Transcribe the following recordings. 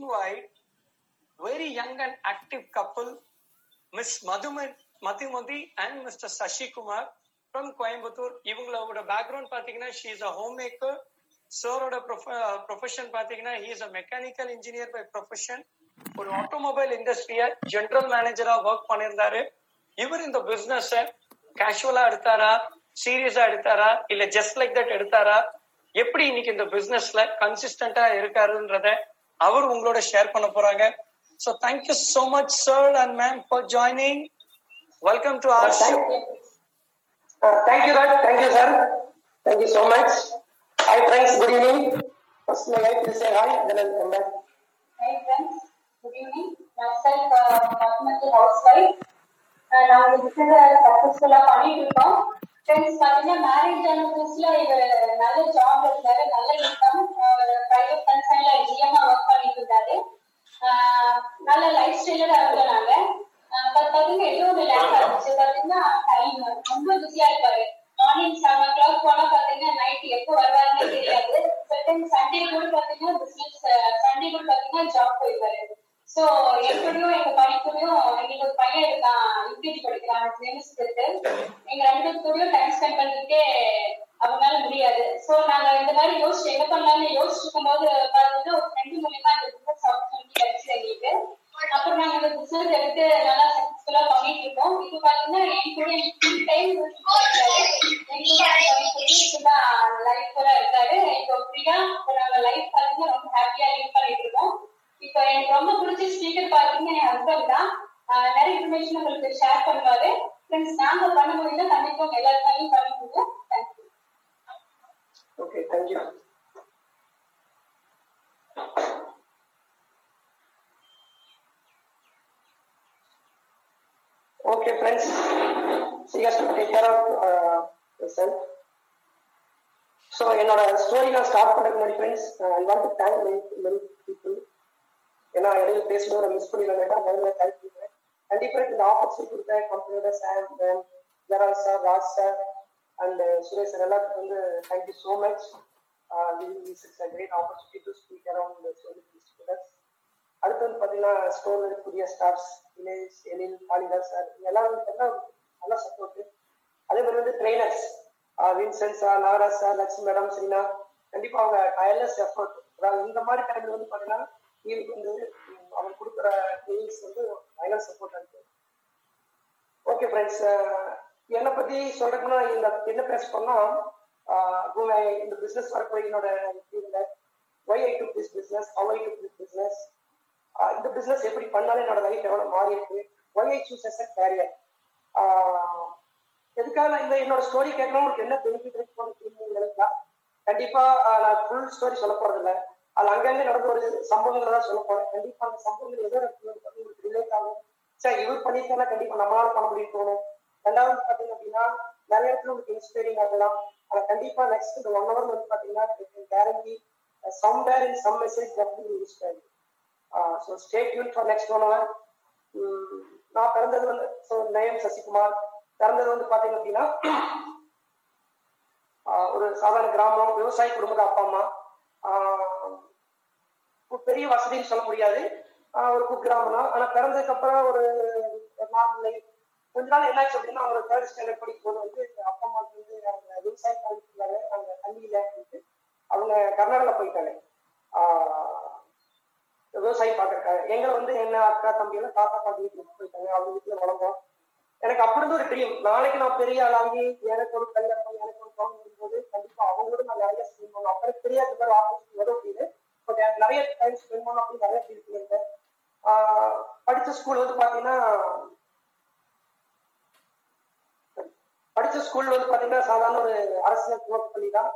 Very very young and active couple, Miss Madhuman- Madhumati and Mr. Sashi Kumar இவங்களோட background பாத்தீங்கன்னா she is a homemaker சாரோட profession பாத்தீங்கன்னா he is a mechanical engineer by profession ஒரு automobile இண்டஸ்ட்ரிய general மேனேஜரா work பண்ணியிருந்தாரு. இவர் இந்த பிசினஸ் கேஷுவலா எடுத்தாரா சீரியஸா எடுத்தாரா இல்ல ஜஸ்ட் லைக் தட் எடுத்தாரா? எப்படி இன்னைக்கு இந்த பிசினஸ்ல கன்சிஸ்டன்டா இருக்காருன்றத அவர் உங்களோட ஷேர் பண்ண போறாங்க so thank you so much sir and ma'am for joining welcome to our show Uh, thank you, Raj. Thank you, sir. Thank you so much. Hi, friends. Good evening. First, my wife will say hi, then I'll come back. Hi friends, good evening. Myself, uh, Basmati housewife. Uh, நாங்க business சக்சஸ்ஃபுல்லா பண்ணிட்டு இருக்கோம் friends பாத்தீங்கன்னா marriage ஆன புதுசுல இவர் நல்ல job இருந்தாரு நல்ல இன்கம் பிரைவேட் கன்சர்ன்ல ஜிஎம்ஆ ஒர்க் பண்ணிட்டு இருந்தாரு நல்ல லைஃப் நாங்க. ஆஹ் but பாத்தீங்கன்னா ஏதோ ஒரு லேக் ஆச்சு. பாத்தீங்கன்னா டைம் ரொம்ப பிஸியா இருப்பாரு. மார்னிங் செவன் ஓ கிளாக் போனா பாத்தீங்கன்னா நைட் எப்போ வருவாருன்னு தெரியாது. சண்டே கூட பாத்தீங்கன்னா பிசினஸ் சண்டே கூட பாத்தீங்கன்னா ஜாப் போயிருவாரு சோ எப்படியும் எங்க படிப்புலயும் எங்களுக்கு ஒரு பையன் இருக்கான் யூகேஜி படிக்கிறான் செமிஸ்டருக்கு எங்க ரெண்டு கூடயும் டைம் ஸ்பெண்ட் பண்றதுக்கே அவங்களால முடியாது. சோ நாங்க இந்த மாதிரி யோசிச்சு என்ன பண்ணலாம்னு யோசிச்சு இருக்கும்போது பாத்தீங்கன்னா ஒரு ஃப்ரெண்டு மூலியமா இந்த பிசினஸ் ஆப்பர்ச்சுனிட்டி கிடைச்சு எங்களுக்கு. அப்புறம் நாங்க இந்த பிசினஸ் எடுத்து நல்லா சக்சஸ்ஃபுல்லா பண்ணிட்டு இருக்கோம். இது பாத்தீங்கன்னா என் கூட டைம் லைஃப் கூட இருக்காரு. இப்போ ஃப்ரீயா இப்போ நாங்க லைஃப் பாத்தீங்கன்னா ரொம்ப ஹாப்பியா லீவ் பண்ணிட்டு இருக்கோம். இப்ப எனக்கு ரொம்ப பிடிச்ச ஸ்பீக்கர் பாத்தீங்கன்னா என் ஹஸ்பண்ட் தான் நிறைய இன்ஃபர்மேஷன் உங்களுக்கு ஷேர் பண்ணுவாரு ஃப்ரெண்ட்ஸ் நாங்க பண்ண முடியல கண்டிப்பா உங்க எல்லாருக்காலையும் பண்ண முடியும் thank you Okay, thank. Okay, friends. So you to take care of uh, yourself. So என்னோட ஸ்டோரி நான் ஸ்டார்ட் பண்ணுறதுக்கு முன்னாடி friends I want to thank many many people ஏன்னா இடையில பேசும்போது நான் மிஸ் பண்ணிடுறேன் முதல்ல தேங்க் பண்ணுறேன் கண்டிப்பாக இந்த ஆப்பர்ச்சுனிட்டி கொடுத்த கம்பெனியோட sir ma'am Gerald sir Raj sir and Suresh sir. எல்லாத்துக்கும் வந்து thank you so much this is a great opportunity to speak around students அடுத்து வந்து பார்த்தீங்கன்னா ஸ்டோர் புதிய ஸ்டார்ஸ் வினேஷ் எழில் காளிதாஸ் சார் எல்லாரும் எல்லாம் நல்லா சப்போர்ட்டு அதே மாதிரி வந்து trainers Vincent sir Nagaraj sir Lakshmi madam Sreena கண்டிப்பா அவங்க டயர்லெஸ் எஃபர்ட் அதாவது இந்த மாதிரி டைம்ல வந்து பார்த்தீங்கன்னா வந்து அவர் அவங்க கொடுக்குற டீல்ஸ் வந்து ஃபைனல் சப்போர்ட் இருக்கு. ஓகே ஃப்ரெண்ட்ஸ் என்னை பத்தி சொல்றதுக்குன்னா இந்த என்ன பேச போனா இந்த பிசினஸ் வரக்கூடிய என்னோட why I do this business how I do this business இந்த பிசினஸ் எப்படி பண்ணாலும் என்னோட லைஃப் எவ்வளோ மாறி இருக்கு. Why I choose as a career எதுக்காக நான் இந்த என்னோட ஸ்டோரி கேட்கணும் உங்களுக்கு என்ன பெனிஃபிட் இருக்கு நினைக்கலாம் கண்டிப்பா நான் ஃபுல் ஸ்டோரி சொல்ல போறது இல்லை அது அங்கங்க நடந்த ஒரு சம்பவங்களை தான் சொல்ல போறேன். கண்டிப்பா அந்த சம்பவங்கள் ஏதோ உங்களுக்கு ரிலேட் ஆகும். சரி இவர் பண்ணியிருந்தா கண்டிப்பா நம்மளால பண்ண முடியும் தோணும். ரெண்டாவது பாத்தீங்க அப்படின்னா நிறைய இடத்துல உங்களுக்கு இன்ஸ்பைரிங் ஆகலாம். ஆனா கண்டிப்பா நெக்ஸ்ட் இந்த ஒன் ஹவர் வந்து பாத்தீங்கன்னா guarantee somewhere in some message inspiring so stay tuned for next one hour நான் பிறந்தது வந்து ஸோ நயம் சசிகுமார். பிறந்தது வந்து பாத்தீங்க அப்படின்னா ஒரு சாதாரண கிராமம் விவசாய குடும்பத்தை அப்பா அம்மா. பெரிய வசதின்னு சொல்ல முடியாது. ஆஹ் ஒரு குக்கிராமம் தான் ஆனா பிறந்ததுக்கு அப்புறம் ஒரு நார்மல் லைஃப் கொஞ்ச நாள் என்ன ஆச்சு அப்படின்னா அவங்க தேர்ட் ஸ்டாண்டர்ட் படிக்கும் போது வந்து அப்பா அம்மா வந்து அவங்க விவசாயம் பண்ணிட்டு அவங்க தண்ணியில இருந்து அவங்க கர்நாடகா போயிட்டாங்க. ஆஹ் விவசாயம் பார்க்கறக்காக எங்களை வந்து என்ன அக்கா தம்பி எல்லாம் தாத்தா பாட்டி வீட்டுக்கு போயிட்டாங்க. அவங்க வீட்டுல வளர்ந்தோம். எனக்கு அப்படி இருந்து ஒரு ட்ரீம் நாளைக்கு நான் பெரிய ஆளாகி எனக்கு ஒரு கல்யாணம் எனக்கு ஒரு குழந்தை இருக்கும்போது கண்டிப்பா அவங்களோட நான் நிறைய செய்யணும் அப்புறம் தெரியாத பேர் ஆப்பர்ச்சுனிட்டி வரும் அப்படின்னு பட் நிறைய டைம் ஸ்பெண்ட் பண்ண அப்படின்னு நிறைய ஃபீல் பண்ணியிருக்கேன் ஆஹ் படிச்ச ஸ்கூல் வந்து பாத்தீங்கன்னா படிச்ச ஸ்கூல் வந்து பாத்தீங்கன்னா சாதாரண ஒரு அரசியல் துவக்க பள்ளி தான்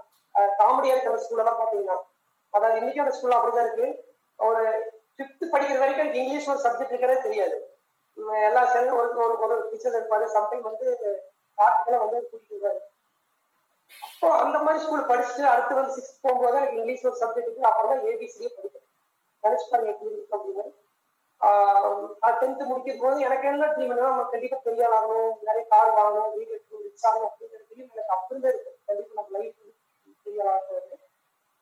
காமெடியா இருக்கிற ஸ்கூல் எல்லாம் பாத்தீங்கன்னா. அதாவது இன்னைக்கு அந்த ஸ்கூல் அப்படிதான் இருக்கு. ஒரு ஃபிஃப்த் படிக்கிற வரைக்கும் இங்கிலீஷ் ஒரு சப்ஜெக்ட் இருக்கிறதே தெரியாது. எல்லா சேர்ந்து ஒரு ஒரு ஒரு டீச்சர் இருப்பாரு. சம்டைம் வந்து பாட்டுக்கெல்லாம் வந்து கூட்டிட்டு இருக்காரு அப்போ அந்த மாதிரி ஸ்கூல் படிச்சுட்டு அடுத்து வந்து சிக்ஸ்த் போகும்போது எனக்கு இங்கிலீஷ் ஒரு சப்ஜெக்ட் இருக்கு. அப்புறம் தான் ஏபிசியே படிக்கிறேன் நினைச்சு பண்ணி எப்படி இருக்கு அப்படின்னு. டென்த் முடிக்கும் போது எனக்கு என்ன ட்ரீம் நம்ம கண்டிப்பா பெரிய ஆகணும். நிறைய கார் வாங்கணும். வீடு எடுக்கணும் ரிச் ஆகணும் அப்படிங்கிற ட்ரீம் எனக்கு அப்படிதான் இருக்கு. கண்டிப்பா நம்ம லைஃப் பெரிய ஆள்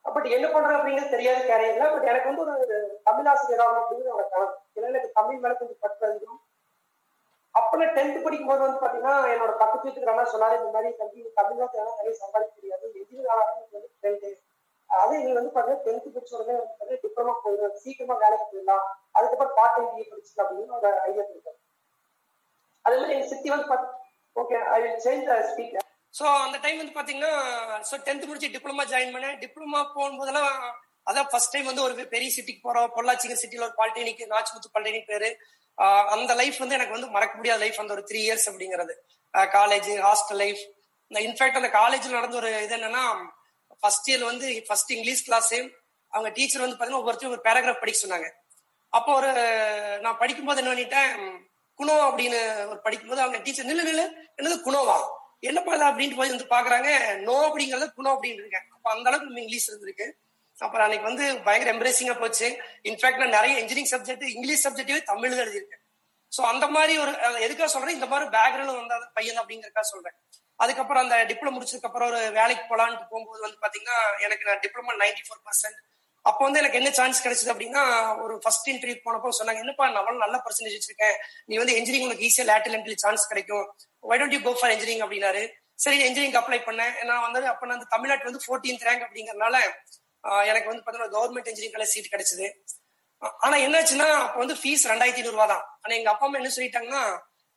பட் என்ன பண்றேன் அப்படிங்கிறது தெரியாது கேரியர்ல பட் எனக்கு வந்து ஒரு தமிழ் ஆசிரியர் ஆகணும் அப்படிங்கிறது ஒரு கணக்கு ஏன்னா எனக்கு தமிழ் மேல கொஞ்சம் பற்று அதிகம். அப்ப நான் டென்த் படிக்கும் போது வந்து பாத்தீங்கன்னா என்னோட பக்கத்து வீட்டுக்கு அண்ணா சொன்னாரு இந்த மாதிரி தம்பி நீ தமிழ் நிறைய சம்பாதிக்க முடியாது. எதிரி வந்து டென்த்து அதே நீ வந்து பாத்தீங்கன்னா டென்த் படிச்ச உடனே வந்து பாத்தீங்கன்னா டிப்ளமா போயிடும். சீக்கிரமா வேலைக்கு போயிடலாம். அதுக்கப்புறம் பார்ட் டைம் பிஏ படிச்சுக்கலாம் அப்படின்னு ஒரு ஐடியா கொடுத்தாரு. அதே மாதிரி எங்க சித்தி வந்து பாத்து okay I will change the speaker so அந்த டைம் வந்து பாத்தீங்கன்னா ஸோ டென்த் முடிச்சு டிப்ளமா ஜாயின் பண்ணேன். டிப்ளமா போகும்போதெல்லாம் அதான் ஃபர்ஸ்ட் டைம் வந்து ஒரு பெரிய சிட்டிக்கு போறோம். பொள்ளாச்சிங்க சிட்டில ஒரு பாலிடெக்னிக் நாச்சிமுத்து பாலிடெக்னிக் பேரு. அந்த லைஃப் வந்து எனக்கு வந்து மறக்க முடியாத லைஃப் அந்த ஒரு த்ரீ இயர்ஸ் அப்படிங்கிறது. College hostel life in fact அந்த காலேஜ்ல நடந்த ஒரு இது என்னன்னா ஃபர்ஸ்ட் இயர் வந்து ஃபர்ஸ்ட் இங்கிலீஷ் கிளாஸ் அவங்க டீச்சர் வந்து பாத்தீங்கன்னா ஒவ்வொருத்தரும் ஒரு பேராகிராஃப் படிக்க சொன்னாங்க. அப்போ ஒரு நான் படிக்கும்போது என்ன பண்ணிட்டேன் குணோ அப்படின்னு ஒரு படிக்கும்போது அவங்க டீச்சர் நில்லு நில்லு என்னது குணோவா? என்னப்பா பண்ணலாம் அப்படின்ட்டு போய் வந்து பாக்குறாங்க. நோ அப்படிங்கறது குணோ அப்படின்னு இருக்கேன் அப்ப அந்த அளவுக்கு இங்கிலீஷ் இருந்திருக்கு. அப்புறம் அன்னைக்கு வந்து பயங்கர எம்ப்ரேசிங்கா போச்சு. இன்ஃபேக்ட் நான் நிறைய இன்ஜினியரிங் சப்ஜெக்ட் இங்கிலீஷ் சப்ஜெக்டே தமிழ் எழுதியிருக்கேன். ஸோ அந்த மாதிரி ஒரு எதுக்காக சொல்றேன் இந்த மாதிரி பேக்ரவுண்ட் வந்த பையன் அப்படிங்கறக்கா சொல்றேன். அதுக்கப்புறம் அந்த டிப்ளமோ முடிச்சதுக்கு அப்புறம் ஒரு வேலைக்கு போலான்ட்டு போகும்போது வந்து பாத்தீங்கன்னா எனக்கு நான் டிப்ளமோ நைன்டி ஃபோர் பர்சன்ட் அப்போ வந்து எனக்கு என்ன சான்ஸ் கிடைச்சது அப்படின்னா ஒரு ஃபர்ஸ்ட் இன்டர்வியூ போனப்போ சொன்னாங்க என்னப்பா நான் நல்ல பர்சன்டேஜ் வச்சிருக்கேன். நீ வந்து இன்ஜினியரிங் உனக்கு ஈஸியா லேட்டல் என்ட்ரி சான்ஸ் கிடைக்கும். Why don't you go for engineering அப்படின்னாரு. சரி இன்ஜினியரிங் அப்ளை பண்ணேன். நான் வந்து அப்ப நான் தமிழ்நாட்டுல தமிழ்நாட்டு வந்து ஃபோர்டீன்த் ரேங்க் அப்படிங்கறதுனால எனக்கு வந்து பாத்தீங்கன்னா கவர்மெண்ட் இன்ஜினியரிங் காலேஜ் சீட் கிடைச்சது. ஆனா என்னாச்சுன்னா அப்ப வந்து ஃபீஸ் ரெண்டாயிரத்தி ஐநூறுவா தான். ஆனா எங்க அப்பா அம்மா என்ன சொல்லிட்டாங்கன்னா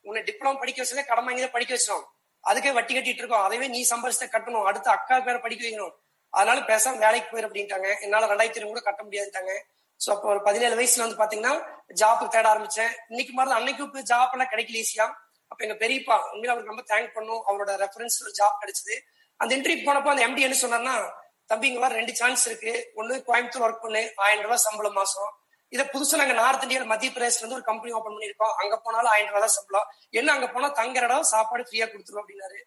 உன்னை டிப்ளமோ படிக்க வச்சதே கடன் வாங்கி தான் படிக்க வச்சிடும் அதுக்கே வட்டி கட்டிட்டு இருக்கோம். அதைவே நீ சம்பாரிச்சு கட்டணும். அடுத்து அக்கா பேரை படிக்க வைக்கணும். அதனால பேசாம வேலைக்கு போயிரு அப்படின்ட்டாங்க. என்னால ரெண்டாயிரத்தி ஐநூறு கூட கட்ட முடியாதுட்டாங்க சோ அப்போ ஒரு பதினேழு வயசுல வந்து பாத்தீங்கன்னா ஜாப் தேட ஆரம்பிச்சேன். இன்னைக்கு மாதிரி அன்னைக்கு இப்போ ஜாப் எல்லாம் கிடைக்கல ஈஸியா அப்ப எங்க பெரியப்பா உண்மையில அவருக்கு ரொம்ப தேங்க் பண்ணும் அவரோட ரெஃபரன்ஸ் ஒரு ஜாப் கிடைச்சது. அந்த இன்டர்வியூ போனப்போ அந்த எம்டி என்ன சொன்னார்னா தம்பிங்கெல்லாம் ரெண்டு சான்ஸ் இருக்கு. ஒன்னு கோயம்புத்தூர் ஒர்க் பண்ணு. ஆயிரம் ரூபாய் சம்பளம் மாசம். இதை புதுசா நாங்க நார்த் இந்தியா மத்திய பிரதேசல இருந்து ஒரு கம்பெனி ஓபன் பண்ணிருக்கோம் அங்க போனாலும் ஆயிரம் ரூபாய் தான் சம்பளம். என்ன அங்க போனா தங்குற இடம் சாப்பாடு ஃப்ரீயா கொடுத்துருவோம் அப்படின்னாரு.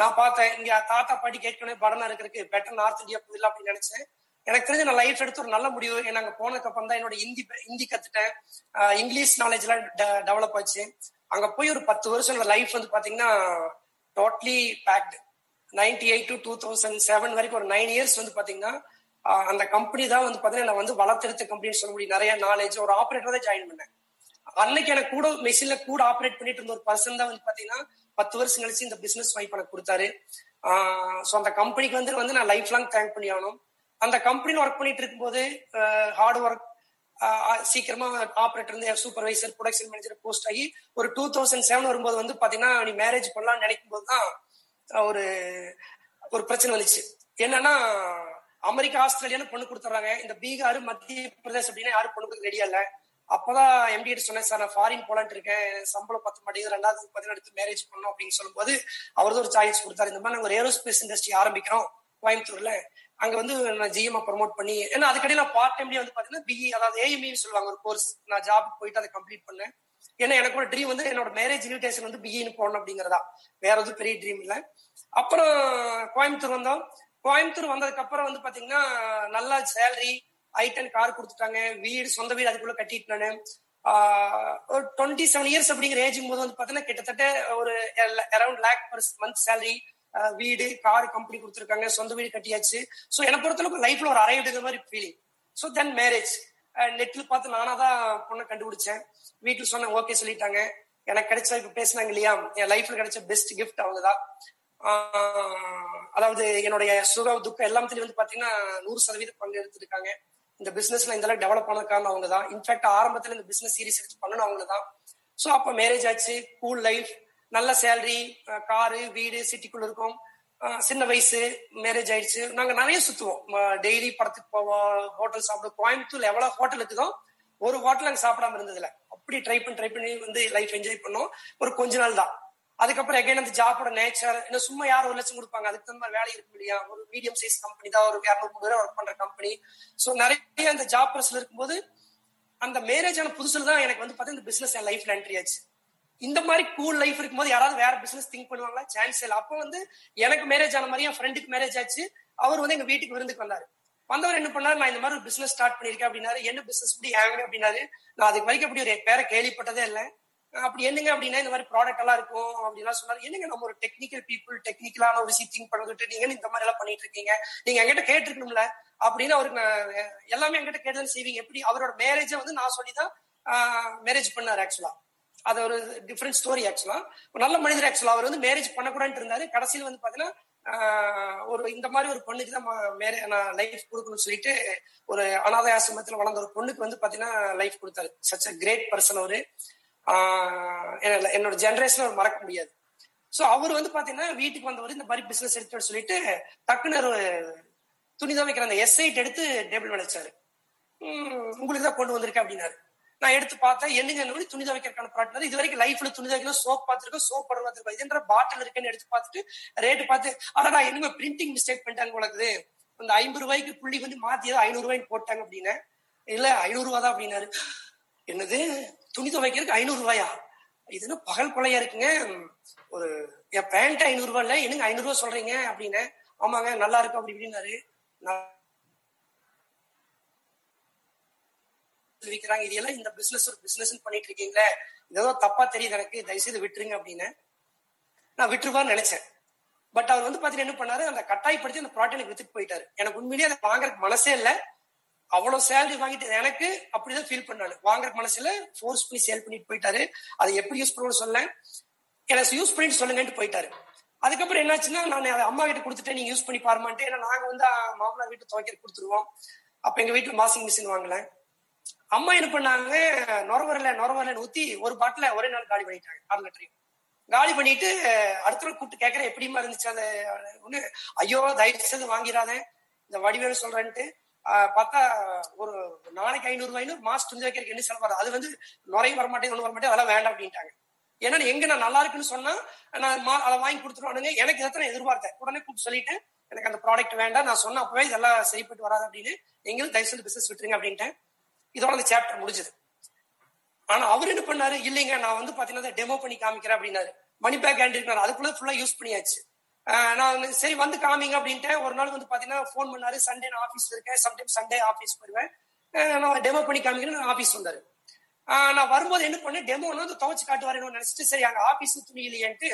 நான் பார்த்தேன். இங்க தாத்தா பாட்டி கேட்கணும் படனா இருக்கிறதுக்கு பெட்டர் நார்த் இந்தியா போயிடலாம் அப்படின்னு நினைச்சேன். எனக்கு தெரிஞ்ச நான் லைஃப் எடுத்து ஒரு நல்ல முடிவு. ஏன்னா அங்க போனதுக்கு அப்புறம் தான் என்னோட ஹிந்தி ஹிந்தி கத்துட்டேன் இங்கிலீஷ் நாலேஜ் எல்லாம் டெவலப் ஆச்சு. அங்க போய் ஒரு பத்து வருஷம் என்னோட லைஃப் வந்து பாத்தீங்கன்னா totally packed ninety eight to two thousand seven வரைக்கும் ஒரு நைன் இயர்ஸ் வந்து பாத்தீங்கன்னா அந்த கம்பெனி தான் வந்து பாத்தீங்கன்னா நான் வந்து வளர்த்தெடுத்த கம்பெனின்னு சொல்ல முடியும். நிறைய நாலேஜ் ஒரு ஆப்ரேட்டர் தான் ஜாயின் பண்ணேன். அன்னைக்கு எனக்கு கூட மெஷின்ல கூட ஆப்ரேட் பண்ணிட்டு இருந்த ஒரு பர்சன் தான் வந்து பாத்தீங்கன்னா பத்து வருஷம் கழிச்சு இந்த பிசினஸ் வாய்ப்பு எனக்கு கொடுத்தாரு. ஸோ அந்த கம்பெனிக்கு வந்து வந்து நான் லைஃப் லாங் தேங்க் பண்ணி ஆகணும். அந்த கம்பெனியில் ஒர்க் பண்ணிட்டு இருக்கும்போது ஹார்ட் ஒர்க் சீக்கிரமா ஆப்ரேட்டர் இருந்து சூப்பர்வைசர் ப்ரொடக்ஷன் மேனேஜர் போஸ்ட் ஆகி ஒரு டூ தௌசண்ட் செவன் வரும்போது வந்து பாத்தீங்கன்னா நீ மேரேஜ் பண்ணலாம்னு நினைக்கும் போது தான் ஒரு ஒரு பிரச்சனை வந்துச்சு. என்னன்னா அமெரிக்கா ஆஸ்திரேலியான்னு பொண்ணு கொடுத்துறாங்க. இந்த பீகார் மத்திய பிரதேஷ் அப்படின்னா யாரும் பொண்ணு கொடுக்க ரெடியா இல்லை. அப்பதான் எம்டி சொன்னேன் சார் நான் ஃபாரின் போலான்ட்டு இருக்கேன். சம்பளம் பத்த மாட்டேங்குது ரெண்டாவது பார்த்தீங்கன்னா மேரேஜ் பண்ணணும் அப்படின்னு சொல்லும்போது அவரது ஒரு சாய்ஸ் கொடுத்தாரு. இந்த மாதிரி நாங்கள் ஒரு ஏரோஸ்பேஸ் இண்டஸ்ட்ரி ஆரம்பிக்கிறோம் கோயம்புத்தூர்ல. அங்க வந்து நான் ஜிஎம் ப்ரமோட் பண்ணி ஏன்னா நான் பார்ட் டைம்லயே வந்து பாத்தீங்கன்னா பிஇ அதாவது ஏஎம்இன்னு சொல்லுவாங்க ஒரு கோர்ஸ் நான் ஜாப் போயிட்டு அதை கம்ப்ளீட் பண்ணேன். ஏன்னா எனக்கு ஒரு ட்ரீம் வந்து என்னோட மேரேஜ் இன்விடேஷன் வந்து பிஇன்னு போடணும் அப்படிங்கறதா. வேற எதுவும் பெரிய ட்ரீம் இல்லை. அப்புறம் கோயம்புத்தூர் வந்தோம். கோயம்புத்தூர் வந்ததுக்கு அப்புறம் வந்து பாத்தீங்கன்னா நல்லா சேலரி ஐட்டன் கார் கொடுத்துட்டாங்க. வீடு சொந்த வீடு அதுக்குள்ள கட்டிட்டு நானு. ஒரு டுவெண்ட்டி செவன் இயர்ஸ் அப்படிங்கிற ஏஜ் போது வந்து பாத்தீங்கன்னா கிட்டத்தட்ட ஒரு around lakh per month salary வீடு கார் கம்பெனி கொடுத்துருக்காங்க. சொந்த வீடு கட்டியாச்சு. ஸோ என்னை பொறுத்தளவுக்கு லைஃப்ல ஒரு அரைவிடுங்கிற மாதிரி ஃபீலிங் ஸோ தென் மேரேஜ் நெட்ல பார்த்து நானா தான் பொண்ணை கண்டுபிடிச்சேன். வீட்டுல சொன்னேன் ஓகே சொல்லிட்டாங்க. எனக்கு கிடைச்ச இப்ப பேசினாங்க இல்லையா? என் லைஃப்ல கிடைச்ச பெஸ்ட் கிஃப்ட் அவங்கதான் அதாவது என்னுடைய சுக துக்கம் எல்லாத்துலயும் வந்து பாத்தீங்கன்னா நூறு சதவீதம் பங்கு எடுத்திருக்காங்க. இந்த பிசினஸ்ல இந்த அளவுக்கு டெவலப் பண்ண காரணம் அவங்க தான் இன்ஃபேக்ட் ஆரம்பத்துல இந்த பிசினஸ் சீரிஸ் எடுத்து பண்ணணும் அவங்க தான் ஸோ அப்ப மேரேஜ் ஆச்சு கூல் லைஃப் நல்ல சேலரி காரு வீடு சிட்டிக்குள்ள இருக்கும். சின்ன வயசு மேரேஜ் ஆயிடுச்சு. நாங்க நிறைய சுத்துவோம். டெய்லி படத்துக்கு போவோம் ஹோட்டல் சாப்பிடுவோம். கோயம்புத்தூர்ல எவ்வளவு ஹோட்டல் இருக்குதோ ஒரு ஹோட்டல் நாங்க சாப்பிடாம இருந்ததுல அப்படி ட்ரை பண்ணி ட்ரை பண்ணி வந்து லைஃப் என்ஜாய் பண்ணோம். ஒரு கொஞ்ச நாள் தான். அதுக்கப்புறம் எகைன் அந்த ஜாபோட நேச்சர் என்ன சும்மா யார் ஒரு லட்சம் கொடுப்பாங்க. அதுக்கு தகுந்த மாதிரி வேலை இருக்கும் இல்லையா? ஒரு மீடியம் சைஸ் கம்பெனி தான் ஒரு இரநூறு பேர் ஒர்க் பண்ற கம்பெனி ஸோ நிறைய அந்த ஜாப் ப்ரெஸ்ல இருக்கும்போது அந்த மேரேஜ் ஆன புதுசுல தான் எனக்கு வந்து பார்த்தீங்கன்னா இந்த பிசினஸ் என் லைஃப்ல என்ட்ரி ஆச்சு. இந்த மாதிரி கூல் லைஃப் இருக்கும்போது யாராவது வேற பிசினஸ் திங்க் பண்ணுவாங்களா? சான்ஸ் இல்லை. அப்போ வந்து எனக்கு மேரேஜ் ஆன மாதிரி என் ஃப்ரெண்டுக்கு மேரேஜ் ஆச்சு. அவர் வந்து எங்க வீட்டுக்கு விருந்துக்கு வந்தாரு. வந்தவர் என்ன பண்ணாரு? நான் இந்த மாதிரி ஒரு பிசினஸ் ஸ்டார்ட் பண்ணிருக்கேன் அப்படின்னாரு. என்ன பிசினஸ் இப்படி ஆகுங்க அப்படின்னாரு. நான் அதுக்கு வரைக்கும் அப்படி ஒரு பேரை கேள்விப்பட்டதே இல்லை. அப்படி என்னங்க அப்படின்னா இந்த மாதிரி ப்ராடக்ட் எல்லாம் இருக்கும் அப்படின்லாம் சொன்னாரு. என்னங்க நம்ம ஒரு டெக்னிக்கல் பீப்புள் டெக்னிக்கலான ஒரு விஷயம் திங்க் பண்ணிட்டு நீங்க இந்த மாதிரி எல்லாம் பண்ணிட்டு இருக்கீங்க? நீங்க என்கிட்ட கேட்டிருக்கணும்ல? அப்படின்னு அவருக்கு எல்லாமே என்கிட்ட கேட்டுதான் செய்வீங்க. எப்படி? அவரோட மேரேஜை வந்து நான் சொல்லிதான் மேரேஜ் பண்ணாரு ஆக்சுவலா அது ஒரு டிஃப்ரெண்ட் ஸ்டோரி ஆக்சுவலா ஒரு நல்ல மனிதர் ஆக்சுவலா அவர் வந்து மேரேஜ் பண்ணக்கூடாதுன்னு இருந்தாரு. கடைசியில் வந்து பாத்தீங்கன்னா ஒரு இந்த மாதிரி ஒரு பொண்ணுக்கு தான் மேரே நான் லைஃப் கொடுக்கணும்னு சொல்லிட்டு ஒரு அனாதை ஆசிரமத்தில் வளர்ந்த ஒரு பொண்ணுக்கு வந்து பாத்தீங்கன்னா லைஃப் கொடுத்தாரு. சச் அ கிரேட் பர்சன் அவரு. என்ன- என்னோட ஜென்ரேஷன் அவர் மறக்க முடியாது. ஸோ அவர் வந்து பாத்தீங்கன்னா வீட்டுக்கு வந்தவர் இந்த மாதிரி பிசினஸ் எடுத்து சொல்லிட்டு டக்குன்னு ஒரு துணி துவைக்கிற அந்த எஸ்ஐட் எடுத்து டேபிள் மேல உங்களுக்கு தான் கொண்டு வந்திருக்கேன் அப்படின்னாரு. நான் எடுத்து பார்த்தேன். என்னங்க என்ன துணி துவைக்கிறதுக்கான ப்ராடக்ட் இது வரைக்கும் லைஃப்ல துணி துவைக்கணும் சோப் பார்த்திருக்கோம். சோப் படம் பார்த்திருக்கோம் இதுன்ற பாட்டில் இருக்குன்னு எடுத்து பார்த்துட்டு ரேட்டு பார்த்து அடடா என்னங்க பிரிண்டிங் மிஸ்டேக் பண்ணிட்டாங்க உங்களுக்கு அந்த ஐம்பது ரூபாய்க்கு புள்ளி வந்து மாத்தி ஏதோ ஐநூறு ரூபாய்க்கு போட்டாங்க அப்படின்னு இல்ல ஐநூறு ரூபா தான் அப்படின்னாரு. என்னது? துணி துவைக்கிறதுக்கு ஐநூறு ரூபாயா? இதுன்னா பகல் கொலையா இருக்குங்க? ஒரு என் பேண்ட் ஐநூறு ரூபாய் இல்ல என்னங்க ஐநூறு ரூபாய் சொல்றீங்க? அப்படின்னு ஆமாங்க நல்லா இருக்கும் அப்படி இப்படின்னாரு. விற்கிறாங்க இது எல்லாம் இந்த பிசினஸ் ஒரு பிசினஸ் பண்ணிட்டு இருக்கீங்களே. ஏதோ தப்பா தெரியுது எனக்கு. தயவுசெய்து விட்டுருங்க அப்படின்னு நான் விட்டுருவான்னு நினைச்சேன். பட் அவர் வந்து பாத்தீங்கன்னா என்ன பண்ணாரு? அந்த கட்டாயப்படுத்தி அந்த ப்ராடக்ட் எனக்கு வித்துட்டு போயிட்டாரு. எனக்கு உண்மையிலேயே அதை வாங்குறதுக்கு மனசே இல்லை. அவ்வளவு சேலரி வாங்கிட்டு எனக்கு அப்படிதான் ஃபீல் பண்ணாரு. வாங்குற மனசுல ஃபோர்ஸ் பண்ணி சேல் பண்ணிட்டு போயிட்டாரு. அதை எப்படி யூஸ் பண்ணணும்னு சொல்ல எனக்கு யூஸ் பண்ணிட்டு சொல்லுங்கன்ட்டு போயிட்டாரு. அதுக்கப்புறம் என்னாச்சுன்னா நான் அதை அம்மா கிட்ட கொடுத்துட்டேன். நீங்க யூஸ் பண்ணி பாருமான்ட்டு. ஏன்னா நாங்க வந்து மாமனார் வீட்டு துவைக்கிற கொடுத்துருவோம். அப்ப எங்க வீட்டுல வாஷிங் மிஷின் வாங்கல. அம்மா என்ன பண்ணாங்க நுரவரல நுரவரலன்னு ஊத்தி ஒரு பாட்டில ஒரே நாள் காலி பண்ணிட்டாங்க அரை லிட்டரையும் காலி பண்ணிட்டு அடுத்த கூப்பிட்டு கேட்கற எப்படிமா இருந்துச்சு அந்த ஒண்ணு ஐயோ தயவு செய்து வாங்கிடாத இந்த வடிவேல் சொல்றேன்ட்டு பார்த்தா ஒரு நாளைக்கு ஐநூறு ரூபாய்னு மாசம் துணி வைக்கிறதுக்கு என்ன செலவு வரும்? அது வந்து நுரையும் வரமாட்டேன் ஒன்றும் வரமாட்டேன் அதெல்லாம் வேண்டாம் அப்படின்ட்டாங்க. ஏன்னா எங்க நான் நல்லா இருக்குன்னு சொன்னா நான் அதை வாங்கி கொடுத்துருவானுங்க. எனக்கு இதை நான் எதிர்பார்த்தேன் உடனே கூப்பிட்டு சொல்லிட்டேன் எனக்கு அந்த ப்ராடக்ட் வேண்டாம் நான் சொன்ன அப்பவே இதெல்லாம் சரிப்பட்டு வராது அப்படின்னு. எங்களும் தயவு செய்து பிசினஸ் விட்டுருங்க அப்படின்ட்டேன். இதோட அந்த சாப்டர் முடிஞ்சது. ஆனா அவர் என்ன பண்ணாரு? இல்லைங்க நான் வந்து பாத்தீங்கன்னா டெமோ பண்ணி காமிக்கிறேன் அப்படின்னாரு. மணி பேக் ஹேண்ட் இருக்காரு அதுக்குள்ள ஃபுல்லா யூஸ் பண்ணியாச்சு. நான் சரி வந்து காமிங்க அப்படின்ட்டு ஒரு நாள் வந்து பாத்தீங்கன்னா ஃபோன் பண்ணாரு. சண்டே நான் ஆஃபீஸ்ல இருக்கேன். சம்டைம் சண்டே ஆஃபீஸ் வருவேன் நான் டெமோ பண்ணி காமிக்கிறேன். ஆஃபீஸ் வந்தாரு. ஆஹ் நான் வரும்போது என்ன பண்ணேன்? டெமோ வந்து துவச்சு காட்டுவாருன்னு நினைச்சிட்டு சரி அங்க ஆபீஸ் துணி இல்லையேன்ட்டு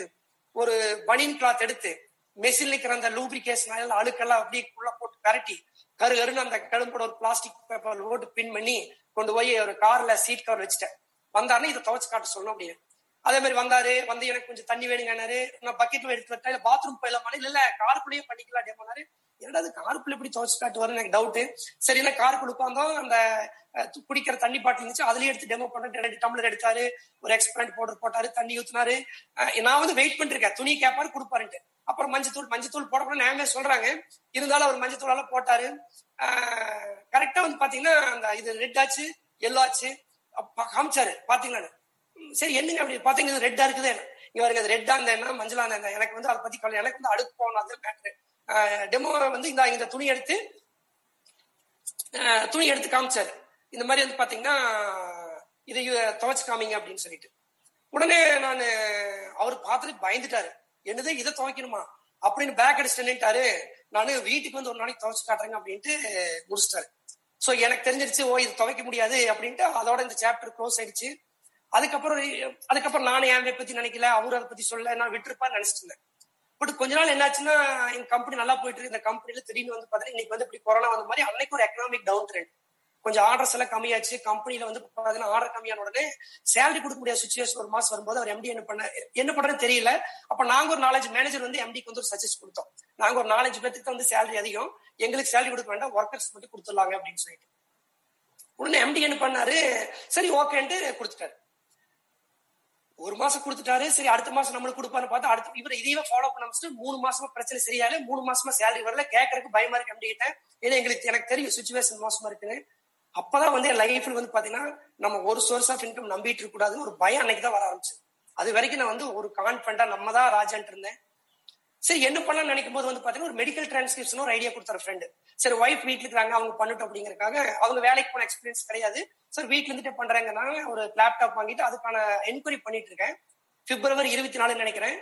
ஒரு பனியன் கிளாத் எடுத்து மெஷின்ல இருக்கிற அந்த லூப்ரிகேஷன் அழுக்கெல்லாம் அப்படியே உள்ள போட்டு கரட்டி கரு கருன்னு அந்த கழும்போட ஒரு பிளாஸ்டிக் பேப்பர் ஓட்டு பின் பண்ணி கொண்டு போய் ஒரு கார்ல சீட் கவர் வச்சுட்டேன். வந்தாருன்னு இதை துவச்சு காட்ட சொல்லணும் அப்படின்னு அதே மாதிரி வந்தாரு வந்து எனக்கு கொஞ்சம் தண்ணி வேணுங்கன்னாரு நான் பக்கெட்ல எடுத்து விட்டேன் இல்ல பாத்ரூம் போயிடலாமா? இல்ல இல்ல காருக்குள்ளேயே பண்ணிக்கலாம் டேமோனாரு என்னடா அது காருக்குள்ள எப்படி துவைச்சு காட்டுவாரு எனக்கு டவுட் சரி என்ன காருக்குள்ள உட்காந்தோம் அந்த குடிக்கிற தண்ணி பாட்டில் இருந்துச்சு அதுலயே எடுத்து டெமோ பண்ணிட்டு ரெண்டு டம்ளர் எடுத்தாரு ஒரு எக்ஸ்பிரண்ட் பவுடர் போட்டாரு தண்ணி ஊத்துனாரு. நான் வந்து வெயிட் பண்ணிருக்கேன் துணி கேப்பாரு கொடுப்பாருன்ட்டு. அப்புறம் மஞ்சத்தூள் மஞ்சத்தூள் போடக்கூடாது நேமே சொல்றாங்க இருந்தாலும் அவர் மஞ்சத்தூளால போட்டாரு. போட்டாரு கரெக்டா வந்து பாத்தீங்கன்னா அந்த இது ரெட் ஆச்சு எல்லோ ஆச்சு காமிச்சாரு பாத்தீங்களா சரி என்னங்க அப்படி பாத்தீங்க இது ரெட்டா இருக்குது இங்க பாருங்க அது ரெட்டா இருந்தா என்ன மஞ்சளா இருந்தா எனக்கு வந்து அதை பத்தி கவலை எனக்கு வந்து அடுப்பு போகணும் அது மேட்ரு டெமோவை வந்து இந்த இந்த துணி எடுத்து துணி எடுத்து காமிச்சாரு. இந்த மாதிரி வந்து பாத்தீங்கன்னா இதை துவைச்சு காமிங்க அப்படின்னு சொல்லிட்டு. உடனே நான் அவர் பார்த்துட்டு பயந்துட்டாரு. என்னது இதை துவைக்கணுமா? அப்படின்னு பேக் அடிச்சுட்டு நானு வீட்டுக்கு வந்து ஒரு நாளைக்கு துவைச்சு காட்டுறேங்க அப்படின்ட்டு முடிச்சிட்டாரு. ஸோ எனக்கு தெரிஞ்சிருச்சு ஓ இது துவைக்க முடியாது அப்படின்ட்டு அதோட இந்த சாப்டர் க்ளோஸ் ஆயிடுச்சு. அதுக்கப்புறம் அதுக்கப்புறம் நானே என் பத்தி நினைக்கல அவரு அதை பத்தி சொல்ல நான் விட்டுருப்பான்னு நினைச்சிட்டு இருந்தேன். பட் கொஞ்ச நாள் என்னாச்சுன்னா எங்க கம்பெனி நல்லா போயிட்டு இருக்கு. இந்த கம்பெனில திடீர்னு வந்து பாத்தீங்கன்னா இன்னைக்கு வந்து இப்படி கொரோனா வந்த மாதிரி அன்னைக்கு ஒரு எக்கனாமிக் டவுன் ட்ரெண்ட் கொஞ்சம் ஆர்டர்ஸ் எல்லாம் கம்மியாச்சு. கம்பெனில வந்து பாத்தீங்கன்னா ஆர்டர் கம்மியான உடனே சேலரி கொடுக்க முடியாத சுச்சுவேஷன் ஒரு மாசம் வரும்போது அவர் எம்டி என்ன பண்ண என்ன பண்றது தெரியல. அப்ப நாங்க ஒரு நாலஞ்சு மேனேஜர் வந்து எம்டிக்கு வந்து ஒரு சஜஸ்ட் கொடுத்தோம். நாங்க ஒரு நாலஞ்சு பேருக்கு வந்து சேலரி அதிகம். எங்களுக்கு சேலரி கொடுக்க வேண்டாம். ஒர்க்கர்ஸ் மட்டும் கொடுத்துடலாங்க அப்படின்னு சொல்லிட்டு. உடனே எம்டி என்ன பண்ணாரு? சரி ஓகேன்ட்டு கொடுத்துட்டாரு. ஒரு மாசம் கொடுத்துட்டாரு சரி அடுத்த மாசம் நம்மளுக்கு கொடுப்பான்னு பார்த்தா அடுத்த இவர் இதையே ஃபாலோ பண்ண முடிச்சுட்டு மூணு மாசமா பிரச்சனை சரியால மூணு மாசமா சேலரி வரல கேட்கறதுக்கு பயமா இருக்கு அப்படின்ட்டேன் ஏன்னா எங்களுக்கு எனக்கு தெரியும் சுச்சுவேஷன் மோசமா இருக்குன்னு. அப்பதான் வந்து என் லைஃப்ல வந்து பாத்தீங்கன்னா நம்ம ஒரு சோர்ஸ் ஆஃப் இன்கம் நம்பிட்டு இருக்க கூடாதுன்னு ஒரு பயம் அன்னைக்கு தான் வர ஆரம்பிச்சு அது வரைக்கும் நான் வந்து ஒரு கான்பிடண்டா நம்ம தான் ராஜான்ட்டு இருந்தேன். சரி என்ன பண்ணலாம் நினைக்கும் போது வந்து பாத்தீங்கன்னா ஒரு மெடிக்கல் டிரான்ஸ்கிரிப்ஷன் ஒரு ஐடியா கொடுத்தாரு ஃப்ரெண்டு சரி ஒய்ஃப் வீட்டுல இருக்காங்க அவங்க பண்ணட்டும் அப்படிங்கறக்காக அவங்க வேலைக்கு போன எக்ஸ்பீரியன்ஸ் கிடையாது. சார் வீட்ல இருந்துட்டு பண்றாங்கன்னா ஒரு லேப்டாப் வாங்கிட்டு அதுக்கான என்கொயரி பண்ணிட்டு இருக்கேன். பிப்ரவரி இருபத்தி நாலு நினைக்கிறேன்.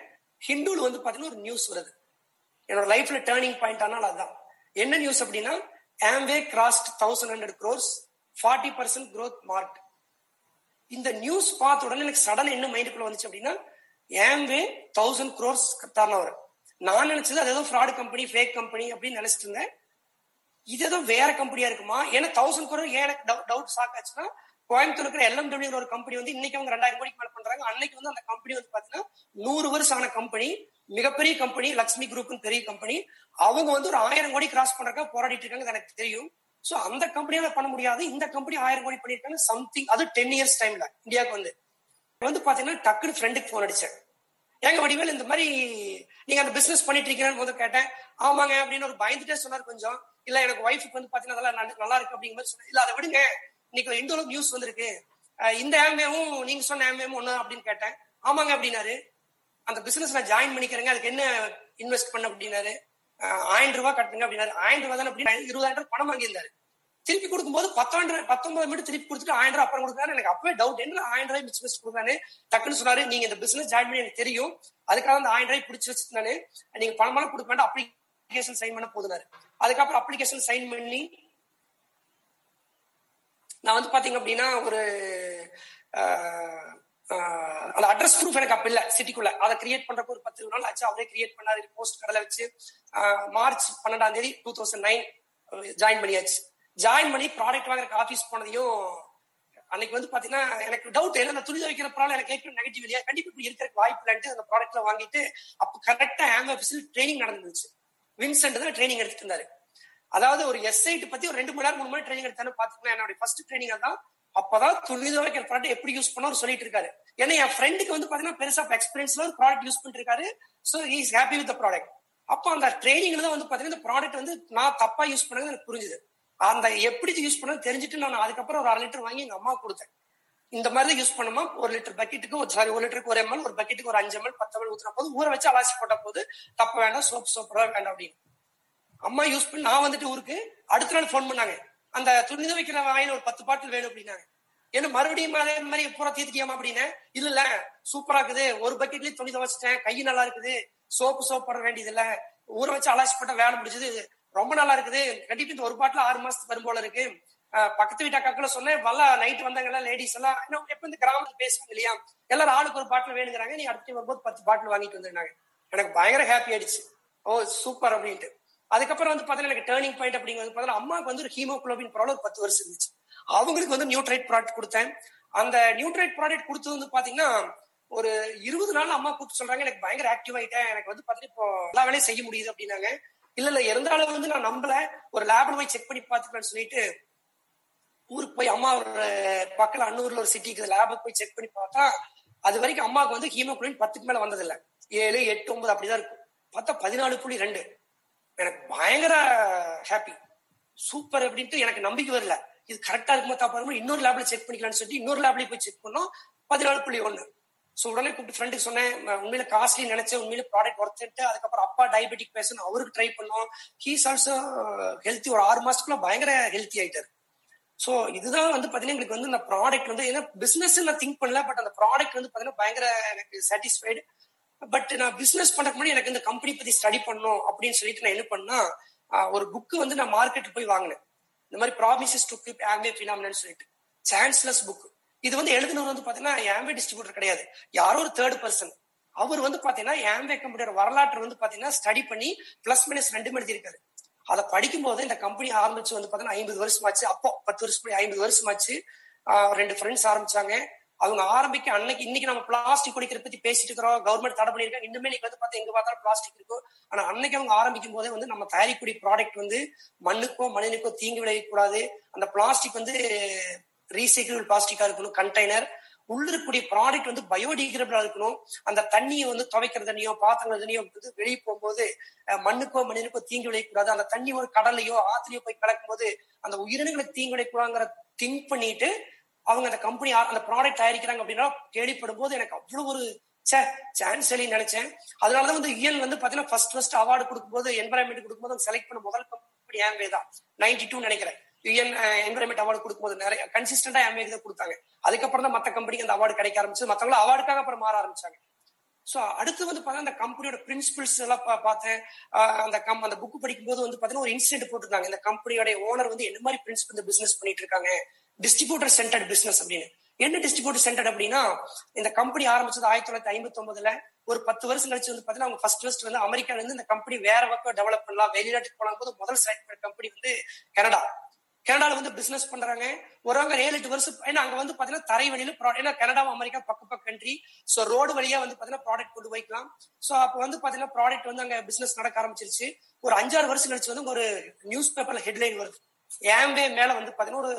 ஹிந்துல வந்து பாத்தீங்கன்னா ஒரு நியூஸ் வருது. என்னோட லைஃப்ல டேர்னிங் பாயிண்ட் ஆனால் அதுதான் என்ன நியூஸ் அப்படின்னா Amway crossed thousand hundred crores forty percent growth mark இந்த நியூஸ் பார்த்த உடனே எனக்கு சடன் என்ன மைண்டுக்குள்ள வந்துச்சு அப்படின்னா Amway thousand crores turn over நான் நினைச்சது அது ஏதோ ஃப்ராட் கம்பெனி ஃபேக் கம்பெனி அப்படின்னு நினைச்சிட்டு இருந்தேன். இது ஏதோ வேற கம்பெனியா இருக்குமா? ஏன்னா தௌசண்ட் குரோர் ஏன் எனக்கு டவுட் சாக்காச்சுன்னா கோயம்புத்தூர் இருக்கிற எல்எம்டபிள்யூ ஒரு கம்பெனி வந்து இன்னைக்கு அவங்க ரெண்டாயிரம் கோடிக்கு மேல பண்றாங்க. அன்னைக்கு வந்து அந்த கம்பெனி வந்து பாத்தீங்கன்னா நூறு வருஷம் ஆன கம்பெனி மிகப்பெரிய கம்பெனி லக்ஷ்மி குரூப்னு பெரிய கம்பெனி அவங்க வந்து ஒரு ஆயிரம் கோடி கிராஸ் பண்றதுக்காக போராடிட்டு இருக்காங்க எனக்கு தெரியும். சோ அந்த கம்பெனியால பண்ண முடியாது. இந்த கம்பெனி ஆயிரம் கோடி பண்ணிருக்காங்க சம்திங் அது டென் இயர்ஸ் டைம்ல இந்தியாவுக்கு வந்து. வந்து பாத்தீங்கன்னா டக்குனு ஃப்ரெண்டுக்கு போன் அடிச்சேன். ஏங்க வடிவேல் இந்த மாதிரி நீங்க அந்த பிசினஸ் பண்ணிட்டு இருக்கீங்கன்னு போது கேட்டேன். ஆமாங்க அப்படின்னு ஒரு பயந்துட்டே சொன்னார் கொஞ்சம். இல்ல எனக்கு ஒய்ஃபுக்கு வந்து பாத்தீங்கன்னா அதெல்லாம் நல்லா இருக்கு அப்படிங்கிற மாதிரி சொன்னேன் இல்ல அதை விடுங்க. இன்னைக்கு ஒரு இண்டோல நியூஸ் வந்திருக்கு. இந்த ஆம்பேவும் நீங்க சொன்ன ஆம்பேவும் ஒண்ணு அப்படின்னு கேட்டேன். ஆமாங்க அப்படின்னாரு. அந்த பிசினஸ் நான் ஜாயின் பண்ணிக்கிறேங்க. அதுக்கு என்ன இன்வெஸ்ட் பண்ண அப்படின்னாரு. ஆயிரம் ரூபாய் கட்டுங்க அப்படின்னாரு. ஆயிரம் ரூபாய் தானே அப்படின்னு இருபதாயிரம் ரூபாய் பணம் வாங்கியிருந்தாரு. திருப்பி கொடுக்கும்போது பத்தாண்டு பத்தொன்பது மட்டும் திருப்பி கொடுத்துட்டு ஆயிரம் ரூபாய் அப்புறம் கொடுக்குறாரு. எனக்கு அப்பவே டவுட் என்ன ஆயிரம் ரூபாய் பிசினஸ் கொடுக்குறாரு டக்குன்னு சொன்னாரு நீங்க இந்த பிசினஸ் ஜாயின் பண்ணி எனக்கு தெரியும். அதுக்காக அந்த ஆயிரம் ரூபாய் பிடிச்சி வச்சிருந்தானு நீங்க பணமெல்லாம் கொடுக்க வேண்டாம் அப்ளிகேஷன் சைன் பண்ண போதுனாரு அதுக்கப்புறம் அப்ளிகேஷன் சைன் பண்ணி நான் வந்து பாத்தீங்க அப்படின்னா ஒரு அந்த அட்ரஸ் ப்ரூஃப் எனக்கு அப்ப இல்ல சிட்டிக்குள்ள. அதை கிரியேட் பண்றப்ப ஒரு பத்து இருபது நாள் ஆச்சு. அவரே கிரியேட் பண்ணாரு போஸ்ட் கடலை வச்சு மார்ச் பன்னெண்டாம் தேதி டூ தௌசண்ட் நைன் ஜாயின் பண்ணியாச்சு. ஜாயின் பண்ணி ப்ராடக்ட் வாங்குறதுக்கு ஆஃபீஸ் போனதையும் அன்னைக்கு வந்து பாத்தீங்கன்னா எனக்கு டவுட் இல்லை நான் துணி வைக்கிற ப்ராடக்ட் எனக்கு கேட்கணும் நெகட்டிவ் இல்லையா? கண்டிப்பா இப்படி இருக்கிறதுக்கு வாய்ப்பு இல்லைன்ட்டு அந்த ப்ராடக்ட்ல வாங்கிட்டு அப்ப கரெக்டா ஹேங் ஆஃபீஸில் ட்ரைனிங் நடந்துருச்சு வின்சென்ட் தான் ட்ரைனிங் எடுத்துட்டு இருந்தாரு. அதாவது ஒரு எஸ்ஐட்டு பத்தி ஒரு ரெண்டு மணி நேரம் மூணு மணி ட்ரைனிங் எடுத்தாலும் பாத்தீங்கன்னா என்னோட ஃபர்ஸ்ட் ட்ரைனிங் தான் அப்பதான் துணி துவைக்கிற ப்ராடக்ட் எப்படி யூஸ் பண்ண சொல்லிட்டு இருக்காரு. ஏன்னா என் ஃப்ரெண்டுக்கு வந்து பாத்தீங்கன்னா பெருசா எக்ஸ்பீரியன்ஸ்ல ஒரு ப்ராடக்ட் யூஸ் பண்ணிட்டு இருக்காரு. So is happy with product அப்போ அந்த ட்ரைனிங்ல தான் வந்து பாத்தீங்கன்னா இந்த ப்ராடக்ட் வந்து நான் தப்பா யூஸ் பண்ணது எனக்கு புரிஞ்சுது. அந்த எப்படி யூஸ் பண்ணது தெரிஞ்சுட்டு நான் அதுக்கப்புறம் ஒரு அரை லிட்டர் வாங்கி எங்க அம்மா கொடுத்தேன். இந்த மாதிரி தான் யூஸ் பண்ணுமா? ஒரு லிட்டர் பக்கெட்டுக்கு ஒரு சாரி ஒரு லிட்டருக்கு ஒரு எம்எல் ஒரு பக்கெட்டுக்கு ஒரு அஞ்சு எம்எல் பத்து எம்எல் ஊத்துற போது ஊற வச்சு அலாசி போட்ட போது தப்ப வேண்டாம் சோப் சோப் வேண்டாம் அப்படின்னு. அம்மா யூஸ் பண்ணி நான் வந்துட்டு ஊருக்கு அடுத்த நாள் ஃபோன் பண்ணாங்க. அந்த துணி துவைக்கிற வாயில ஒரு பத்து பாட்டில் வேணும் அப்படின்னாங்க. ஏன்னா மறுபடியும் அதே மாதிரி பூரா தீர்த்துக்கியாமா அப்படின்னு? இல்ல இல்ல சூப்பரா இருக்குது. ஒரு பக்கெட்லயும் துணி துவைச்சிட்டேன். கை நல்லா இருக்குது. சோப்பு சோப் போட வேண்டியது இல்ல ஊற வச்சு அலாசி போட்ட வேலை முடிஞ்சது. ரொம்ப நல்லா இருக்குது. கண்டிப்பா இந்த ஒரு பாட்டில் ஆறு மாசத்துக்கு வரும் போல இருக்கு. பக்கத்து வீட்டு அக்காக்களை சொன்னேன் வல்ல நைட் வந்தாங்கல்ல லேடிஸ் எல்லாம். இன்னும் எப்ப இந்த கிராமத்துல பேசுவாங்க இல்லையா? எல்லாரும் ஆளுக்கு ஒரு பாட்டில் வேணுங்கிறாங்க. நீ அடுத்த வரும்போது பத்து பாட்டில் வாங்கிட்டு வந்துருந்தாங்க எனக்கு பயங்கர ஹாப்பி ஆயிடுச்சு. ஓ சூப்பர் அப்படின்ட்டு. அதுக்கப்புறம் வந்து பாத்தீங்கன்னா எனக்கு டேர்னிங் பாயிண்ட் அப்படிங்கிறது பாத்தீங்கன்னா அம்மாவுக்கு வந்து ஒரு ஹீமோகுளோபின் ப்ராப்ளம் ஒரு பத்து வருஷம் இருந்துச்சு. அவங்களுக்கு வந்து நியூட்ரைட் ப்ராடக்ட் கொடுத்தேன். அந்த நியூட்ரைட் ப்ராடக்ட் கொடுத்தது வந்து பாத்தீங்கன்னா ஒரு இருபது நாள் அம்மா கூப்பிட்டு சொல்றாங்க எனக்கு பயங்கர ஆக்டிவ் ஆயிட்டேன். எனக்கு வந்து பாத்தீங்கன்னா இப்போ எல்லா வேலையும் செய்ய முடியுது அப்படின்னாங்க. இல்ல இல்ல இருந்தாலும் வந்து நான் நம்பல. ஒரு லேப்ல போய் செக் பண்ணி பாத்துக்கலாம்னு சொல்லிட்டு ஊருக்கு போய் அம்மா ஒரு பக்கத்துல அன்னூர்ல ஒரு சிட்டிக்கு லேபுக்கு போய் செக் பண்ணி பார்த்தா அது வரைக்கும் அம்மாவுக்கு வந்து ஹீமோகுளோபின் பத்துக்கு மேல வந்ததில்ல. ஏழு எட்டு ஒன்பது அப்படிதான் இருக்கும். பார்த்தா பதினாலு புள்ளி ரெண்டு. எனக்கு பயங்கர ஹாப்பி சூப்பர் அப்படின்ட்டு எனக்கு நம்பிக்கை வரல. இது கரெக்டா இருக்குமா தப்பா இருக்குமா இன்னொரு லேப்ல செக் பண்ணிக்கலாம்னு சொல்லிட்டு இன்னொரு லேப்லயும் போய் செக் பண்ணோம். பதினாலு புள்ளி ஒண்ணு. சோ உடனே கூப்பிட்டு ஃப்ரெண்டுக்கு சொன்னேன் உண்மையில காஸ்ட்லி நினைச்சேன் உண்மையில ப்ராடக்ட் ஒர்த்துட்டு அதுக்கப்புறம் அப்பா டயபெட்டிக் பேசணும் அவருக்கு ட்ரை பண்ணோம். ஹீஸ் ஆல்சோ ஹெல்த்தி ஒரு ஆறு மாசத்துக்குள்ள பயங்கர ஹெல்த்தி ஆயிட்டாரு. சோ இதுதான் வந்து பாத்தீங்கன்னா எங்களுக்கு வந்து இந்த ப்ராடக்ட் வந்து ஏன்னா பிசினஸ் நான் திங்க் பண்ணல பட் அந்த ப்ராடக்ட் வந்து பாத்தீங்கன்னா பயங்கர எனக்கு சாட்டிஸ்ஃபைடு பட் நான் பிசினஸ் பண்றதுக்கு முன்னாடி எனக்கு இந்த கம்பெனி பத்தி ஸ்டடி பண்ணணும் அப்படின்னு சொல்லிட்டு நான் என்ன பண்ணா ஒரு புக் வந்து நான் மார்க்கெட் போய் வாங்கினேன். இந்த மாதிரி ப்ராமிசஸ் டு கிளிப் ஆம்பே பினாமினு சொல்லிட்டு. சான்ஸ்லெஸ் புக் இது வந்து எழுதினவர் வந்து பாத்தீங்கன்னா ஆம்பே டிஸ்ட்ரிபியூட்டர் கிடையாது. யாரோ ஒரு தேர்ட் பர்சன் அவர் வந்து பாத்தீங்கன்னா ஆம்பே கம்பெனியோட வரலாற்று வந்து பாத்தீங்கன்னா ஸ்டடி பண்ணி பிளஸ் மைனஸ் ரெண்டு எழுதியிருக்காரு. அதை படிக்கும்போது இந்த கம்பெனி ஆரம்பிச்சு வந்து பாத்தீங்கன்னா ஐம்பது வருஷமாச்சு. அப்போ பத்து வருஷம் ஐம்பது வருஷமாச்சு. ரெண்டு ஃப்ரெண்ட்ஸ் ஆரம்பிச்சாங்க. அவங்க ஆரம்பிக்க அன்னைக்கு இன்னைக்கு நம்ம பிளாஸ்டிக் குடிக்கிற பத்தி பேசிட்டு இருக்கிறோம். கவர்மெண்ட் தடை பண்ணிருக்காங்க இன்னுமே நீங்க வந்து பார்த்தா எங்க பார்த்தாலும் பிளாஸ்டிக் இருக்கும். ஆனா அன்னைக்கு அவங்க ஆரம்பிக்கும் போதே வந்து நம்ம தயாரிக்கக்கூடிய ப்ராடக்ட் வந்து மண்ணுக்கோ மனிதனுக்கோ தீங்கு விளைவிக்கூடாது அந்த பிளாஸ்டிக் வந்து ரீசைக்கிள் பிளாஸ்டிக்கா இருக்கணும் கண்டெய்னர் உள்ள இருக்கக்கூடிய ப்ராடக்ட் வந்து பயோடிகிரபிளா இருக்கணும். அந்த தண்ணியை வந்து துவைக்கிற தண்ணியோ பாத்திரங்கள் தண்ணியோ வந்து வெளியே போகும்போது மண்ணுக்கோ மனிதனுக்கோ தீங்கு விளையக்கூடாது. அந்த தண்ணி ஒரு கடலையோ ஆத்திரியோ போய் கலக்கும் போது அந்த உயிரினங்களுக்கு தீங்கு விளையக்கூடாங்கிற திங்க் பண்ணிட்டு அவங்க அந்த கம்பெனி அந்த ப்ராடக்ட் தயாரிக்கிறாங்க அப்படின்னா கேள்விப்படும் போது எனக்கு அவ்வளவு ஒரு சே சான்ஸ் இல்லைன்னு நினைச்சேன். அதனாலதான் வந்து இயல் வந்து பாத்தீங்கன்னா ஃபர்ஸ்ட் ஃபர்ஸ்ட் அவார்டு கொடுக்கும்போது என்வரன்மெண்ட் கொடுக்கும்போது செலக்ட் பண்ண முதல் கம்பெனி ஆம்பே தான் நைன்டி டூ நினைக்கிறேன். யுஎன் என்வரன்மெண்ட் அவார்டு கொடுக்கும்போது நிறைய கன்சிஸ்டன்டா ஆம்பே கொடுத்தாங்க. அதுக்கப்புறம் தான் மத்த கம்பெனிக்கு அந்த அவார்டு கிடைக்க ஆரம்பிச்சு மற்றவங்களும் அவார்டுக்காக அப்புறம் மாற ஆரம்பிச்சாங்க. சோ அடுத்து வந்து பாத்தீங்கன்னா அந்த கம்பெனியோட பிரின்சிபல்ஸ் எல்லாம் பார்த்தேன். அந்த கம் அந்த புக் படிக்கும்போது வந்து பாத்தீங்கன்னா ஒரு இன்சிடென்ட் போட்டிருக்காங்க இந்த கம்பெனியோட ஓனர் வந்து என்ன மாதிரி பிரின்சிபல் இந்த பிசினஸ் பண்ணிட்டு இருக்காங்க? டிஸ்ட்ரிபியூட்டர் சென்டர்ட் பிசினஸ் அப்படின்னு. என்ன டிஸ்ட்ரிபியூட்டர் சென்டர் அப்படின்னா இந்த கம்பெனி ஆரம்பிச்சது ஆயிரத்தி தொள்ளாயிரத்தி ஐம்பத்தி ஒன்பதுல ஒரு பத்து வருஷம் கழிச்சு வந்து பாத்தீங்கன்னா அவங்க ஃபர்ஸ்ட் ஃபர்ஸ்ட் வந்து அமெரிக்கால இருந்து இந்த கம்பெனி வேற பக்கம் டெவலப் பண்ணலாம். வெளிநாட்டுக்கு போன போது முதல் செலக்ட் பண்ண கம்பெனி வந்து கனடா. கனடால வந்து பிசினஸ் பண்றாங்க. ஒருவங்க ஏழு எட்டு வருஷம் ஏன்னா அங்க வந்து பாத்தீங்கன்னா தரை வழியில ஏன்னா கனடாவும் அமெரிக்கா பக்க பக்க கண்ட்ரி சோ ரோடு வழியா வந்து பாத்தீங்கன்னா ப்ராடக்ட் கொண்டு போய்க்கலாம். சோ அப்ப வந்து பாத்தீங்கன்னா ப்ராடக்ட் வந்து அங்க பிசினஸ் நடக்க ஆரம்பிச்சிருச்சு. ஒரு அஞ்சாறு வருஷம் கழிச்சு வந்து ஒரு நியூஸ் பேப்பர்ல ஹெட்லைன் வருது. ஏம்பே மேல வந்து பாத்தீங்கன்னா ஒரு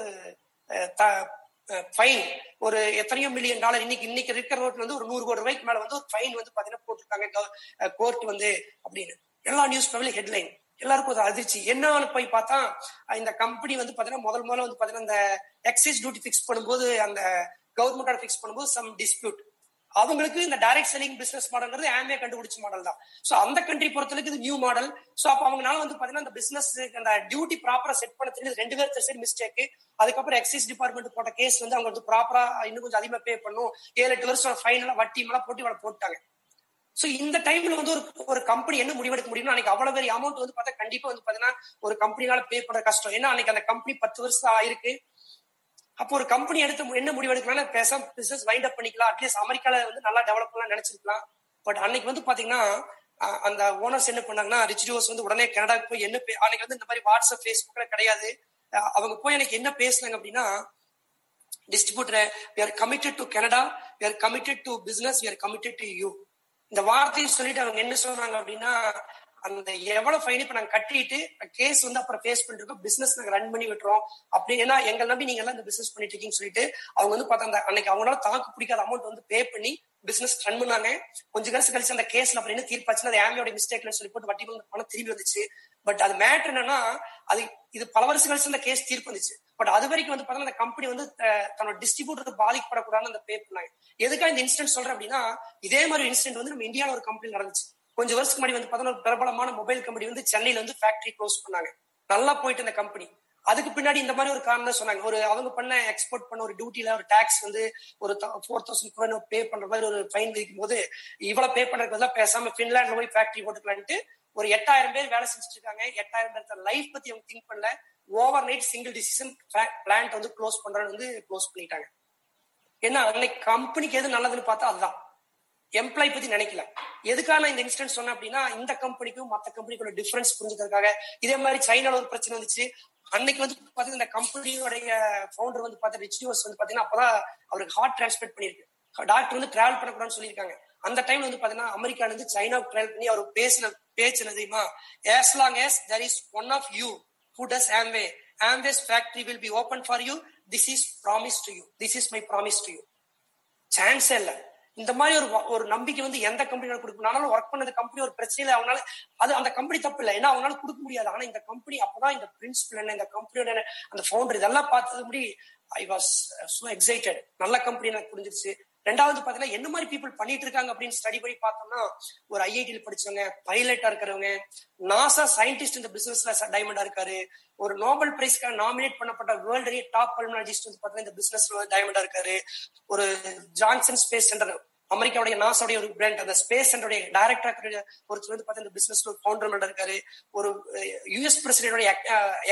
ஃபைன் ஒரு எத்தனையோ மில்லியன் டாலர் இன்னைக்கு இன்னைக்கு இருக்கிற ரோட்ல வந்து ஒரு நூறு கோடி ரூபாய்க்கு மேல வந்து ஒரு ஃபைன் வந்து பாத்தீங்கன்னா போட்டிருக்காங்க. கோர்ட் வந்து அப்படின்னு. எல்லா நியூஸ் பேப்பர்ல ஹெட்லைன் எல்லாருக்கும் ஒரு அதிர்ச்சி. என்னன்னு போய் பார்த்தா இந்த கம்பெனி வந்து பாத்தீங்கன்னா முதல் முதல்ல வந்து பாத்தீங்கன்னா இந்த எக்ஸைஸ் டியூட்டி ஃபிக்ஸ் பண்ணும்போது அந்த கவர்மெண்டோட ஃபிக்ஸ் பண்ணும்போது சம் டிஸ்பியூட் அவங்களுக்கு இந்த டைரக்ட் செல்லிங் பிசினஸ் மாடல்ங்கிறது ஆமே கண்டுபிடிச்ச மாடல் தான். சோ அந்த கண்ட்ரி பொறுத்தளவுக்கு இது நியூ மாடல் சோ அப்ப அவங்கனால வந்து பாத்தீங்கன்னா அந்த பிசினஸ் அந்த டியூட்டி ப்ராப்பரா செட் பண்ண தெரியுது ரெண்டு பேர் சரி மிஸ்டேக் அதுக்கப்புறம் எக்ஸைஸ் டிபார்ட்மெண்ட் போட்ட கேஸ் வந்து அவங்க வந்து ப்ராப்பரா இன்னும் கொஞ்சம் அதிகமா பே பண்ணும். ஏழு எட்டு வருஷம் ஃபைனலா வட்டி மேலாம் போட்டு இவளை போட்டாங்க சோ இந்த டைம்ல வந்து ஒரு ஒரு கம்பெனி என்ன முடிவெடுக்க முடியும்னா அன்னைக்கு அவ்வளவு பெரிய அமௌண்ட் வந்து பார்த்தா கண்டிப்பா வந்து பாத்தீங்கன்னா ஒரு கம்பெனியால பே பண்ற கஷ்டம். ஏன்னா அன்னைக்கு அந்த கம்பெனி பத்து வருஷம் ஆயிருக்கு. அப்போ ஒரு கம்பெனி எடுத்து என்ன முடிவெடுக்கலாம் பேசாம பிசினஸ் வைண்ட் அப் பண்ணிக்கலாம். அட்லீஸ்ட் அமெரிக்கால வந்து நல்லா டெவலப் பண்ணலாம் நினைச்சிருக்கலாம். பட் அன்னைக்கு வந்து பாத்தீங்கன்னா அந்த ஓனர்ஸ் என்ன பண்ணாங்கன்னா ரிச் டிவோர்ஸ் வந்து உடனே கனடாக்கு போய் என்ன பே- அன்னைக்கு வந்து இந்த மாதிரி வாட்ஸ்அப் ஃபேஸ்புக்ல கிடையாது. அவங்க போய் எனக்கு என்ன பேசுனாங்க அப்படின்னா distributor we are committed to Canada we are committed to business we are committed to you இந்த வார்த்தையை சொல்லிட்டு அவங்க என்ன சொன்னாங்க அப்படின்னா அந்த எவ்வளவு ஃபைன் இப்ப நாங்க கட்டிட்டு கேஸ் வந்து அப்புறம் ஃபேஸ் பண்ணிருக்கோம் பிசினஸ் நாங்க ரன் பண்ணி விட்டுறோம். அப்படி ஏன்னா எங்களை நம்பி நீங்க எல்லாம் இந்த பிசினஸ் பண்ணிட்டு இருக்கீங்கன்னு சொல்லிட்டு அவங்க வந்து பார்த்தா அந்த அன்னைக்கு அவங்களால தாக்கு பிடிக்காத அமௌண்ட் வந்து பே பண்ணி பிசினஸ் ரன் பண்ணாங்க. கொஞ்சம் கழிச்சு கழிச்சு அந்த கேஸ்ல அப்புறம் என்ன தீர்ப்பாச்சுன்னா அது ஆமியோட மிஸ்டேக்ல சொல்லி போட்டு வட்டி பணம் திரும்பி வந்துச்சு. பட் அது மேட்ரு என்னன்னா அது இது பல வருஷம் கழிச்சு கேஸ் தீர்ப்பு வந்துச்சு. பட் அது வரைக்கும் வந்து பார்த்தீங்கன்னா அந்த கம்பெனி வந்து த- தன்னோட டிஸ்ட்ரிபியூட்டர் பாதிக்கப்படக்கூடாதுன்னு அந்த பே பண்ணாங்க எதுக்காக இந்த இன்சிடென்ட் சொல்றேன் அப்படின்னா இதே மாதிரி இன்சிடென்ட் வந்து நம்ம இந்தியாவில் ஒரு கம்பெனி நடந்துச்சு. கொஞ்சம் வருஷத்துக்கு முன்னாடி வந்து பார்த்தீங்கன்னா ஒரு பிரபலமான மொபைல் கம்பெனி வந்து சென்னையில வந்து ஃபேக்டரி க்ளோஸ் பண்ணாங்க. நல்லா போயிட்டு இந்த கம்பெனி அதுக்கு பின்னாடி இந்த மாதிரி ஒரு காரணம் தான் சொன்னாங்க. ஒரு அவங்க பண்ண எக்ஸ்போர்ட் பண்ண ஒரு டியூட்டில ஒரு டாக்ஸ் வந்து ஒரு ஃபோர் தௌசண்ட் பே பண்ற மாதிரி ஒரு ஃபைன் விதிக்கும் போது இவ்வளவு பே பண்றதுக்கு பதிலா பேசாம பின்லாண்ட்ல போய் ஃபேக்டரி போட்டுக்கலான்ட்டு ஒரு எட்டாயிரம் பேர் வேலை செஞ்சுட்டு இருக்காங்க எட்டாயிரம் பேர் லைஃப் பத்தி அவங்க திங்க் பண்ணல. Overnight single decision plant வந்து க்ளோஸ் பண்றது வந்து க்ளோஸ் பண்ணிட்டாங்க. ஏன்னா அன்னைக்கு கம்பெனிக்கு எது நல்லதுன்னு பார்த்தா அதுதான். எம்ப்ளாய் பத்தி நினைக்கல. எதுக்கான இந்த இன்சிடென்ட் சொன்னேன் அப்படின்னா இந்த கம்பெனிக்கும் மற்ற கம்பெனிக்குள்ள டிஃபரன்ஸ் புரிஞ்சுக்கிறதுக்காக. இதே மாதிரி சைனால ஒரு பிரச்சனை வந்துச்சு. அன்னைக்கு வந்து பாத்தீங்கன்னா இந்த கம்பெனியோடைய ஃபவுண்டர் வந்து பார்த்தா ரிச் வந்து பாத்தீங்கன்னா அப்பதான் அவருக்கு ஹார்ட் டிரான்ஸ்பிளேட் பண்ணிருக்கு டாக்டர் வந்து டிராவல் பண்ணக்கூடாதுன்னு சொல்லியிருக்காங்க. அந்த டைம்ல வந்து பாத்தீங்கன்னா அமெரிக்கால இருந்து சைனாவுக்கு ட்ரெயல் பண்ணி அவர் பேசின பேச்சு தெரியுமா? As long as there is one of you who does Amway Amway's factory will be open for you this is promise to you this is my promise to you சான்ஸே இல்ல. இந்த மாதிரி ஒரு ஒரு நம்பிக்கை வந்து எந்த கம்பெனியால கொடுக்கணும் ஆனாலும் ஒர்க் பண்ணது கம்பெனி ஒரு பிரச்சனையில அவனால அது அந்த கம்பெனி தப்பு இல்லை. ஏன்னா அவனால கொடுக்க முடியாது. ஆனா இந்த கம்பெனி அப்பதான் இந்த பிரின்சிபல் என்ன இந்த கம்பெனியோட என்ன, அந்த ஃபவுண்டர் இதெல்லாம் பார்த்தது முடி ஐ வாஸ் சோ எக்ஸைட்டட் நல்ல கம்பெனி எனக்கு புரிஞ்சிருச்சு. ரெண்டாவது பாத்தீங்கன்னா என்ன மாதிரி பீப்புள் பண்ணிட்டு இருக்காங்க அப்படின்னு ஸ்டடி பண்ணி பார்த்தோம்னா ஒரு ஐஐடியில் படிச்சவங்க பைலட்டா இருக்கிறவங்க நாசா சயின்டிஸ்ட் இந்த பிசினஸ்ல டைமண்டா இருக்காரு. ஒரு நோபல் பிரைஸ்க்காக நாமினேட் பண்ணப்பட்ட வேர்ல்டு டாப் பல்மனாலஜிஸ்ட் வந்து பாத்தீங்கன்னா இந்த பிசினஸ்ல டைமண்டா இருக்காரு. ஒரு ஜான்சன் ஸ்பேஸ் சென்டர் அமெரிக்காவுடைய நாசாவுடைய ஒரு பிராண்ட் அந்த ஸ்பேஸ் சென்டருடைய டைரக்டர் ஒருத்தர் வந்து பார்த்தா இந்த பிசினஸ்ல ஒரு ஃபவுண்டர் இருக்காரு. ஒரு யூஎஸ் பிரசிடென்டோட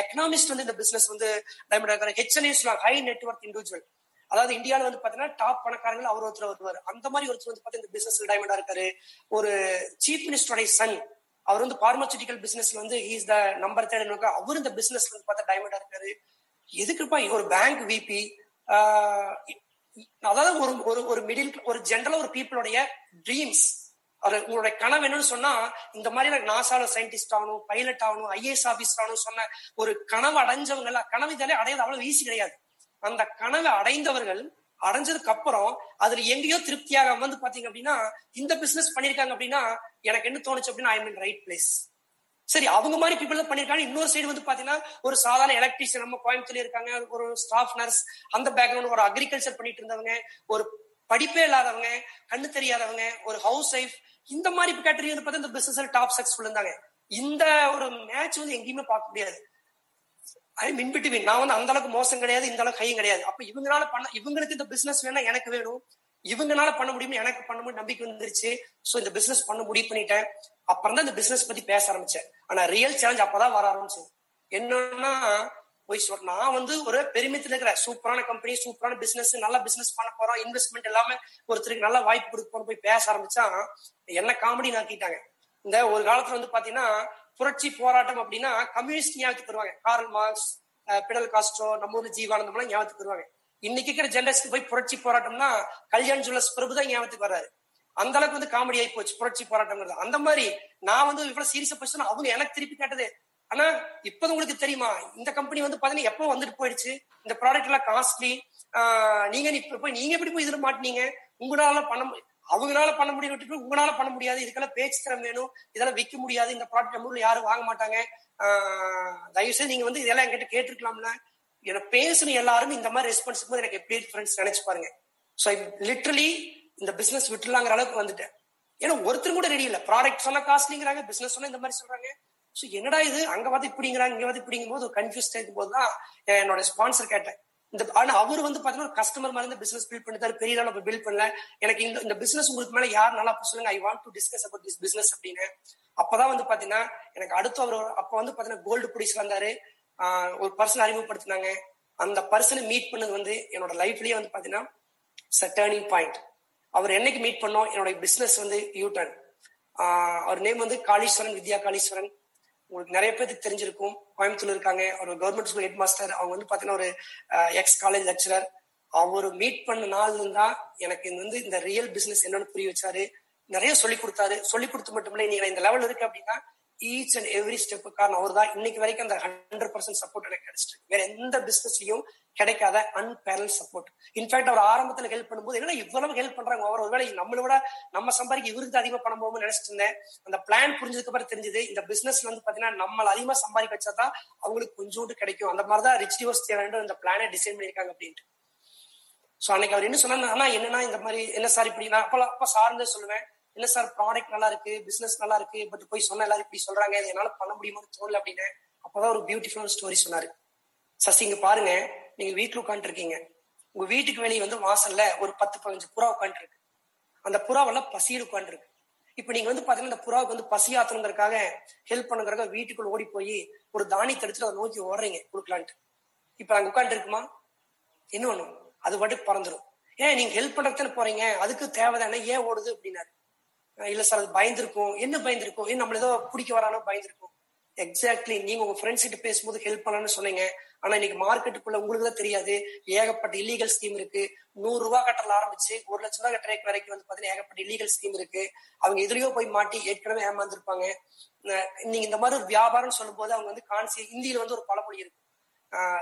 எக்கனாமிஸ்ட் வந்து இந்த பிசினஸ் வந்து டைமண்டா இருக்காரு. ஹெச்என்ஏஸ் ஹை நெட்ஒர்க் இண்டிவிஜுவல் அதாவது இந்தியாவில் வந்து பாத்தீங்கன்னா டாப் பணக்காரங்கள் அவர் ஒருத்தர் வருவார். அந்த மாதிரி ஒருத்தர் வந்து பாத்தீங்கன்னா இந்த பிசினஸ் டைமண்டா இருக்காரு. ஒரு சீஃப் மினிஸ்டருடைய சன் அவர் வந்து பார்மசூட்டிக்கல் பிசினஸ்ல வந்து இஸ் த நம்பர் தேர்ட் அவர் இந்த பிசினஸ்ல வந்து பார்த்தா டைமண்டா இருக்காரு. எதுக்குப்பா ஒரு பேங்க் விபி அதாவது ஒரு ஒரு ஒரு மிடில் ஒரு ஜென்ரலா ஒரு பீப்புளுடைய ட்ரீம்ஸ் ஒரு உங்களுடைய கனவு என்னன்னு சொன்னா இந்த மாதிரி எல்லாம் நாசால சயின்டிஸ்ட் ஆகணும் பைலட் ஆகணும் ஐஏஎஸ் ஆபீசர் ஆகணும் சொன்ன ஒரு கனவு அடைஞ்சவங்க எல்லாம் கனவு இதாலே அடையாது அவ்வளவு ஈஸி கிடையாது. அந்த கனவை அடைந்தவர்கள் அடைஞ்சதுக்கு அப்புறம் அதுல எங்கேயோ திருப்தியாக வந்து பாத்தீங்க அப்படின்னா இந்த பிசினஸ் பண்ணிருக்காங்க அப்படின்னா எனக்கு என்ன தோணுச்சு அப்படின்னா ஐ மீன் ரைட் பிளேஸ் சரி அவங்க மாதிரி பீப்புள் தான் பண்ணிருக்காங்க இன்னொரு சைடு வந்து பாத்தீங்கன்னா ஒரு சாதாரண எலக்ட்ரீஷியன் நம்ம கோயம்புத்தூர்ல இருக்காங்க. ஒரு ஸ்டாஃப் நர்ஸ் அந்த பேக்ரவுண்ட் ஒரு அக்ரிகல்ச்சர் பண்ணிட்டு இருந்தவங்க ஒரு படிப்பே இல்லாதவங்க கண்ணு தெரியாதவங்க ஒரு ஹவுஸ் ஒய்ஃப் இந்த மாதிரி கேட்டரிங் வந்து பார்த்தா இந்த பிசினஸ் டாப் சக்சஸ்ஃபுல் இருந்தாங்க. இந்த ஒரு மேட்ச் வந்து எங்கேயுமே பார்க்க முடியாது. ஐ மின் பிட்வீன் நான் வந்து அந்த அளவுக்கு மோசம் கிடையாது இந்த அளவுக்கு கையும் கிடையாது. அப்ப இவங்களால பண்ண இவங்களுக்கு இந்த பிசினஸ் வேணா எனக்கு வேணும். இவங்கனால பண்ண முடியும் எனக்கு பண்ண முடியும் நம்பிக்கை வந்துருச்சு. சோ இந்த பிசினஸ் பண்ண முடிவு பண்ணிட்டேன். அப்புறம் தான் இந்த பிசினஸ் பத்தி பேச ஆரம்பிச்சேன். ஆனா ரியல் சேலஞ்ச் அப்பதான் வர ஆரம்பிச்சு என்னன்னா போய் சொல் நான் வந்து ஒரு பெருமித்துல இருக்கிற சூப்பரான கம்பெனி சூப்பரான பிசினஸ் நல்ல பிசினஸ் பண்ண போறோம். இன்வெஸ்ட்மெண்ட் எல்லாமே ஒருத்தருக்கு நல்ல வாய்ப்பு கொடுக்க போய் பேச ஆரம்பிச்சா என்ன காமெடி நாக்கிட்டாங்க இந்த ஒரு காலத்துல வந்து பாத்தீங்கன்னா புரட்சி போராட்டம் அப்படின்னா கம்யூனிஸ்ட் ஞாபகத்துக்கு வருவாங்க. கார்ல் மார்க்ஸ் பிடல் காஸ்ட்ரோ நம்ம ஊர்ல ஜீவானந்தம் எல்லாம் ஞாபகத்துக்கு வருவாங்க. இன்னைக்கு இருக்கிற ஜென்ரேஷன் போய் புரட்சி போராட்டம்னா கல்யாண் ஜுவல்லர்ஸ் பிரபு தான் ஞாபகத்துக்கு வர்றாரு. அந்த அளவுக்கு வந்து காமெடி ஆகி போச்சு புரட்சி போராட்டம்ங்கிறது. அந்த மாதிரி நான் வந்து இவ்வளவு சீரியஸா போச்சுன்னா அவங்க எனக்கு திருப்பி கேட்டது ஆனா இப்ப உங்களுக்கு தெரியுமா? இந்த கம்பெனி வந்து பாத்தீங்கன்னா எப்போ வந்துட்டு போயிடுச்சு? இந்த ப்ராடக்ட் எல்லாம் காஸ்ட்லி நீங்க இப்ப போய் நீங்க எப்படி போய் இதுல மாட்டீங்க உங்களால பண்ண அவங்களால பண்ண முடியும் உங்களால பண்ண முடியாது. இதுக்கெல்லாம் பேச்சு திறம் வேணும். இதெல்லாம் விற்க முடியாது. இந்த ப்ராடக்ட் நம்ம ஊர்ல யாரும் வாங்க மாட்டாங்க. தயவுசெய்து தயவு செய்து நீங்க வந்து இதெல்லாம் என்கிட்ட கேட்டிருக்கலாம்ல. எனக்கு பேசுன எல்லாரும் இந்த மாதிரி ரெஸ்பான்ஸ் போது எனக்கு எப்படி ஃப்ரெண்ட்ஸ் நினைச்சு பாருங்க. ஸோ லிட்ரலி இந்த பிசினஸ் விட்டுலாங்கிற அளவுக்கு வந்துட்டேன். ஏன்னா ஒருத்தர் கூட ரெடி இல்லை. ப்ராடக்ட் சொன்னா காஸ்ட்லிங்கிறாங்க பிசினஸ் சொன்னா இந்த மாதிரி சொல்றாங்க. ஸோ என்னடா இது? அங்க வந்து இப்படிங்கிறாங்க இங்க வந்து இப்படிங்கும் போது கன்ஃபியூஸ் இருக்கும் போது தான் என்னோட ஸ்பான்சர் கேட்டேன். இந்த ஆனா அவர் வந்து பாத்தீங்கன்னா ஒரு கஸ்டமர் மாதிரி பிசினஸ் பில்ட் பண்ணிட்டாரு. பெரிய அளவு பில்ட் பண்ணல. எனக்கு இந்த இந்த பிசினஸ் உங்களுக்கு மேல யார் நல்லா சொல்லுங்க I want to discuss about this business அப்படின்னு. அப்பதான் வந்து பாத்தீங்கன்னா எனக்கு அடுத்து அவர் அப்ப வந்து பாத்தீங்கன்னா கோல்டு புடிஸ் வந்தாரு. ஒரு பர்சன் அறிமுகப்படுத்தினாங்க. அந்த பர்சனை மீட் பண்ணது வந்து என்னோட லைஃப்லயே வந்து பாத்தீங்கன்னா டேர்னிங் பாயிண்ட் அவர் என்னைக்கு மீட் பண்ணோம்? என்னோட பிசினஸ் வந்து யூ டர்ன் அவர் நேம் வந்து காளீஸ்வரன் வித்யா காளீஸ்வரன் உங்களுக்கு நிறைய பேருக்கு தெரிஞ்சிருக்கும். கோயம்புத்தூர்ல இருக்காங்க. ஒரு கவர்மெண்ட் ஸ்கூல் ஹெட் மாஸ்டர் அவங்க வந்து பாத்தீங்கன்னா ஒரு எக்ஸ் காலேஜ் லெக்சரர் அவர் மீட் பண்ண நாள்ல தான் எனக்கு இது வந்து இந்த ரியல் பிசினஸ் என்னன்னு புரிய வச்சாரு. நிறைய சொல்லி கொடுத்தாரு. சொல்லி கொடுத்து மட்டும் இல்ல நீங்க இந்த லெவல் இருக்கு அப்படின்னா ஈச் அண்ட் எவ்ரி ஸ்டெப்பு காரணம் அவர் தான் இன்னைக்கு வரைக்கும் அந்த ஹண்ட்ரட் பர்சன்ட் சப்போர்ட் எனக்கு கிடைச்சிருக்கு வேற எந்த பிசினஸ்லயும் கிடைக்காத அன்பேரல் சப்போர்ட் இன்ஃபேக்ட் அவர் ஆரம்பத்துல ஹெல்ப் பண்ணும்போது என்ன இவ்வளவு ஹெல்ப் பண்றாங்க? அவர் ஒருவேளை நம்மளோட நம்ம சம்பாதிக்க இவருக்கு அதிகமா பணம் போகும்னு நினைச்சிட்டு இருந்தேன். அந்த பிளான் புரிஞ்சதுக்கு அப்புறம் தெரிஞ்சது இந்த பிசினஸ்ல வந்து பாத்தீங்கன்னா நம்மள அதிகமா சம்பாதிக்க வச்சாதான் அவங்களுக்கு கொஞ்சோண்டு கிடைக்கும். அந்த மாதிரிதான் ரிச் டிவோர்ஸ் தேவையான இந்த பிளானை டிசைன் பண்ணிருக்காங்க அப்படின்ட்டு. சோ அன்னைக்கு அவர் என்ன சொன்னாங்கன்னா ஆனா என்னன்னா இந்த மாதிரி என்ன சார் இப்படி? நான் அப்ப அப்ப சார்ந்தே சொல்லுவேன். இல்ல சார் ப்ராடக்ட் நல்லா இருக்கு பிசினஸ் நல்லா இருக்கு பட் போய் சொன்ன எல்லாரும் இப்படி சொல்றாங்க இது என்னால பண்ண முடியுமான்னு தோணல அப்படின்னு அப்பதான் ஒரு பியூட்டிஃபுல்லான ஸ்டோரி சொன்னாரு. சசி இங்க பாருங்க நீங்க வீட்டுல உட்காந்து இருக்கீங்க உங்க வீட்டுக்கு வெளியே வந்து வாசல்ல ஒரு பத்து பதினஞ்சு புறா உட்காந்துட்டு இருக்கு அந்த புறாவெல்லாம் பசியில் உட்காந்து இருக்கு இப்ப நீங்க வந்து பாத்தீங்கன்னா இந்த புறாவுக்கு வந்து பசியாத்தணுங்கிறதுக்காக ஹெல்ப் பண்ணுங்கிறக்காக வீட்டுக்குள்ள ஓடி போய் ஒரு தானி எடுத்துட்டு அதை நோக்கி ஓடுறீங்க கொடுக்கலான்ட்டு. இப்ப அங்க உட்காந்து இருக்குமா? என்ன ஒண்ணும் அது பாட்டுக்கு பறந்துடும் ஏன் நீங்க ஹெல்ப் பண்றதுன்னு போறீங்க? அதுக்கு தேவைதானே ஏன் ஓடுது? அப்படின்னாரு. இல்ல சார் அது பயந்துருக்கும். என்ன பயந்துருக்கும்? ஏன் நம்மள ஏதோ பிடிக்க வரானோ பயந்துருக்கும். எக்ஸாக்ட்லி நீங்க உங்க ஃப்ரெண்ட்ஸ் கிட்ட பேசும்போது ஹெல்ப் பண்ணலாம்னு சொன்னீங்க. ஆனா இன்னைக்கு மார்க்கெட்டுக்குள்ள உங்களுக்கு தான் தெரியாது. ஏகப்பட்ட இல்லீகல் ஸ்கீம் இருக்கு. நூறு ரூபாய் கட்டல ஆரம்பிச்சு ஒரு லட்சம் ரூபாய் கட்டுற வரைக்கும் வந்து பாத்தீங்கன்னா ஏகப்பட்ட இல்லீகல் ஸ்கீம் இருக்கு. அவங்க எதிரையோ போய் மாட்டி ஏற்கனவே ஏமாந்துருப்பாங்க. நீங்க இந்த மாதிரி ஒரு வியாபாரம் சொல்லும் போது அவங்க வந்து கான்சி இந்தியில வந்து ஒரு பழமொழி இருக்கு.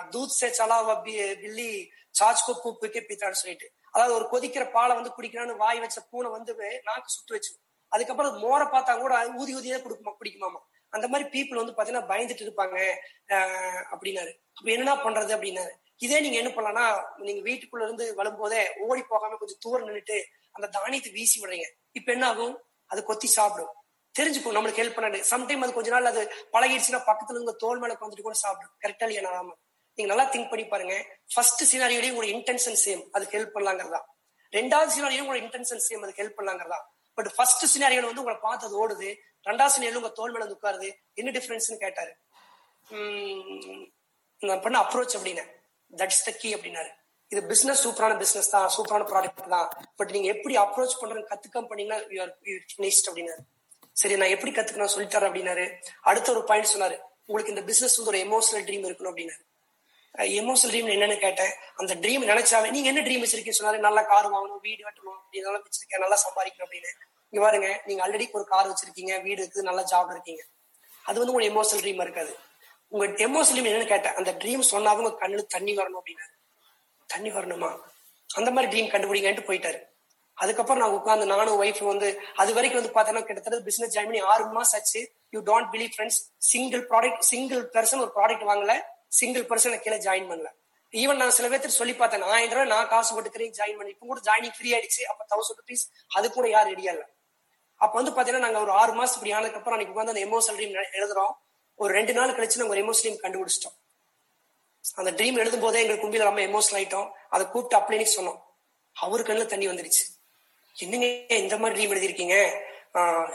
தூத் சே சலா பி- பில்லி சாச்கோ கூப்புக்கே பீத்தான்னு சொல்லிட்டு. அதாவது ஒரு கொதிக்கிற பாலை வந்து குடிக்கிறான்னு வாய் வச்ச பூனை வந்து நாக்கு சுட்டு வச்சு அதுக்கப்புறம் மோரை பார்த்தா கூட ஊதி ஊதியே குடுக்குமா குடிக்குமாமா. அந்த மாதிரி பீப்புள் வந்து பாத்தீங்கன்னா பயந்துட்டு இருப்பாங்க. ஆஹ் அப்படின்னாரு. அப்ப என்ன பண்றது அப்படின்னாரு. இதே நீங்க என்ன பண்ணலாம்னா நீங்க வீட்டுக்குள்ள இருந்து வரும்போதே ஓடி போகாம கொஞ்சம் தூரம் நின்னுட்டு அந்த தானியத்தை வீசி விடுறீங்க. இப்ப என்ன ஆகும்? அது கொத்தி சாப்பிடும். தெரிஞ்சுக்கும் நம்மளுக்கு ஹெல்ப் பண்ணாண்டு சம்டைம் அது கொஞ்ச நாள் அது பழகிடுச்சுன்னா பக்கத்துல இருந்து தோல் மேல வந்துட்டு கூட சாப்பிடும். கரெக்டா இல்லையா? நாம நீங்க நல்லா திங்க் பண்ணி பாருங்க. ஃபர்ஸ்ட் சினாரியோடய உங்களோட இன்டென்ஷன் சேம் அதுக்கு ஹெல்ப் பண்ணலாங்கிறதா? ரெண்டாவது சினாரியும் உங்களோட இன்டென்ஷன் சேம் அதுக்கு ஹெல்ப் பண்ணலாங்கிறதா? பட் ஃபர்ஸ்ட் சினாரியோல வந்து உங்களை பார்த்து அது ஓடுது. ரெண்டாவது சினாரியோல உங்க தோல் மேல வந்து உட்காருது. என்ன டிஃபரன்ஸ்னு கேட்டாரு. நான் பண்ண அப்ரோச் அப்படின்னு தட்ஸ் த கீ அப்படின்னாரு. இது பிசினஸ் சூப்பரான பிசினஸ் தான். சூப்பரான ப்ராடக்ட் தான். பட் நீங்க எப்படி அப்ரோச் பண்றேன்னு கத்துக்க பண்ணீங்கன்னா யூ ஆர் அப்படின்னாரு. சரி நான் எப்படி கத்துக்கணும் சொல்லித்தரேன் அப்படின்னாரு. அடுத்த ஒரு பாயிண்ட் சொன்னாரு. உங்களுக்கு இந்த பிசினஸ் வந்து ஒரு எமோஷனல் ட்ரீம் இருக்கணும் அப்படின்னாரு. எமோஷனல் ட்ரீம் என்னன்னு கேட்டேன். அந்த ட்ரீம் நினைச்சாவே நீங்க என்ன ட்ரீம் வச்சிருக்கீங்க சொன்னாரு நல்லா கார் வாங்கணும் வீடு கட்டணும் இதெல்லாம் வச்சிருக்கேன் நல்லா சம்பாதிக்கணும் அப்படின்னு. இங்க பாருங்க நீங்க ஆல்ரெடி ஒரு கார் வச்சிருக்கீங்க வீடு இருக்குது நல்லா ஜாப் இருக்கீங்க. அது வந்து உங்க எமோஷனல் ட்ரீம் இருக்காது. உங்க எமோஷனல் ட்ரீம் என்னன்னு கேட்டேன் அந்த ட்ரீம் சொன்னாலும் உங்க கண்ணுல தண்ணி வரணும் அப்படின்னு. தண்ணி வரணுமா? அந்த மாதிரி ட்ரீம் கண்டுபிடிங்கன்ட்டு போயிட்டாரு. அதுக்கப்புறம் நான் உட்காந்து நானும் ஒய்ஃப் வந்து அது வரைக்கும் வந்து பார்த்தோன்னா கிட்டத்தட்ட பிசினஸ் ஜாயின் பண்ணி ஆறு மாசம் ஆச்சு. You don't believe friends single product single person ஒரு ப்ராடக்ட் வாங்கல. சிங்கிள் பர்சன் கீழே ஜாயின் பண்ணல. ஈவன் நான் சில பேர்த்து சொல்லி பார்த்தேன் ஆயிரம் ரூபாய் நான் காசு போட்டுக்கிறேன் ஜாயின் பண்ணி இப்போ கூட ஜாயினிங் ஃப்ரீ ஆயிடுச்சு அப்ப தௌசண்ட் ருபீஸ் அது கூட யாரும் ரெடியா இல்லை அப்ப வந்து பாத்தீங்கன்னா நாங்க ஒரு ஆறு மாசம் இப்படி ஆனதுக்கு அப்புறம் அன்னைக்கு உட்காந்து அந்த எமோ ட்ரீம் எழுதுறோம். ஒரு ரெண்டு நாள் கழிச்சு நாங்க ஒரு எமோ ட்ரீம் கண்டுபிடிச்சிட்டோம். அந்த ட்ரீம் எழுதும் போதே எங்களுக்கு கும்பியில் ரொம்ப எமோஷனல் ஆயிட்டோம். அதை கூப்பிட்டு அப்படின்னு சொன்னோம். அவரு கண்ணில் தண்ணி வந்துருச்சு. என்னங்க இந்த மாதிரி ட்ரீம் எழுதிருக்கீங்க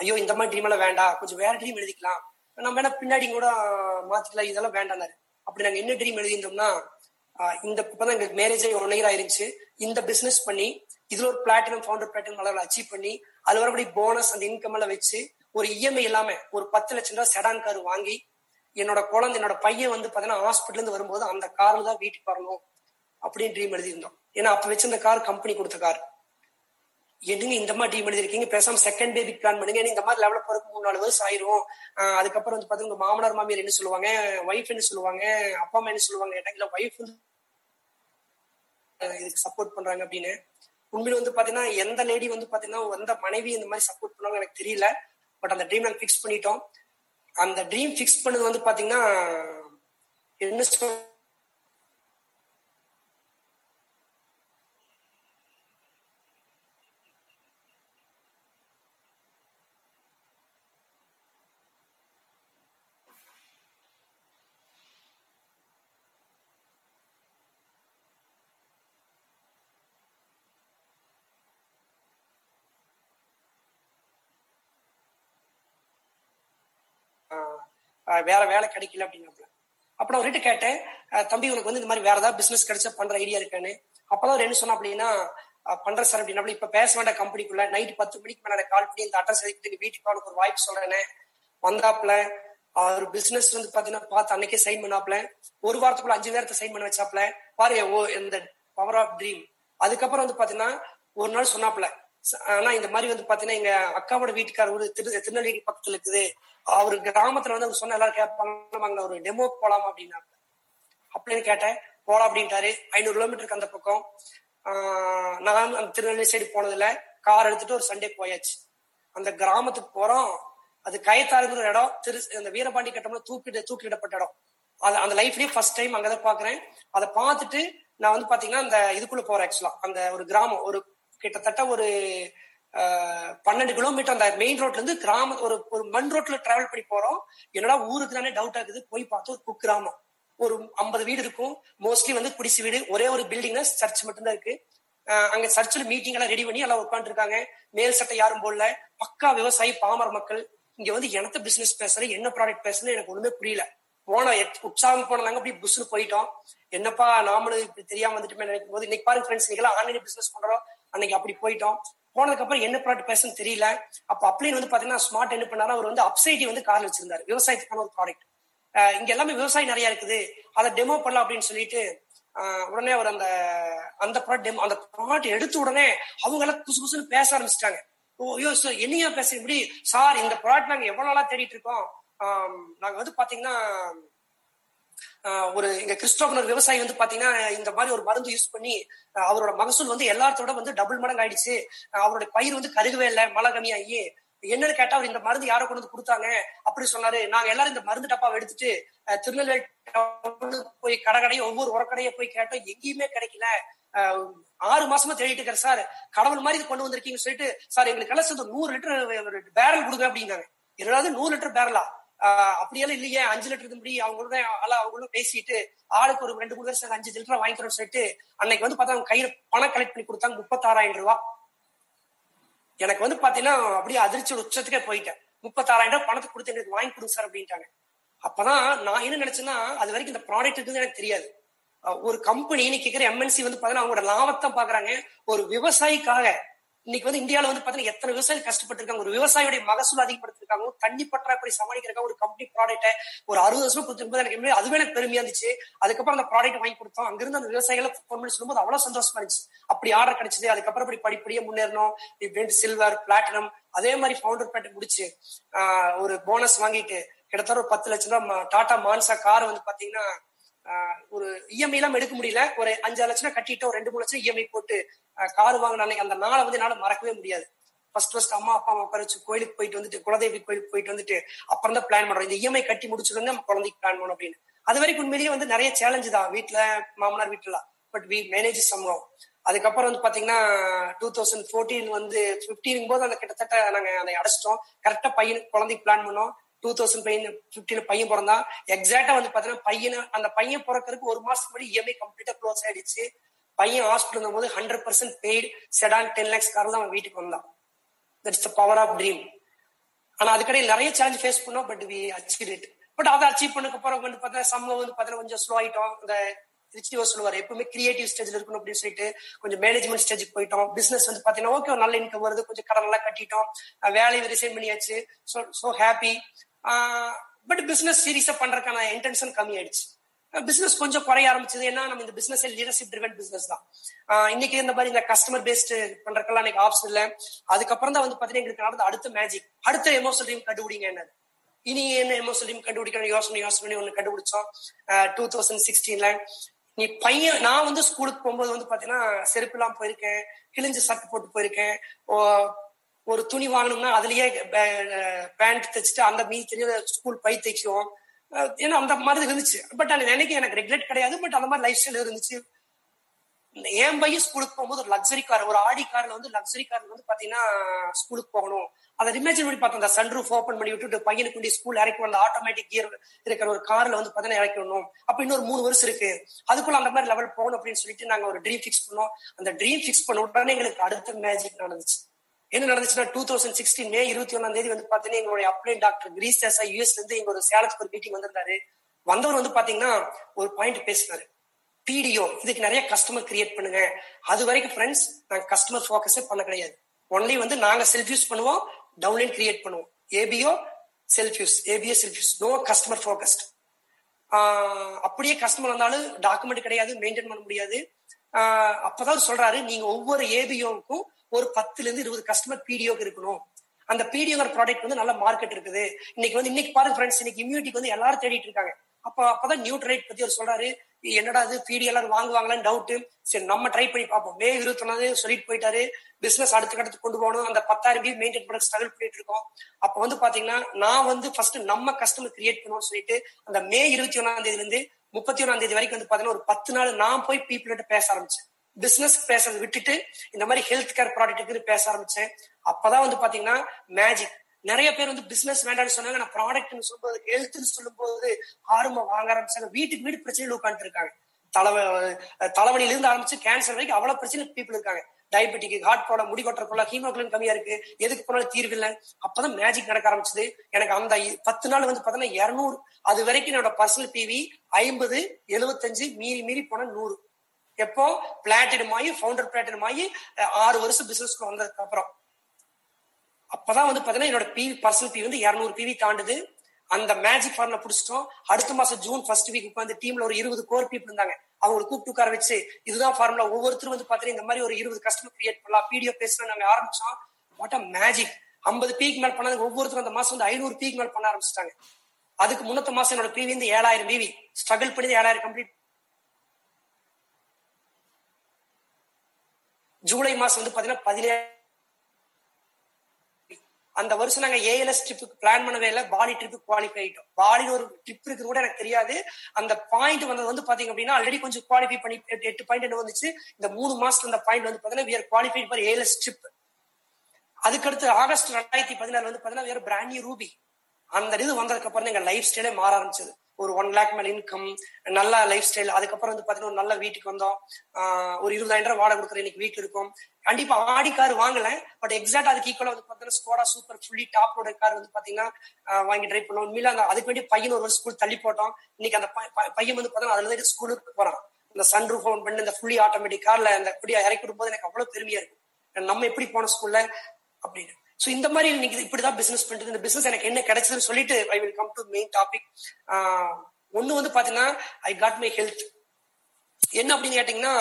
ஐயோ இந்த மாதிரி ட்ரீம் எல்லாம் வேண்டாம். கொஞ்சம் வேற ட்ரீம் எழுதிக்கலாம். நம்ம வேணா பின்னாடி கூட மாத்திக்கலாம். இதெல்லாம் வேண்டாம்னாரு. அப்படி நாங்க என்ன ட்ரீம் எழுதியிருந்தோம்னா இந்த இப்பதான் எங்களுக்கு மேரேஜ் ஆகி ஒன் இயர் ஆயிருச்சு இந்த பிசினஸ் பண்ணி இதுல ஒரு பிளாட்டினம் ஃபவுண்டர் பிளாட்டினம் அளவில் அச்சீவ் பண்ணி அது வரபடி போனஸ் அந்த இன்கம் எல்லாம் வச்சு ஒரு இஎம்ஐ இல்லாம ஒரு பத்து லட்சம் ரூபாய் செடான் கார் வாங்கி என்னோட குழந்தை என்னோட பையன் வந்து பாத்தீங்கன்னா ஹாஸ்பிட்டல் இருந்து வரும்போது அந்த கார்ல தான் வீட்டுக்கு வரணும் அப்படின்னு ட்ரீம் எழுதியிருந்தோம். ஏன்னா அப்ப வச்சிருந்த கார் கம்பெனி கொடுத்த கார் எதுங்க இந்த மாதிரி ட்ரீம் எழுதிருக்கீங்க பேசாம செகண்ட் பேபி பிளான் பண்ணுங்க. இந்த மாதிரி லெவல போறதுக்கு மூணு நாலு வருஷம் ஆயிரும். அதுக்கப்புறம் வந்து பாத்தீங்கன்னா உங்க மாமனார் மாமியார் என்ன சொல்லுவாங்க? ஒய்ஃப் என்ன சொல்லுவாங்க? அப்பா அம்மா என்ன சொல்லுவாங்க கேட்டா ஒய்ஃப் வந்து இதுக்கு சப்போர்ட் பண்றாங்க அப்படின்னு. உண்மையில வந்து பாத்தீங்கன்னா எந்த லேடி வந்து பாத்தீங்கன்னா எந்த மனைவி இந்த மாதிரி சப்போர்ட் பண்ணுவாங்க எனக்கு தெரியல. பட் அந்த ட்ரீம் நாங்க ஃபிக்ஸ் பண்ணிட்டோம். அந்த ட்ரீம் ஃபிக்ஸ் பண்ணது வந்து பாத்தீங்கன்னா என்ன சொல் ஆஹ் ஆஹ் வேற வேலை கிடைக்கல அப்படின்னாப்ல அப்புறம் அவர்கிட்ட கேட்டேன் தம்பி உனக்கு வந்து இந்த மாதிரி வேற ஏதாவது பிசினஸ் கிடைச்சா பண்ற ஐடியா இருக்கான்னு. அப்பதான் அவர் என்ன சொன்னா அப்படின்னா பண்றேன் சார் அப்படின்னா இப்ப பேச வேண்டாம் கம்பெனிக்குள்ள நைட் பத்து மணிக்கு மேல கால் பண்ணி இந்த அட்ரஸ் எடுத்துட்டு வீட்டுக்கு அவனுக்கு ஒரு வாய்ப்பு சொல்றேன் வந்தாப்ல அவர் பிசினஸ் வந்து பாத்தீங்கன்னா பார்த்து அன்னைக்கே சைன் பண்ணாப்ல ஒரு வாரத்துக்குள்ள அஞ்சு நேரத்தை சைன் பண்ண வச்சாப்ல பாரு ஓ இந்த பவர் ஆஃப் ட்ரீம் அதுக்கப்புறம் வந்து பாத்தீங்கன்னா ஒரு நாள் சொன்னாப்ல ஆனா இந்த மாதிரி வந்து பாத்தீங்கன்னா எங்க அக்காவோட வீட்டுக்கார ஒரு திரு திருநெல்வேலி பக்கத்துல இருக்குது. அவர் கிராமத்துல வந்து அவர் சொன்ன எல்லாரும் கேட்பாங்க ஒரு டெமோ போலாம் அப்படின்னா அப்படின்னு கேட்டேன். போலாம் அப்படின்ட்டாரு. ஐநூறு கிலோமீட்டருக்கு அந்த பக்கம். ஆஹ் நான் அந்த திருநெல்வேலி சைடு போனதுல கார் எடுத்துட்டு ஒரு சண்டே போயாச்சு. அந்த கிராமத்துக்கு போறோம். அது கயத்தாருங்கிற இடம். திரு அந்த வீரபாண்டி கட்டம்ல தூக்கிட்டு தூக்கிடப்பட்ட இடம். அது அந்த லைஃப்லயே ஃபர்ஸ்ட் டைம் அங்கதான் பாக்குறேன். அதை பார்த்துட்டு நான் வந்து பாத்தீங்கன்னா அந்த இதுக்குள்ள போறேன் ஆக்சுவலா அந்த ஒரு கிராமம் ஒரு கிட்டத்தட்ட ஒரு பன்னெண்டு கிலோமீட்டர் அந்த மெயின் ரோட்ல இருந்து கிராம ஒரு ஒரு மண் ரோட்ல டிராவல் பண்ணி போறோம். என்னடா ஊருக்கு தானே டவுட் ஆகுது. போய் பார்த்தோம் ஒரு குக்கிராமம். ஒரு ஐம்பது வீடு இருக்கும். மோஸ்ட்லி வந்து குடிசை வீடு. ஒரே ஒரு பில்டிங்ல சர்ச் மட்டும்தான் இருக்கு. அங்க சர்ச்சில் மீட்டிங் எல்லாம் ரெடி பண்ணி எல்லாம் உட்காந்து இருக்காங்க மேல் சட்டை யாரும் போடல. பக்கா விவசாயி பாமர மக்கள். இங்க வந்து எனத்த பிசினஸ் பேசுறேன் என்ன ப்ராடக்ட் பேசுறேன்னு எனக்கு ஒண்ணுமே புரியல. போன உற்சாகம் போனாங்க அப்படி புஷ்னு போயிட்டோம். என்னப்பா நாமளும் இப்படி தெரியாம வந்துட்டுமே நினைக்கும் போது இன்னைக்கு பாருங்க ஃப்ரெண்ட்ஸ் இன்னைக்கு ஆன்லைன் பிசினஸ் பண்றோம். அன்னைக்கு அப்படி போயிட்டோம். போனதுக்கு அப்புறம் என்ன ப்ராடக்ட் பேசுன்னு தெரியல. அப்ப அப்ளைன் வந்து பாத்தீங்கன்னா ஸ்மார்ட் என்ன பண்ணாரு அவர் வந்து அப்சைட்டி வந்து கார்ல வச்சிருந்தாரு. விவசாயத்துக்கான ஒரு ப்ராடக்ட் இங்க எல்லாமே விவசாயம் நிறைய இருக்குது. அதை டெமோ பண்ணலாம் அப்படின்னு சொல்லிட்டு உடனே அவர் அந்த அந்த ப்ராடக்ட் டெமோ அந்த ப்ராடக்ட் எடுத்த உடனே அவங்க எல்லாம் குசு குசுன்னு பேச ஆரம்பிச்சிட்டாங்க. ஓ ஐயோ சார் என்னையா பேச இப்படி சார் இந்த ப்ராடக்ட் நாங்க எவ்வளவு நாளா தேடிட்டு இருக்கோம். நாங்க வந்து பாத்தீங்கன்னா ஒரு இங்க கிறிஸ்டோபன் ஒரு விவசாயி வந்து பாத்தீங்கன்னா இந்த மாதிரி ஒரு மருந்து யூஸ் பண்ணி அவரோட மகசூல் வந்து எல்லாத்தோட வந்து டபுள் மடங்கு ஆயிடுச்சு. அவருடைய அவரோட பயிர் வந்து கருகவே இல்லை மழை கம்மியாகி. என்னன்னு கேட்டா அவர் இந்த மருந்து யாரோ கொண்டு வந்து கொடுத்தாங்க அப்படி சொன்னாரு. நாங்க எல்லாரும் இந்த மருந்து டப்பாவை எடுத்துட்டு திருநெல்வேலி போய் கடை கடையை ஒவ்வொரு உரக்கடையை போய் கேட்டோம். எங்கேயுமே கிடைக்கல. ஆறு மாசமா தேடிட்டு இருக்கிற சார். கடவுள் மாதிரி இது கொண்டு வந்திருக்கீங்கன்னு சொல்லிட்டு சார் எங்களுக்கு எல்லாம் சேர்ந்து நூறு லிட்டர் பேரல் கொடுங்க அப்படிங்கிறாங்க என்னடாவது நூறு லிட்டர் பேரலா அப்படியெல்லாம் இல்லையே. அஞ்சு லிட்டர் முடி அவங்களோட ஆள அவங்களும் பேசிட்டு ஆளுக்கு ஒரு ரெண்டு மூணு வருஷம் அஞ்சு லிட்டர் வாங்கிக்கிறோம்னு சொல்லிட்டு அன்னைக்கு வந்து பார்த்தா அவங்க கையில பணம் கலெக்ட் பண்ணி கொடுத்தாங்க முப்பத்தாறாயிரம் ரூபாய். எனக்கு வந்து பாத்தீங்கன்னா அப்படியே அதிர்ச்சி உச்சத்துக்கே போயிட்டேன். முப்பத்தாறாயிரம் ரூபாய் பணத்தை கொடுத்து எங்களுக்கு வாங்கி கொடுங்க சார் அப்படின்ட்டாங்க. அப்பதான் நான் என்ன நினைச்சேன்னா அது வரைக்கும் இந்த ப்ராடக்ட் இருக்குன்னு எனக்கு தெரியாது. அஹ் ஒரு கம்பெனி இன்னைக்கு எம்என்சி வந்து பாத்தீங்கன்னா அவங்களோட லாபத்தை பாக்குறாங்க ஒரு விவசாயிக்காக இன்னைக்கு வந்து இந்தியாவில வந்து பாத்தீங்கன்னா எத்தனை விவசாயி கஷ்டப்பட்டிருக்காங்க ஒரு விவசாயியுடைய மகசூல் அதிகப்படுத்திருக்காங்க தண்ணி பற்றாக்குறை சமாளிக்கிறாங்க ஒரு கம்பெனி ப்ராடக்ட்டை ஒரு அறுபது வருஷம் கொடுத்துருக்கும் எனக்கு அதுவே எனக்கு பெருமையா இருந்துச்சு. அதுக்கப்புறம் அந்த ப்ராடக்ட் வாங்கி கொடுத்தோம். அங்கிருந்து அந்த விவசாயிகளை ஃபோன் பண்ணி சொல்லும்போது அவ்வளவு சந்தோஷமா இருந்துச்சு. அப்படி ஆர்டர் கிடைச்சது அதுக்கப்புறம் அப்படி படிப்படியே முன்னேறணும். சில்வர் பிளாட்டினம் அதே மாதிரி ஃபவுண்டர் பேட்டை முடிச்சு ஆஹ் ஒரு போனஸ் வாங்கிட்டு கிட்டத்தட்ட ஒரு பத்து லட்சம் ரூபாய் டாடா மான்சா கார் வந்து பாத்தீங்கன்னா ஒரு இஎம்ஐ எல்லாம் எடுக்க முடியல. ஒரு அஞ்சாறு லட்சம் கட்டிட்டு ஒரு ரெண்டு மூணு லட்சம் இஎம்ஐ போட்டு கார் வாங்கினாலே அந்த நாளை வந்து என்னால மறக்கவே முடியாது. ஃபர்ஸ்ட் ஃபர்ஸ்ட் அம்மா அப்பா அம்மா உட்கார வச்சு கோயிலுக்கு போயிட்டு வந்துட்டு குலதெய்வி கோயிலுக்கு போயிட்டு வந்துட்டு அப்புறம் தான் பிளான் பண்றோம். இந்த இஎம்ஐ கட்டி முடிச்சிருந்து நம்ம குழந்தைக்கு பிளான் பண்ணணும் அப்படின்னு. அது வரைக்கும் உண்மையிலேயே வந்து நிறைய சேலஞ்சு தான். வீட்டுல மாமனார் வீட்டுல பட் வி மேனேஜ் சம்பவம் அதுக்கப்புறம் வந்து பாத்தீங்கன்னா டூ தௌசண்ட் ஃபோர்டீன் வந்து பிப்டீன் போது அந்த கிட்டத்தட்ட நாங்க அதை அடைச்சிட்டோம். கரெக்டா பையன் குழந்தைக்கு பிளான் பண்ணோம். டூ தௌசண்ட் பையன் பிப்டீன் பையன் பிறந்தான். எக்ஸாக்டா வந்து பாத்தீங்கன்னா பையனை அந்த பையன் பிறக்கிறதுக்கு ஒரு மாசத்துக்கு முன்னாடி இஎம்ஐ கம்ப்ளீட்டா க்ளோஸ் ஆயிடுச்சு. பையன் ஹாஸ்பிட்டல் போது hundred percent paid sedan ten lakhs car தான் அவன் வீட்டுக்கு வந்தான். That's the power of dream ஆனா அதுக்கடையில் நிறைய சேலஞ்ச் ஃபேஸ் பண்ணோம் but we achieve it but அதை அச்சீவ் பண்ணக்கு அப்புறம் வந்து பார்த்தா சம்பவம் வந்து பார்த்தா கொஞ்சம் ஸ்லோ ஆயிட்டோம். இந்த ரிச்சிவர் சொல்லுவார் எப்பவுமே கிரியேட்டிவ் ஸ்டேஜ்ல இருக்கணும் அப்படின்னு சொல்லிட்டு கொஞ்சம் மேனேஜ்மெண்ட் ஸ்டேஜுக்கு போயிட்டோம். பிசினஸ் வந்து பாத்தீங்கன்னா ஓகே நல்ல இன்கம் வருது கொஞ்சம் கடன் எல்லாம் கட்டிட்டோம். வேலையை ரிசைன் பண்ணியாச்சு. So so happy but business சீரியஸா பண்றதுக்கான இன்டென்ஷன் கம்மி ஆயிடுச்சு பிசினஸ் கொஞ்சம் குறைய ஆரம்பிச்சது. ஏன்னா நம்ம இந்த பிசினஸ் லீடர்ஷிப் ட்ரிவன் பிசினஸ் தான். இன்னைக்கு இந்த மாதிரி இந்த கஸ்டமர் பேஸ்ட் பண்றதுக்கெல்லாம் இன்னைக்கு ஆப்ஷன் இல்ல. அதுக்கப்புறம் தான் வந்து பாத்தீங்கன்னா எங்களுக்கு நடந்த அடுத்த மேஜிக் அடுத்த எமோஷனல் ட்ரீம் கண்டுபிடிங்க என்னது. இனி என்ன எமோஷனல் ட்ரீம் கண்டுபிடிக்கணும் யோசனை யோசனை ஒன்று கண்டுபிடிச்சோம். டூ தௌசண்ட் சிக்ஸ்டீன்ல நீ பையன் நான் வந்து ஸ்கூலுக்கு போகும்போது வந்து பாத்தீங்கன்னா செருப்பு எல்லாம் போயிருக்கேன் கிழிஞ்சு சட்டை போட்டு போயிருக்கேன். ஓ- ஒரு துணி வாங்கணும்னா அதுலயே பேண்ட் தைச்சிட்டு அந்த மீதி தெரிய ஸ்கூல் பை தைக்குவோம் ஏன்னா அந்த மாதிரி இருந்துச்சு. பட் அந்த நினைக்க எனக்கு ரெகுலேட் கிடையாது. பட் அந்த மாதிரி லைஃப் ஸ்டைல் இருந்துச்சு. என் பையன் ஸ்கூலுக்கு போகும்போது ஒரு லக்ஸரி கார் ஒரு ஆடி கார்ல வந்து லக்ஸரி கார்ல வந்து பாத்தீங்கன்னா ஸ்கூலுக்கு போகணும். அதை இமேஜின் பண்ணி பார்த்தோம். அந்த சன்ரூஃப் ஓப்பன் பண்ணி விட்டுட்டு பையனுக்கு கொண்டு ஸ்கூல் இறக்கி வந்து ஆட்டோமேட்டிக் கியர் இருக்கிற ஒரு கார்ல வந்து பார்த்தீங்கன்னா இறக்கி விடணும். அப்ப இன்னொரு மூணு வருஷம் இருக்கு. அதுக்குள்ள அந்த மாதிரி லெவல் போகணும் அப்படின்னு சொல்லிட்டு நாங்க ஒரு ட்ரீம் ஃபிக்ஸ் பண்ணோம். அந்த ட்ரீம் ஃபிக்ஸ் பண்ண உடனே எங்களுக்கு அடுத்த மேஜிக் நடந்துச்சு. என்ன நடந்துச்சுன்னா டூ தௌசண்ட் சிக்ஸ்டீன் மே இருபத்தி ஒன்னாம் தேதி வந்து பாத்தீங்கன்னா எங்களுடைய அப்ளைன் டாக்டர் கிரீஸ் தேசா யூஎஸ்ல இருந்து எங்க ஒரு சேலத்துக்கு ஒரு மீட்டிங் வந்திருந்தாரு. வந்தவர் வந்து பாத்தீங்கன்னா ஒரு பாயிண்ட் பேசினாரு. பிடிஓ இதுக்கு நிறைய கஸ்டமர் கிரியேட் பண்ணுங்க. அது வரைக்கும் ஃப்ரெண்ட்ஸ் நாங்க கஸ்டமர் ஃபோக்கஸே பண்ண கிடையாது. ஒன்லி வந்து நாங்க செல்ஃப் யூஸ் பண்ணுவோம். டவுன்லைன் கிரியேட் பண்ணுவோம் ABO self use ABO self use no customer focused அப்படியே கஸ்டமர் வந்தாலும் டாக்குமெண்ட் கிடையாது மெயின்டைன் பண்ண முடியாது. ஆஹ் அப்பதான் அவர் சொல்றாரு நீங்க ஒவ்வொரு ஏபிஓவுக்கும் ஒரு பத்துல இருந்து இருபது கஸ்டமர் பிடிஓக்கு இருக்கணும். அந்த பிடிஓங்கிற ப்ராடக்ட் வந்து நல்ல மார்க்கெட் இருக்குது. இன்னைக்கு வந்து இன்னைக்கு பாருங்க ஃப்ரெண்ட்ஸ் இன்னைக்கு இம்யூனிட்டிக்கு வந்து எல்லாரும் தேடிட்டு இருக்காங்க. அப்ப அப்பதான் நியூட்ரைட் பத்தி அவர் சொல்றாரு. என்னடா அது பிடி எல்லாரும் வாங்குவாங்களான்னு டவுட் சரி நம்ம ட்ரை பண்ணி பார்ப்போம். மே இருபத்தி ஒன்னாவது சொல்லிட்டு போயிட்டாரு. பிசினஸ் அடுத்த கட்டத்துக்கு கொண்டு போகணும். அந்த பத்தாயிரம் பேர் மெயின்டைன் பண்ண ஸ்ட்ரகிள் பண்ணிட்டு இருக்கோம். அப்ப வந்து பாத்தீங்கன்னா நான் வந்து ஃபர்ஸ்ட் நம்ம கஸ்டமர் கிரியேட் பண்ணுவோம்னு சொல்லிட்டு அந்த மே இருபத்தி ஒன்னாம் தேதி இருந்து முப்பத்தி ஒன்னாம் தேதி வரைக்கும் வந்து பாத்தீங்கன்னா ஒரு பத்து நாள் நான் போய் பீப்புள் கிட்ட பேச ஆரம்பிச்சேன். பிசினஸ் பேசுறதை விட்டுட்டு இந்த மாதிரி ஹெல்த் கேர் ப்ராடக்ட்டுக்கு பேச ஆரம்பிச்சேன். அப்பதான் வந்து பாத்தீங்கன்னா மேஜிக் நிறைய பேர் வந்து பிசினஸ் வேண்டாம்னு சொன்னாங்க. நான் ப்ராடக்ட்னு சொல்லும்போது ஹெல்த்னு சொல்லும்போது ஆரம்பம் வாங்க ஆரம்பிச்சாங்க. வீட்டுக்கு வீடு பிரச்சனையில் உட்காந்துட்டு இருக்காங்க தலைவ தலைவலியில இருந்து ஆரம்பிச்சு கேன்சர் வரைக்கும் அவ்வளவு பிரச்சனை பீப்புள் இருக்காங்க. டயபெட்டிக்கு ஹார்ட் ப்ராப்ளம் முடி கொட்டுற ப்ராப்ளம் ஹீமோக்ளின் கம்மியா இருக்கு. எதுக்கு போனாலும் தீர்வு இல்லை. அப்பதான் மேஜிக் நடக்க ஆரம்பிச்சது. எனக்கு அந்த பத்து நாள் வந்து பாத்தீங்கன்னா இருநூறு. அது வரைக்கும் என்னோட பர்சனல் பிவி ஐம்பது எழுபத்தஞ்சு மீறி மீறி போனா நூறு. எப்போ? பிளாட்டினம் ஆகி ஃபவுண்டர் பிளாட்டினம் ஆகி ஆறு வருஷம் பிசினஸ்க்கு வந்ததுக்கு அப்புறம். அப்பதான் வந்து பாத்தீங்கன்னா என்னோட பிவி பர்சனல் பி வந்து இருநூறு பிவி தாண்டுது. அந்த மேஜிக் ஃபார்ம்ல புடிச்சிட்டோம். அடுத்த மாசம் ஜூன் ஃபர்ஸ்ட் வீக் உட்காந்து டீம்ல ஒரு இருபது கோர் பீப்புள் இருந்தாங்க. அவங்களை கூப்பிட்டு உட்கார வச்சு இதுதான் ஃபார்முலா ஒவ்வொருத்தரும் வந்து பாத்தீங்கன்னா இந்த மாதிரி ஒரு இருபது கஸ்டமர் கிரியேட் பண்ணலாம். பிடிஓ பேசலாம் நாங்க ஆரம்பிச்சோம். வாட் அ மேஜிக் ஐம்பது பீக் மேல் பண்ணாங்க ஒவ்வொருத்தரும் அந்த மாசம் வந்து ஐநூறு பீக் மேல் பண்ண ஆரம்பிச்சிட்டாங்க. அதுக்கு முன்னத்த மாசம் என்னோட பிவி வந்து ஏழாயிரம் பிவி ஸ்ட்ரகிள் பண்ணி ஏழாயிரம் கம்ப்ளீட் ஜூலை மாசம் வந்து பாத்தீங்கன்னா பதினேழு. அந்த வருஷம் நாங்க ஏஎல்எஸ் ட்ரிப்புக்கு பிளான் பண்ணவே இல்லை. பாலி ட்ரிப்புக்கு குவாலிஃபை ஆயிட்டோம். பாலியில் ஒரு ட்ரிப் இருக்கு கூட எனக்கு தெரியாது. அந்த பாயிண்ட் வந்தது வந்து பாத்தீங்க அப்படின்னா ஆல்ரெடி கொஞ்சம் குவாலிஃபை பண்ணி எட்டு- எட்டு பாயிண்ட் என்ன வந்துச்சு. இந்த மூணு மாசத்துல அந்த பாயிண்ட் வந்து பாத்தீங்கன்னா we're qualified for ALS trip அதுக்கடுத்து ஆகஸ்ட் ரெண்டாயிரத்தி பதினாலு வந்து பாத்தீங்கன்னா வேற பிராண்ட் நியூ ரூபி அந்த இது வந்ததுக்கு அப்புறம் தான் எங்க லைஃப் ஸ்டைலே மாற ஆரம்பிச்சது. ஒரு ஒன் லேக் மேல இன்கம் நல்ல லைஃப் ஸ்டைல் அதுக்கப்புறம் வந்து பாத்தீங்கன்னா ஒரு நல்ல வீட்டுக்கு வந்தோம். ஒரு இருபதாயிரம் ரூபாய் வாடகை கொடுக்குற இன்னைக்கு வீட்டுல இருக்கும். கண்டிப்பா ஆடி கார் வாங்கல பட் எக்ஸாக்ட் அதுக்கு ஈக்குவலா வந்து பாத்தீங்கன்னா ஸ்கோடா சூப்பர் ஃபுல்லி டாப்போட கார் வந்து பாத்தீங்கன்னா வாங்கி ட்ரை பண்ணோம் உண்மையில அந்த அதுக்கு வேண்டிய பையன் ஒரு வருஷம் ஸ்கூல் தள்ளி போட்டோம் இன்னைக்கு அந்த பையன் வந்து பாத்தீங்கன்னா அதுல ஸ்கூலுக்கு போறான். இந்த சன் ரூஃப் ஓன் பண்ணி இந்த ஃபுல்லி ஆட்டோமேட்டிக் கார்ல அந்த குடியா இறக்கி விடும்போது எனக்கு அவ்வளவு பெருமையா இருக்கும். நம்ம எப்படி போன ஸ்கூல்ல அப்படின்னு. சோ இந்த மாதிரி இன்னைக்கு இப்படிதான் பிசினஸ் பண்றது. இந்த பிசினஸ் எனக்கு என்ன கிடைச்சதுன்னு சொல்லிட்டு I will come to main topic ஒன்னு வந்து பாத்தீங்கன்னா ஐ காட் மை ஹெல்த் என்ன அப்படின்னு கேட்டீங்கன்னா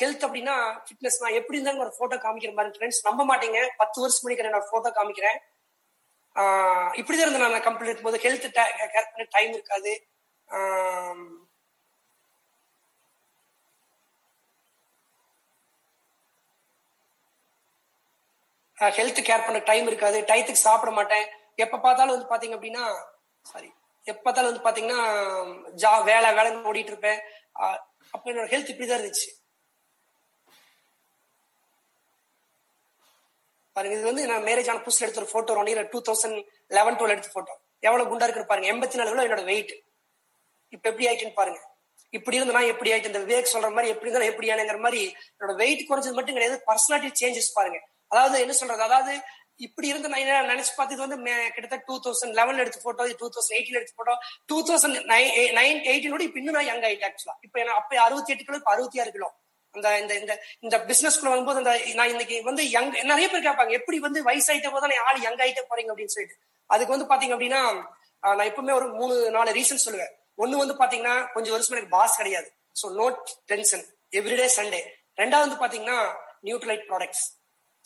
ஹெல்த் அப்படின்னா ஃபிட்னஸ் நான் எப்படி இருந்தாலும் ஒரு போட்டோ காமிக்கிற மாதிரி. ஃப்ரெண்ட்ஸ் நம்ப மாட்டீங்க. பத்து வருஷம் முன்னாடி நான் போட்டோ காமிக்கிறேன். இப்படிதான் இருந்தேன் நான். கம்ப்ளீட் இருக்கும்போது ஹெல்த் கேர் பண்ண டைம் இருக்காது ஆஹ் ஹெல்த் கேர் பண்ண டைம் இருக்காது. டயத்துக்கு சாப்பிட மாட்டேன். எப்ப பார்த்தாலும் வந்து பாத்தீங்க அப்படின்னா சாரி எப்ப பார்த்தாலும் வந்து பாத்தீங்கன்னா ஜா வேலை வேலைன்னு ஓடிட்டு இருப்பேன். அப்ப என்னோட ஹெல்த் இப்படிதான் இருந்துச்சு. பாருங்க இது வந்து நான் மேரேஜ் ஆன புதுசுல எடுத்த ஒரு photo one two thousand eleven twelve எடுத்த போட்டோ எவ்வளவு குண்டா இருக்குன்னு பாருங்க. எண்பத்தி நாலு கிலோ என்னோட வெயிட் இப்ப எப்படி ஆயிட்டுன்னு பாருங்க. இப்படி இருந்து நான் எப்படி ஆயிட்டு இந்த விவேக் சொல்ற மாதிரி எப்படி இருந்தாலும் எப்படி ஆனங்கிற மாதிரி என்னோட வெயிட் குறைஞ்சது மட்டும் கிடையாது. பர்சனாலிட்டி சேஞ்சஸ் பாருங்க. அதாவது என்ன சொல்றது? அதாவது இப்படி இருந்து நான் என்ன நினைச்சு பார்த்து இது வந்து கிட்டத்தட்ட டூ தௌசண்ட் லெவன் எடுத்து போட்டோ டூ தௌசண்ட் எயிட்டீன் எடுத்து போட்டோ டூ தௌசண்ட் நைன் எயிட்டீனோட இப்போ இன்னும் நான் யங் ஆயிட்டேன் ஆக்சுவலா இப்போ என்ன அப்போ அறுபத்தி எட்டு கிலோ இப்போ அறுபத்தி ஆறு கிலோ. அந்த இந்த இந்த இந்த பிசினஸ்க்குள்ள வரும்போது அந்த நான் இன்னைக்கு வந்து யங் நிறைய பேர் கேட்பாங்க எப்படி வந்து வயசாயிட்ட போது தான் ஆள் யங் ஆயிட்டே போறீங்க அப்படின்னு சொல்லிட்டு. அதுக்கு வந்து பாத்தீங்க அப்படின்னா நான் எப்பவுமே ஒரு மூணு நாலு ரீசன் சொல்லுவேன். ஒண்ணு வந்து பாத்தீங்கன்னா கொஞ்சம் வருஷம் எனக்கு பாஸ் கிடையாது. So not tension everyday Sunday ரெண்டாவது வந்து பாத்தீங்கன்னா நியூட்ரலைட் ப்ராடக்ட்ஸ்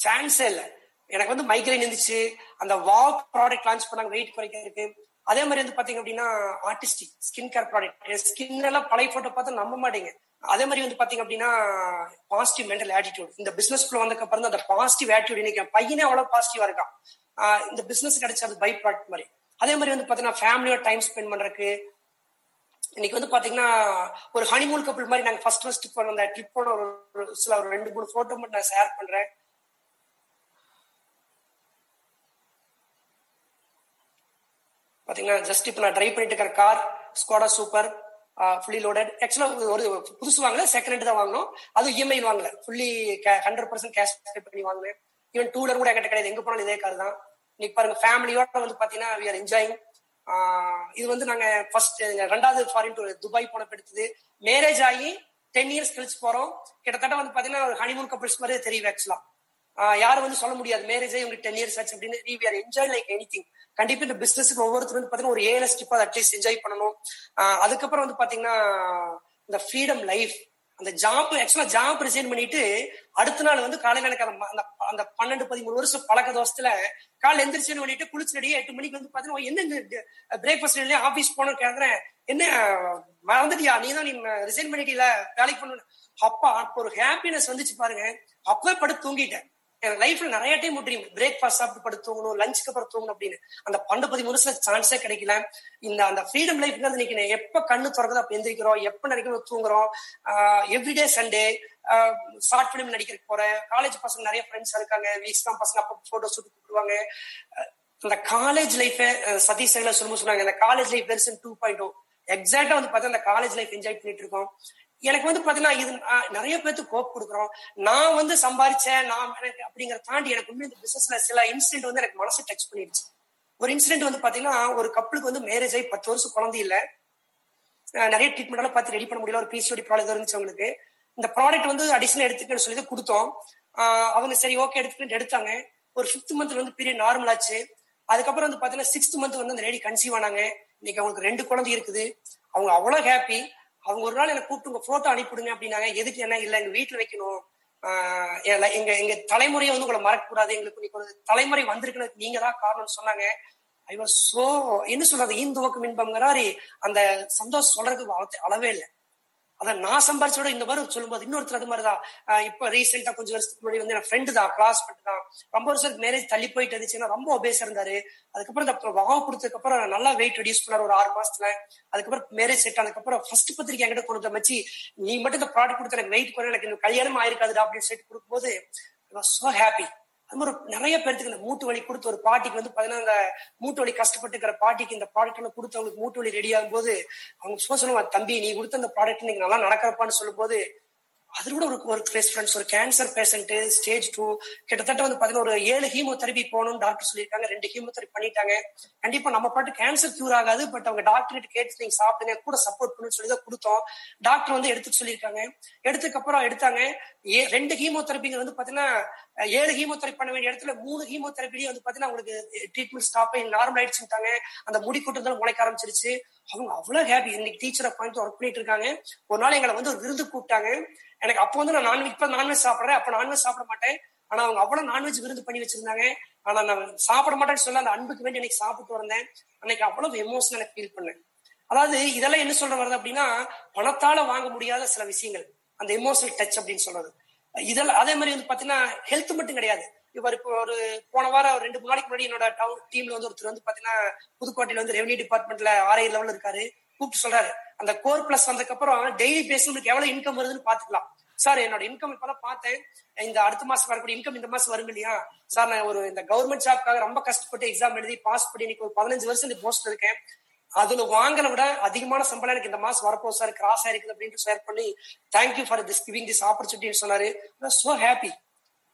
சான்ஸே இல்லை. எனக்கு வந்து மைக்ரைன் இருந்துச்சு. அந்த வாக் ப்ராடக்ட் லான்ச் பண்ணாங்க வெயிட் குறைக்கிறதுக்கு. அதே மாதிரி வந்து பாத்தீங்க அப்படின்னா artistic skin care product skin எல்லாம் பழைய போட்டோ பார்த்தா நம்ப மாட்டேங்க. அதே மாதிரி வந்து பாத்தீங்க அப்படின்னா பாசிட்டிவ் மென்டல் ஆட்டிடியூட் இந்த பிசினஸ் குள்ள வந்ததுக்கு அப்புறம் அந்த பாசிட்டிவ் ஆட்டிடியூட் இன்னைக்கு என் பையனே அவ்வளவு பாசிட்டிவா இருக்கான். இந்த பிசினஸ் கிடைச்ச அது பை ப்ராடக்ட் மாதிரி. அதே மாதிரி வந்து பாத்தீங்கன்னா ஃபேமிலியோட டைம் ஸ்பெண்ட் பண்றதுக்கு. இன்னைக்கு வந்து பாத்தீங்கன்னா ஒரு ஹனிமூன் கப்பல் மாதிரி நாங்க ஃபர்ஸ்ட் ஃபர்ஸ்ட் போன அந்த ட்ரிப்போட ஒரு ஒரு சில ஒரு ரெண்டு மூணு போட்டோ மட்டும் நான் ஷேர் பண்றேன். பார்த்தீங்கன்னா ஜஸ்ட் இப்போ நான் ட்ரைவ் பண்ணிட்டு இருக்கிற car Skoda super fully loaded ஆக்சுவலாக ஒரு புதுசு வாங்கல செகண்ட் ஹேண்ட் தான் வாங்கினோம். அது இஎம்ஐ வாங்கல. Fully hundred percent cash pay பண்ணி வாங்கினேன். ஈவன் டூ வீலர் கூட என்கிட்ட கிடையாது. எங்க போனாலும் இதே கார் தான். இன்னைக்கு பாருங்க ஃபேமிலியோட வந்து பார்த்தீங்கன்னா வி ஆர் என்ஜாயிங் இது வந்து நாங்க ஃபர்ஸ்ட் ரெண்டாவது ஃபாரின் டூர் துபாய் போன எடுத்தது. மேரேஜ் ஆகி டென் இயர்ஸ் கழிச்சு போறோம். கிட்டத்தட்ட வந்து பாத்தீங்கன்னா ஒரு ஹனிமூன் கப்பிள்ஸ் மாதிரி தெரியும் ஆக்சுவலா யாரும் வந்து சொல்ல முடியாது. மேரேஜ் இவங்க டென் இயர்ஸ் ஆச்சு அப்படின்னு. We are enjoy like anything கண்டிப்பா இந்த பிசினஸ்க்கு ஒவ்வொருத்தரும் வந்து பாத்தீங்கன்னா ஒரு ஏழு ஸ்டிப்பா அட்லீஸ்ட் என்ஜாய் பண்ணணும். அதுக்கப்புறம் வந்து பாத்தீங்கன்னா இந்த ஃப்ரீடம் லைஃப் அந்த ஜாப் ஆக்சுவலா ஜாப் ரிசைன் பண்ணிட்டு அடுத்த நாள் வந்து காலையில எனக்கு அந்த அந்த பன்னெண்டு பதிமூணு வருஷம் பழக்க தோசத்துல காலைல எந்திரிச்சு பண்ணிட்டு குளிச்சடியே எட்டு மணிக்கு வந்து பாத்தீங்கன்னா என்ன பிரேக்ஃபாஸ்ட் இல்லையா? ஆபீஸ் போனோம் கேக்குறேன் என்ன மறந்துட்டியா? நீ தான் நீ ரிசைன் பண்ணிட்டீல வேலைக்கு பண்ண அப்பா அப்போ ஒரு ஹாப்பினஸ் வந்துச்சு பாருங்க. அப்பவே படுத்து தூங்கிட்டேன். எனக்கு லைஃப்ல நிறைய டைம் ட்ரீம் பிரேக்ஃபாஸ்ட் சாப்பிட்டு படுத்து தூங்கணும் லஞ்சுக்கு அப்புறம் தூங்கணும் அப்படின்னு அந்த பன்னெண்டு பதிமூணு வருஷம் சான்ஸே கிடைக்கல. இந்த அந்த ஃப்ரீடம் லைஃப்ல இன்னைக்கு நான் எப்ப கண்ணு திறக்குதோ அப்ப எந்திரிக்கிறோம் எப்ப நினைக்கிறோம் தூங்குறோம். எவ்ரிடே சண்டே ஷார்ட் பிலிம் நடிக்கிறதுக்கு போறேன். காலேஜ் பசங்க நிறைய ஃப்ரெண்ட்ஸ் இருக்காங்க. வீஸ்லாம் பசங்க அப்போ போட்டோ ஷூட் கூப்பிடுவாங்க அந்த காலேஜ் லைஃப் சதீஷ் சைல சொல்லும் சொன்னாங்க இந்த college life version two point o எக்ஸாக்டா வந்து பார்த்தா அந்த காலேஜ் லைஃப் என்ஜாய் பண்ணிட்டு இருக்கோம். எனக்கு வந்து பாத்தீங்கன்னா இது நிறைய பேருக்கு கோப் கொடுக்குறோம். நான் வந்து சம்பாரிச்சேன் நான் அப்படிங்கிற தாண்டி எனக்கு உண்மை இந்த பிசினஸ்ல சில இன்சிடென்ட் வந்து எனக்கு மனசு டச் பண்ணிடுச்சு. ஒரு இன்சிடென்ட் வந்து பாத்தீங்கன்னா ஒரு கப்பலுக்கு வந்து மேரேஜ் ஆகி பத்து வருஷம் குழந்தை இல்ல. நிறைய ட்ரீட்மெண்ட் பார்த்து ரெடி பண்ண முடியல. ஒரு பிசிஓடி ப்ராடக்ட் இருந்துச்சு அவங்களுக்கு. இந்த ப்ராடக்ட் வந்து அடிஷனல் எடுத்துக்கன்னு சொல்லி கொடுத்தோம். அவங்க சரி ஓகே எடுத்துக்கிட்டு எடுத்தாங்க. ஒரு ஃபிஃப்த் மந்த்ல வந்து பீரியட் நார்மல் ஆச்சு. அதுக்கப்புறம் வந்து பாத்தீங்கன்னா சிக்ஸ்த் மந்த் வந்து அந்த லேடி கன்சீவ் ஆனாங்க. இன்னைக்கு அவங்களுக்கு ரெண்டு குழந்தை இருக்குது. அவங்க அவ்வளவு ஹாப்பி அவங்க ஒரு நாள் எனக்கு கூப்பிட்டு உங்க போட்டோ அனுப்பிடுங்க அப்படின்னாங்க. எதுக்கு என்ன இல்ல எங்க வீட்டுல வைக்கணும். எங்க எங்க தலைமுறையை வந்து உங்களை மறக்கக்கூடாது. எங்களுக்கு இன்னைக்கு ஒரு தலைமுறை வந்திருக்குன்னு நீங்க தான் காரணம்னு சொன்னாங்க. ஐ வாஸ் சோ என்ன சொல்றது? ஈந்துவக்கம் இன்பம்ங்கிறாரு. அந்த சந்தோஷம் சொல்றதுக்கு அளவே இல்லை. அதான் நான் சம்பாரிச்சோட இந்த மாதிரி சொல்லும்போது இன்னொருத்தர் அது மாதிரிதான். இப்ப ரீசெண்டா கொஞ்சம் வருஷத்துக்கு முன்னாடி வந்து என் ஃப்ரெண்டு தான் கிளாஸ் தான். ரொம்ப வருஷத்துக்கு மேரேஜ் தள்ளி போயிட்டு இருந்துச்சுன்னா ரொம்ப ஒபேஸ் இருந்தாரு. அதுக்கப்புறம் இந்த வகம் கொடுத்ததுக்கு அப்புறம் நல்லா வெயிட் ரெடியூஸ் பண்ணாரு ஒரு ஆறு மாசத்துல. அதுக்கப்புறம் மேரேஜ் செட் ஆனதுக்கப்புறம் ஃபர்ஸ்ட் பத்திரிக்கை என்கிட்ட கொடுத்த மச்சி. நீ மட்டும் இந்த ப்ராடக்ட் கொடுத்த எனக்கு வெயிட் குறை எனக்கு கல்யாணம் ஆயிருக்காதுடா அப்படின்னு சொல்லிட்டு கொடுக்கும்போது சோ ஹாப்பி அது மாதிரி நிறைய பேருக்கு இந்த மூட்டு வலி கொடுத்து ஒரு பாட்டிக்கு வந்து பாத்தீங்கன்னா மூட்டு வலி கஷ்டப்பட்டு இருக்கிற பாட்டிக்கு இந்த ப்ராடக்ட் எல்லாம் கொடுத்து அவங்களுக்கு மூட்டு வலி ரெடி ஆகும் போது அவங்க சும்மா சொல்லுவாங்க தம்பி நீ கொடுத்த அந்த ப்ராடக்ட் நீங்க நல்லா நடக்கிறப்பான்னு சொல்லும் போது அது கூட ஒரு ஒரு கிளேஸ் ஃப்ரெண்ட்ஸ் ஒரு கேன்சர் பேஷண்ட் ஸ்டேஜ் டூ கிட்டத்தட்ட வந்து பாத்தீங்கன்னா ஒரு ஏழு ஹீமோதெரபி போகணும்னு டாக்டர் சொல்லியிருக்காங்க. ரெண்டு ஹீமோதெரபி பண்ணிட்டாங்க. கண்டிப்பா நம்ம பாட்டு கேன்சர் கியூர் ஆகாது பட் அவங்க டாக்டர் கிட்ட கேட்டு நீங்க சாப்பிடுங்க கூட சப்போர்ட் பண்ணுன்னு சொல்லி தான் கொடுத்தோம். டாக்டர் வந்து எடுத்துட்டு சொல்லியிருக்காங்க. எடுத்ததுக்கு அப்புறம் எடுத்தாங்க. ஏ ரெண்டு ஹீமோதெரபிங்க வந்து பாத்தீங்கன்னா ஏழு ஹீமோதெரபி பண்ண வேண்டிய இடத்துல மூணு ஹீமோதெரபிலேயே வந்து பாத்தீங்கன்னா உங்களுக்கு ட்ரீட்மெண்ட் ஸ்டாப் நார்மல் ஆயிடுச்சுட்டாங்க அந்த முடி கூட்டத்தில் முளைக்க ஆரம்பிச்சிருச்சு. அவங்க அவ்வளவு ஹாப்பி இன்னைக்கு டீச்சரை பாயிண்ட் ஒர்க் பண்ணிட்டு இருக்காங்க. ஒரு நாள் எங்களை வந்து ஒரு விருது கூப்பிட்டாங்க. எனக்கு அப்போ வந்து நான் நான்வெஜ் இப்ப நான்வெஜ் சாப்பிட்றேன். அப்ப நான்வெஜ் சாப்பிட மாட்டேன். ஆனா அவங்க அவ்வளவு நான்வெஜ் விருந்து பண்ணி வச்சிருந்தாங்க. ஆனா நான் சாப்பிட மாட்டேன்னு சொல்ல அந்த அன்புக்கு வேண்டி இன்னைக்கு சாப்பிட்டு வந்தேன். அன்னைக்கு அவ்வளவு எமோஷனல் எனக்கு ஃபீல் பண்ணேன். அதாவது இதெல்லாம் என்ன சொல்ற வருது அப்படின்னா பணத்தால வாங்க முடியாத சில விஷயங்கள். அந்த எமோஷனல் டச் அப்படின்னு சொல்றது. இதெல்லாம் அதே மாதிரி வந்து பாத்தீங்கன்னா ஹெல்த் மட்டும் கிடையாது. இவர் இப்போ ஒரு போன வாரம் ஒரு ரெண்டு மூணு நாளைக்கு முன்னாடி என்னோட டவுன் டீம்ல வந்து ஒருத்தர் வந்து பாத்தீங்கன்னா புதுக்கோட்டையில வந்து ரெவன்யூ டிபார்ட்மெண்ட்ல ஆர்ஐ லெவல்ல இருக்காரு. கூப்பிட்டு சொல்றாரு. அந்த கோர் பிளஸ் வந்ததுக்கு அப்புறம் டெய்லி பேஸ் உங்களுக்கு எவ்வளவு இன்கம் வருதுன்னு பாத்துக்கலாம் சார் என்னோட இன்கம் இப்பதான் பார்த்தேன். இந்த அடுத்த மாசம் வரக்கூடிய இன்கம் இந்த மாசம் வரும் இல்லையா? சார் நான் ஒரு இந்த கவர்மெண்ட் ஜாப்க்காக ரொம்ப கஷ்டப்பட்டு எக்ஸாம் எழுதி பாஸ் பண்ணி இன்னைக்கு ஒரு பதினஞ்சு வருஷம் இந்த போஸ்ட் இருக்கேன். அதுல வாங்கின விட அதிகமான சம்பளம் எனக்கு இந்த மாசம் வரப்போ சார் கிராஸ் ஆயிருக்குது அப்படின்னு ஷேர் பண்ணி thank you for this giving this ஆப்பர்ச்சுனிட்டின்னு சொன்னாரு. சோ ஹாப்பி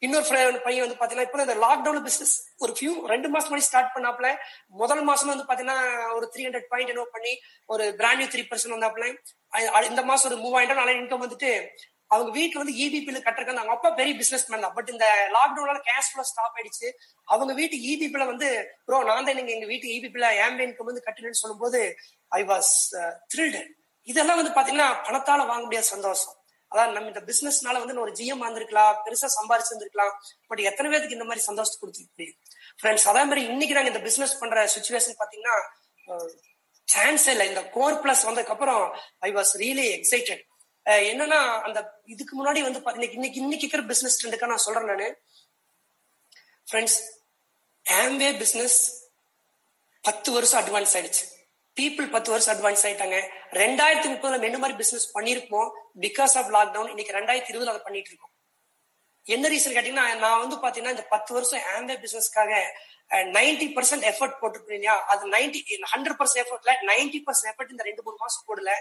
இன்னொரு பையன் வந்து பாத்தீங்கன்னா இப்போ இந்த லாக்டவுன் பிசினஸ் ஒரு ஃபியூ ரெண்டு மாசம் முன்னாடி ஸ்டார்ட் பண்ணாப்ல முதல் மாசம் வந்து பாத்தீங்கன்னா ஒரு த்ரீ ஹண்ட்ரட் பாயிண்ட் என்ன பண்ணி ஒரு பிராண்ட் நியூ த்ரீ பர்சன்ட் வந்தாப்ல இந்த மாசம் ஒரு மூவாயிரம் நல்ல இன்கம் வந்துட்டு அவங்க வீட்டுல வந்து இபி பில் கட்டுறதுக்கு அவங்க அப்பா பெரிய பிசினஸ் மேன் தான். பட் இந்த லாக்டவுனால கேஷ் ஃபுல்லா ஸ்டாப் ஆயிடுச்சு. அவங்க வீட்டு இபி பில்ல வந்து ப்ரோ நான் தான் நீங்க எங்க வீட்டு இபி பில்ல ஆம்பே வந்து கட்டுறேன்னு சொல்லும்போது ஐ வாஸ் த்ரில்டு இதெல்லாம் வந்து பாத்தீங்கன்னா பணத்தால வாங்க முடியாத சந்தோஷம். அதான் நம்ம இந்த பிசினஸ்னால வந்து ஒரு ஜிஎம் வந்திருக்கலாம். பெருசா சம்பாரிச்சிருந்திருக்கலாம். பட் எத்தனை பேருக்கு இந்த மாதிரி சந்தோஷத்தை கொடுத்துருக்கு முடியும் ஃப்ரெண்ட்ஸ் அதே மாதிரி இன்னைக்கு நாங்க இந்த பிசினஸ் பண்ற சுச்சுவேஷன் பாத்தீங்கன்னா uh, சான்ஸ் இல்லை. இந்த கோர் பிளஸ் வந்ததுக்கு அப்புறம் ஐ வாஸ் ரியலி எக்ஸைட்டட் என்னன்னா அந்த இதுக்கு முன்னாடி வந்து இன்னைக்கு இன்னைக்கு இருக்கிற பிசினஸ் ட்ரெண்டுக்கா நான் சொல்றேன் நானு. ஃப்ரெண்ட்ஸ் ஆம்வே பிசினஸ் பத்து வருஷம் அட்வான்ஸ் ஆயிடுச்சு. பீப்புள் பத்து வருஷம் அட்வான்ஸ் ஆயிட்டாங்க. ரெண்டாயிரத்தி முப்பதுல என்ன மாதிரி பிசினஸ் பண்ணிருப்போம்? பிகாஸ் ஆஃப் லாக்டவுன் இன்னைக்கு ரெண்டாயிரத்தி இருபதுல அதை பண்ணிட்டு இருக்கோம். என்ன ரீசன் கேட்டீங்கன்னா நான் வந்து பாத்தீங்கன்னா இந்த பத்து வருஷம் ஆம்வே பிசினஸ்க்காக நைன்டி பர்சன்ட் எஃபர்ட் போட்டுருக்கீங்க இல்லையா? அது நைன்டி ஹண்ட்ரட் பர்சன்ட் எஃபர்ட்ல நைன்டி பர்சன்ட் எஃபர்ட் இந்த ரெண்டு மூணு மாசம் போடல.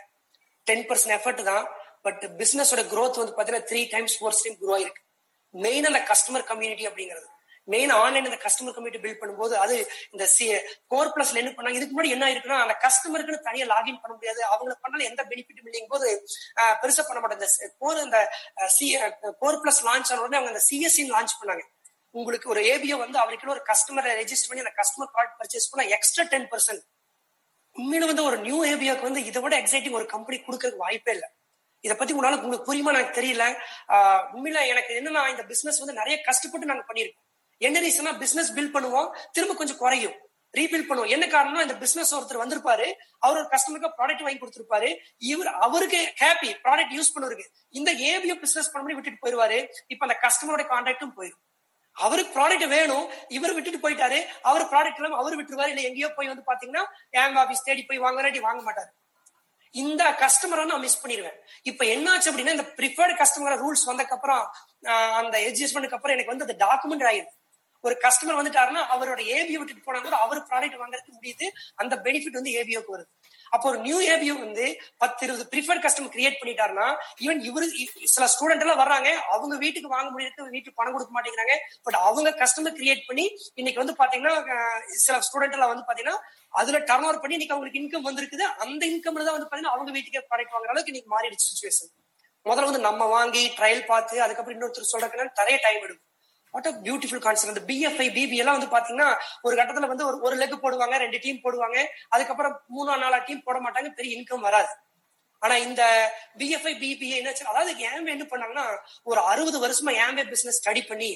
டென் பர்சன்ட் எஃபர்ட் தான். பட் பிசினஸோட க்ரோத் வந்து பாத்தீங்கன்னா three times four time grow ஆயிருக்கு. மெயின் அந்த கஸ்டமர் கம்யூனிட்டி அப்படிங்கிறது. மெயின் ஆன்லைன் அந்த கஸ்டமர் கம்யூனிட்டி பில்ட் பண்ணும்போது அது இந்த சி கோர் பிளஸ்ல என்ன பண்ணாங்க? இதுக்கு முன்னாடி என்ன இருக்குன்னா அந்த கஸ்டமருக்குன்னு தனியா லாகின் பண்ண முடியாது. அவங்களுக்கு பண்ணாலும் எந்த பெனிஃபிட்டும் இல்லைங்கும் போது ஆஹ், பெருசா பண்ண மாட்டாங்க. இந்த கோர் இந்த சி கோர் பிளஸ் லான்ச் ஆன உடனே அவங்க அந்த சிஎஸ்சி லான்ச் பண்ணாங்க. உங்களுக்கு ஒரு ஏபிஓ வந்து அவருக்கு ஒரு கஸ்டமரை ரெஜிஸ்டர் பண்ணி அந்த கஸ்டமர் கார்டு பர்ச்சேஸ் பண்ணா எக்ஸ்ட்ரா டென் பர்சன்ட் உண்மையில வந்து ஒரு நியூ ஏபிஓக்கு வந்து இதை விட எக்ஸைட்டிங் ஒரு கம்பெனி கொடுக்கறதுக்கு வாய்ப்பே இல்லை. இதை பத்தி உங்களால உங்களுக்கு புரியுமா எனக்கு தெரியல. ஆஹ் உண்மையில எனக்கு என்னன்னா இந்த பிசினஸ் வந்து நிறைய கஷ்டப்பட்டு நாங்க பண்ணிருக்கோம் என்ன ரீசனா பிசினஸ் பில்ட் பண்ணுவோம் திரும்ப கொஞ்சம் குறையும். ரீபில்ட் பண்ணுவோம். என்ன காரணம்னா இந்த பிசினஸ் ஒருத்தர் வந்திருப்பாரு அவர் ஒரு கஸ்டமருக்கு ப்ராடக்ட் வாங்கி கொடுத்திருப்பாரு. இவர் அவருக்கு ஹாப்பி ப்ராடக்ட் யூஸ் பண்ணுவருக்கு. இந்த ஏபிஓ பிசினஸ் பண்ணி விட்டுட்டு போயிருவாரு. இப்ப அந்த கஸ்டமரோட கான்டாக்டும் போயிடும் அவருக்கு ப்ராடக்ட் வேணும் இவர் விட்டுட்டு போயிட்டாரு. அவர் ப்ராடக்ட் எல்லாம் அவர் விட்டுருவாரு. இல்ல எங்கேயோ போய் வந்து பாத்தீங்கன்னா ஏங்க ஆபீஸ் தேடி போய் வாங்குறாட்டி வாங்க மாட்டாரு. இந்த கஸ்டமரை நான் மிஸ் பண்ணிடுவேன் இப்ப என்னாச்சு அப்படின்னா இந்த ப்ரிஃபர்டு கஸ்டமர் ரூல்ஸ் வந்ததுக்கு அப்புறம் ஆஹ், அந்த அட்ஜஸ்ட்மெண்ட்க்கு அப்புறம் எனக்கு வந்து அந்த டாக்குமெண்ட் ஆயிடுது ஒரு கஸ்டமர் வந்துட்டாருன்னா அவரோட ஏபிஓ விட்டுட்டு போனா கூட அவர் ப்ராடக்ட் வாங்குறதுக்கு முடியுது. அந்த பெனிஃபிட் வந்து ஏபிஓக்கு வருது. அப்போ ஒரு நியூ ஏபிஓ வந்து பத்து இருபது ப்ரிஃபர்ட் கஸ்டமர் கிரியேட் பண்ணிட்டாருன்னா ஈவன் இவரு சில ஸ்டூடெண்ட் எல்லாம் வர்றாங்க அவங்க வீட்டுக்கு வாங்க முடியாது வீட்டுக்கு பணம் கொடுக்க மாட்டேங்கிறாங்க. பட் அவங்க கஸ்டமர் கிரியேட் பண்ணி இன்னைக்கு வந்து பாத்தீங்கன்னா சில ஸ்டூடெண்ட் எல்லாம் வந்து பாத்தீங்கன்னா அதுல டர்ன் ஓவர் பண்ணி இன்னைக்கு அவங்களுக்கு இன்கம் வந்திருக்குது. அந்த இன்கம்ல தான் வந்து பாத்தீங்கன்னா அவங்க வீட்டுக்கே ப்ராடக்ட் வாங்குற அளவுக்கு இன்னைக்கு மாறிடுச்சு சுச்சுவேஷன் முதல்ல வந்து நம்ம வாங்கி ட்ரையல் பார்த்து அதுக்கப்புறம் இன்னொருத்தர் சொல்றதுக்கு நிறைய டைம் எடுக்கும். வாட் அ பியூட்டிஃபுல் கான்செப்ட் அந்த பிஎஃப்ஐ பிபி எல்லாம் வந்து பாத்தீங்கன்னா ஒரு கட்டத்துல வந்து ஒரு ஒரு லெக் போடுவாங்க ரெண்டு டீம் போடுவாங்க. அதுக்கப்புறம் மூணா நாலா டீம் போட மாட்டாங்க பெரிய இன்கம் வராது. ஆனா இந்த பிஎஃப்ஐ பிபிஏ என்ன அதாவது ஏம்பே என்ன பண்ணாங்கன்னா ஒரு அறுபது வருஷமா ஏம்பே பிசினஸ் ஸ்டடி பண்ணி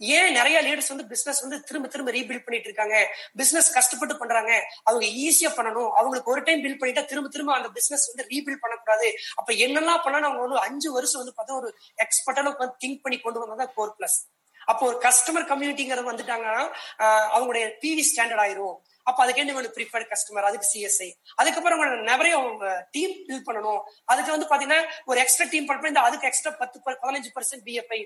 ஏன் நிறைய லீடர்ஸ் வந்து பிசினஸ் வந்து திரும்ப திரும்ப ரீபில்ட் பண்ணிட்டு இருக்காங்க? பிசினஸ் கஷ்டப்பட்டு பண்றாங்க. அவங்க ஈஸியா பண்ணணும். அவங்களுக்கு ஒரு டைம் பில்ட் பண்ணிட்டா திரும்ப திரும்ப அந்த பிசினஸ் வந்து ரீபில்ட் பண்ணக்கூடாது. அப்ப என்னெல்லாம் பண்ணா அவங்க வந்து அஞ்சு வருஷம் வந்து பார்த்தா ஒரு எக்ஸ்பர்ட்டான திங்க் பண்ணி கொண்டு வந்தா கோர் பிளஸ் அப்போ ஒரு கஸ்டமர் கம்யூனிட்டிங்கிறது வந்துட்டாங்கன்னா அவங்களுடைய பிவி ஸ்டாண்டர்ட் ஆயிரும். அப்ப அதுக்கு என்ன வேணும்? ப்ரிஃபர்ட் கஸ்டமர் அதுக்கு சிஎஸ்ஐ அதுக்கப்புறம் அவங்க நிறைய அவங்க டீம் பில்ட் பண்ணணும். அதுக்கு வந்து பாத்தீங்கன்னா ஒரு எக்ஸ்ட்ரா டீம் பண்ண இந்த அதுக்கு எக்ஸ்ட்ரா பத்து பதினஞ்சு பர்சன்ட் பிஎஃப்ஐ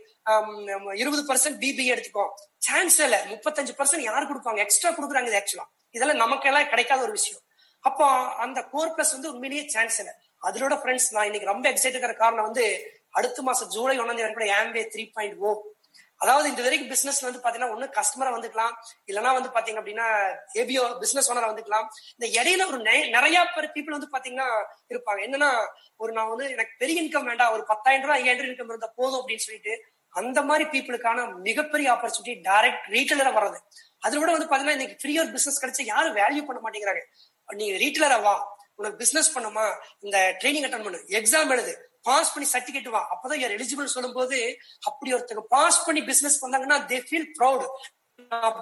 இருபது பர்சன்ட் பிபி எடுத்துக்கோ. சான்ஸ் இல்ல. முப்பத்தஞ்சு பர்சன்ட் யார் கொடுப்பாங்க? எக்ஸ்ட்ரா கொடுக்குறாங்க இது ஆக்சுவலா இதெல்லாம் நமக்கெல்லாம் கிடைக்காத ஒரு விஷயம். அப்போ அந்த கோர் பிளஸ் வந்து உண்மையிலேயே சான்ஸ் இல்லை. அதோட ஃப்ரெண்ட்ஸ் நான் இன்னைக்கு ரொம்ப எக்ஸைட் இருக்கிற காரணம் வந்து அடுத்த மாசம் ஜூலை ஒன்னாம் தேதி கூட ஆம்பே த்ரீ பாயிண்ட் ஓ அதாவது இந்த வரைக்கும் பிசினஸ் வந்து பாத்தீங்கன்னா ஒண்ணு கஸ்டமரை வந்துக்கலாம். இல்லைன்னா வந்து பாத்தீங்க அப்படின்னா ஏபிஓ பிசினஸ் ஓனரா வந்துக்கலாம். இந்த இடையில ஒரு நிறைய பேர் பீப்புள் வந்து பாத்தீங்கன்னா இருப்பாங்க. என்னன்னா ஒரு நான் வந்து எனக்கு பெரிய இன்கம் வேண்டாம். ஒரு பத்தாயிரம் ரூபாய் ஐயாயிரம் இன்கம் இருந்தா போதும் அப்படின்னு சொல்லிட்டு அந்த மாதிரி பீப்புளுக்கான மிகப்பெரிய ஆப்பர்ச்சுனிட்டி டைரக்ட் ரீட்டைலரா வர்றது. அதை விட வந்து பாத்தீங்கன்னா இன்னைக்கு ஃப்ரீ ஒரு பிசினஸ் கிடைச்சா யாரும் வேல்யூ பண்ண மாட்டேங்கிறாங்க. நீ ரீட்டைலரா வா. உனக்கு பிசினஸ் பண்ணுமா? இந்த ட்ரைனிங் அட்டன் பண்ணு. எக்ஸாம் எழுது. பாஸ் பண்ணி சர்டிபிகேட் வா? அப்பதான் யார் எலிஜிபிள் சொல்லும்போது அப்படி ஒருத்தங்க பாஸ் பண்ணி பிசினஸ் பண்ணாங்கன்னா they feel proud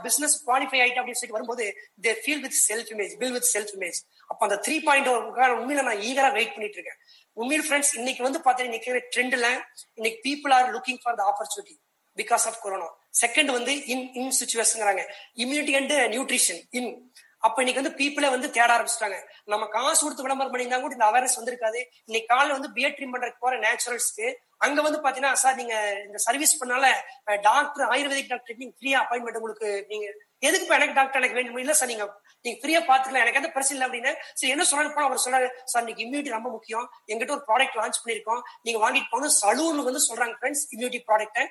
business qualify ஆயிட்டு அப்படின்னு சொல்லி வரும்போது they feel with self image fill with self image அப்ப அந்த த்ரீ பாயிண்ட் உண்மையில நான் ஈகரா வெயிட் பண்ணிட்டு இருக்கேன். உண்மையில் ஃப்ரெண்ட்ஸ் இன்னைக்கு வந்து பாத்தீங்கன்னா இன்னைக்கு ட்ரெண்ட்ல இன்னைக்கு people are looking for the opportunity because of corona second வந்து இன் இன் சுச்சுவேஷன்ங்கிறாங்க இம்யூனிட்டி அண்ட் நியூட்ரிஷன் இன் அப்ப இன்னைக்கு வந்து பீப்புளே வந்து தேட ஆரம்பிச்சிட்டாங்க. நம்ம காசு கொடுத்து விளம்பரம் பண்ணியிருந்தா கூட இந்த அவேர்னஸ் வந்திருக்காது. இன்னைக்கு காலைல வந்து பிஎட் ட்ரீம் பண்றதுக்கு போற நேச்சுரல்ஸ்க்கு அங்க வந்து பாத்தீங்கன்னா சார் நீங்க இந்த சர்வீஸ் பண்ணால டாக்டர் ஆயுர்வேதிக் டாக்டர் நீங்க ஃப்ரீயா அப்பாயின்மெண்ட் உங்களுக்கு நீங்க எதுக்கு இப்ப எனக்கு டாக்டர் எனக்கு வேண்டும்? இல்ல சார் நீங்க நீங்க ஃப்ரீயா பாத்துக்கலாம். எனக்கு எந்த பிரச்சனை இல்லை அப்படின்னு சரி என்ன சொன்னாலும் போனா அவர் சொல்றாரு சார் இன்னைக்கு இம்யூனிட்டி ரொம்ப முக்கியம். எங்கிட்ட ஒரு ப்ராடக்ட் லான்ச் பண்ணிருக்கோம் நீங்க வாங்கிட்டு போகணும். சலூன் வந்து சொல்றாங்க ஃப்ரெண்ட்ஸ் இம்யூனிட்டி ப்ராடக்ட்டை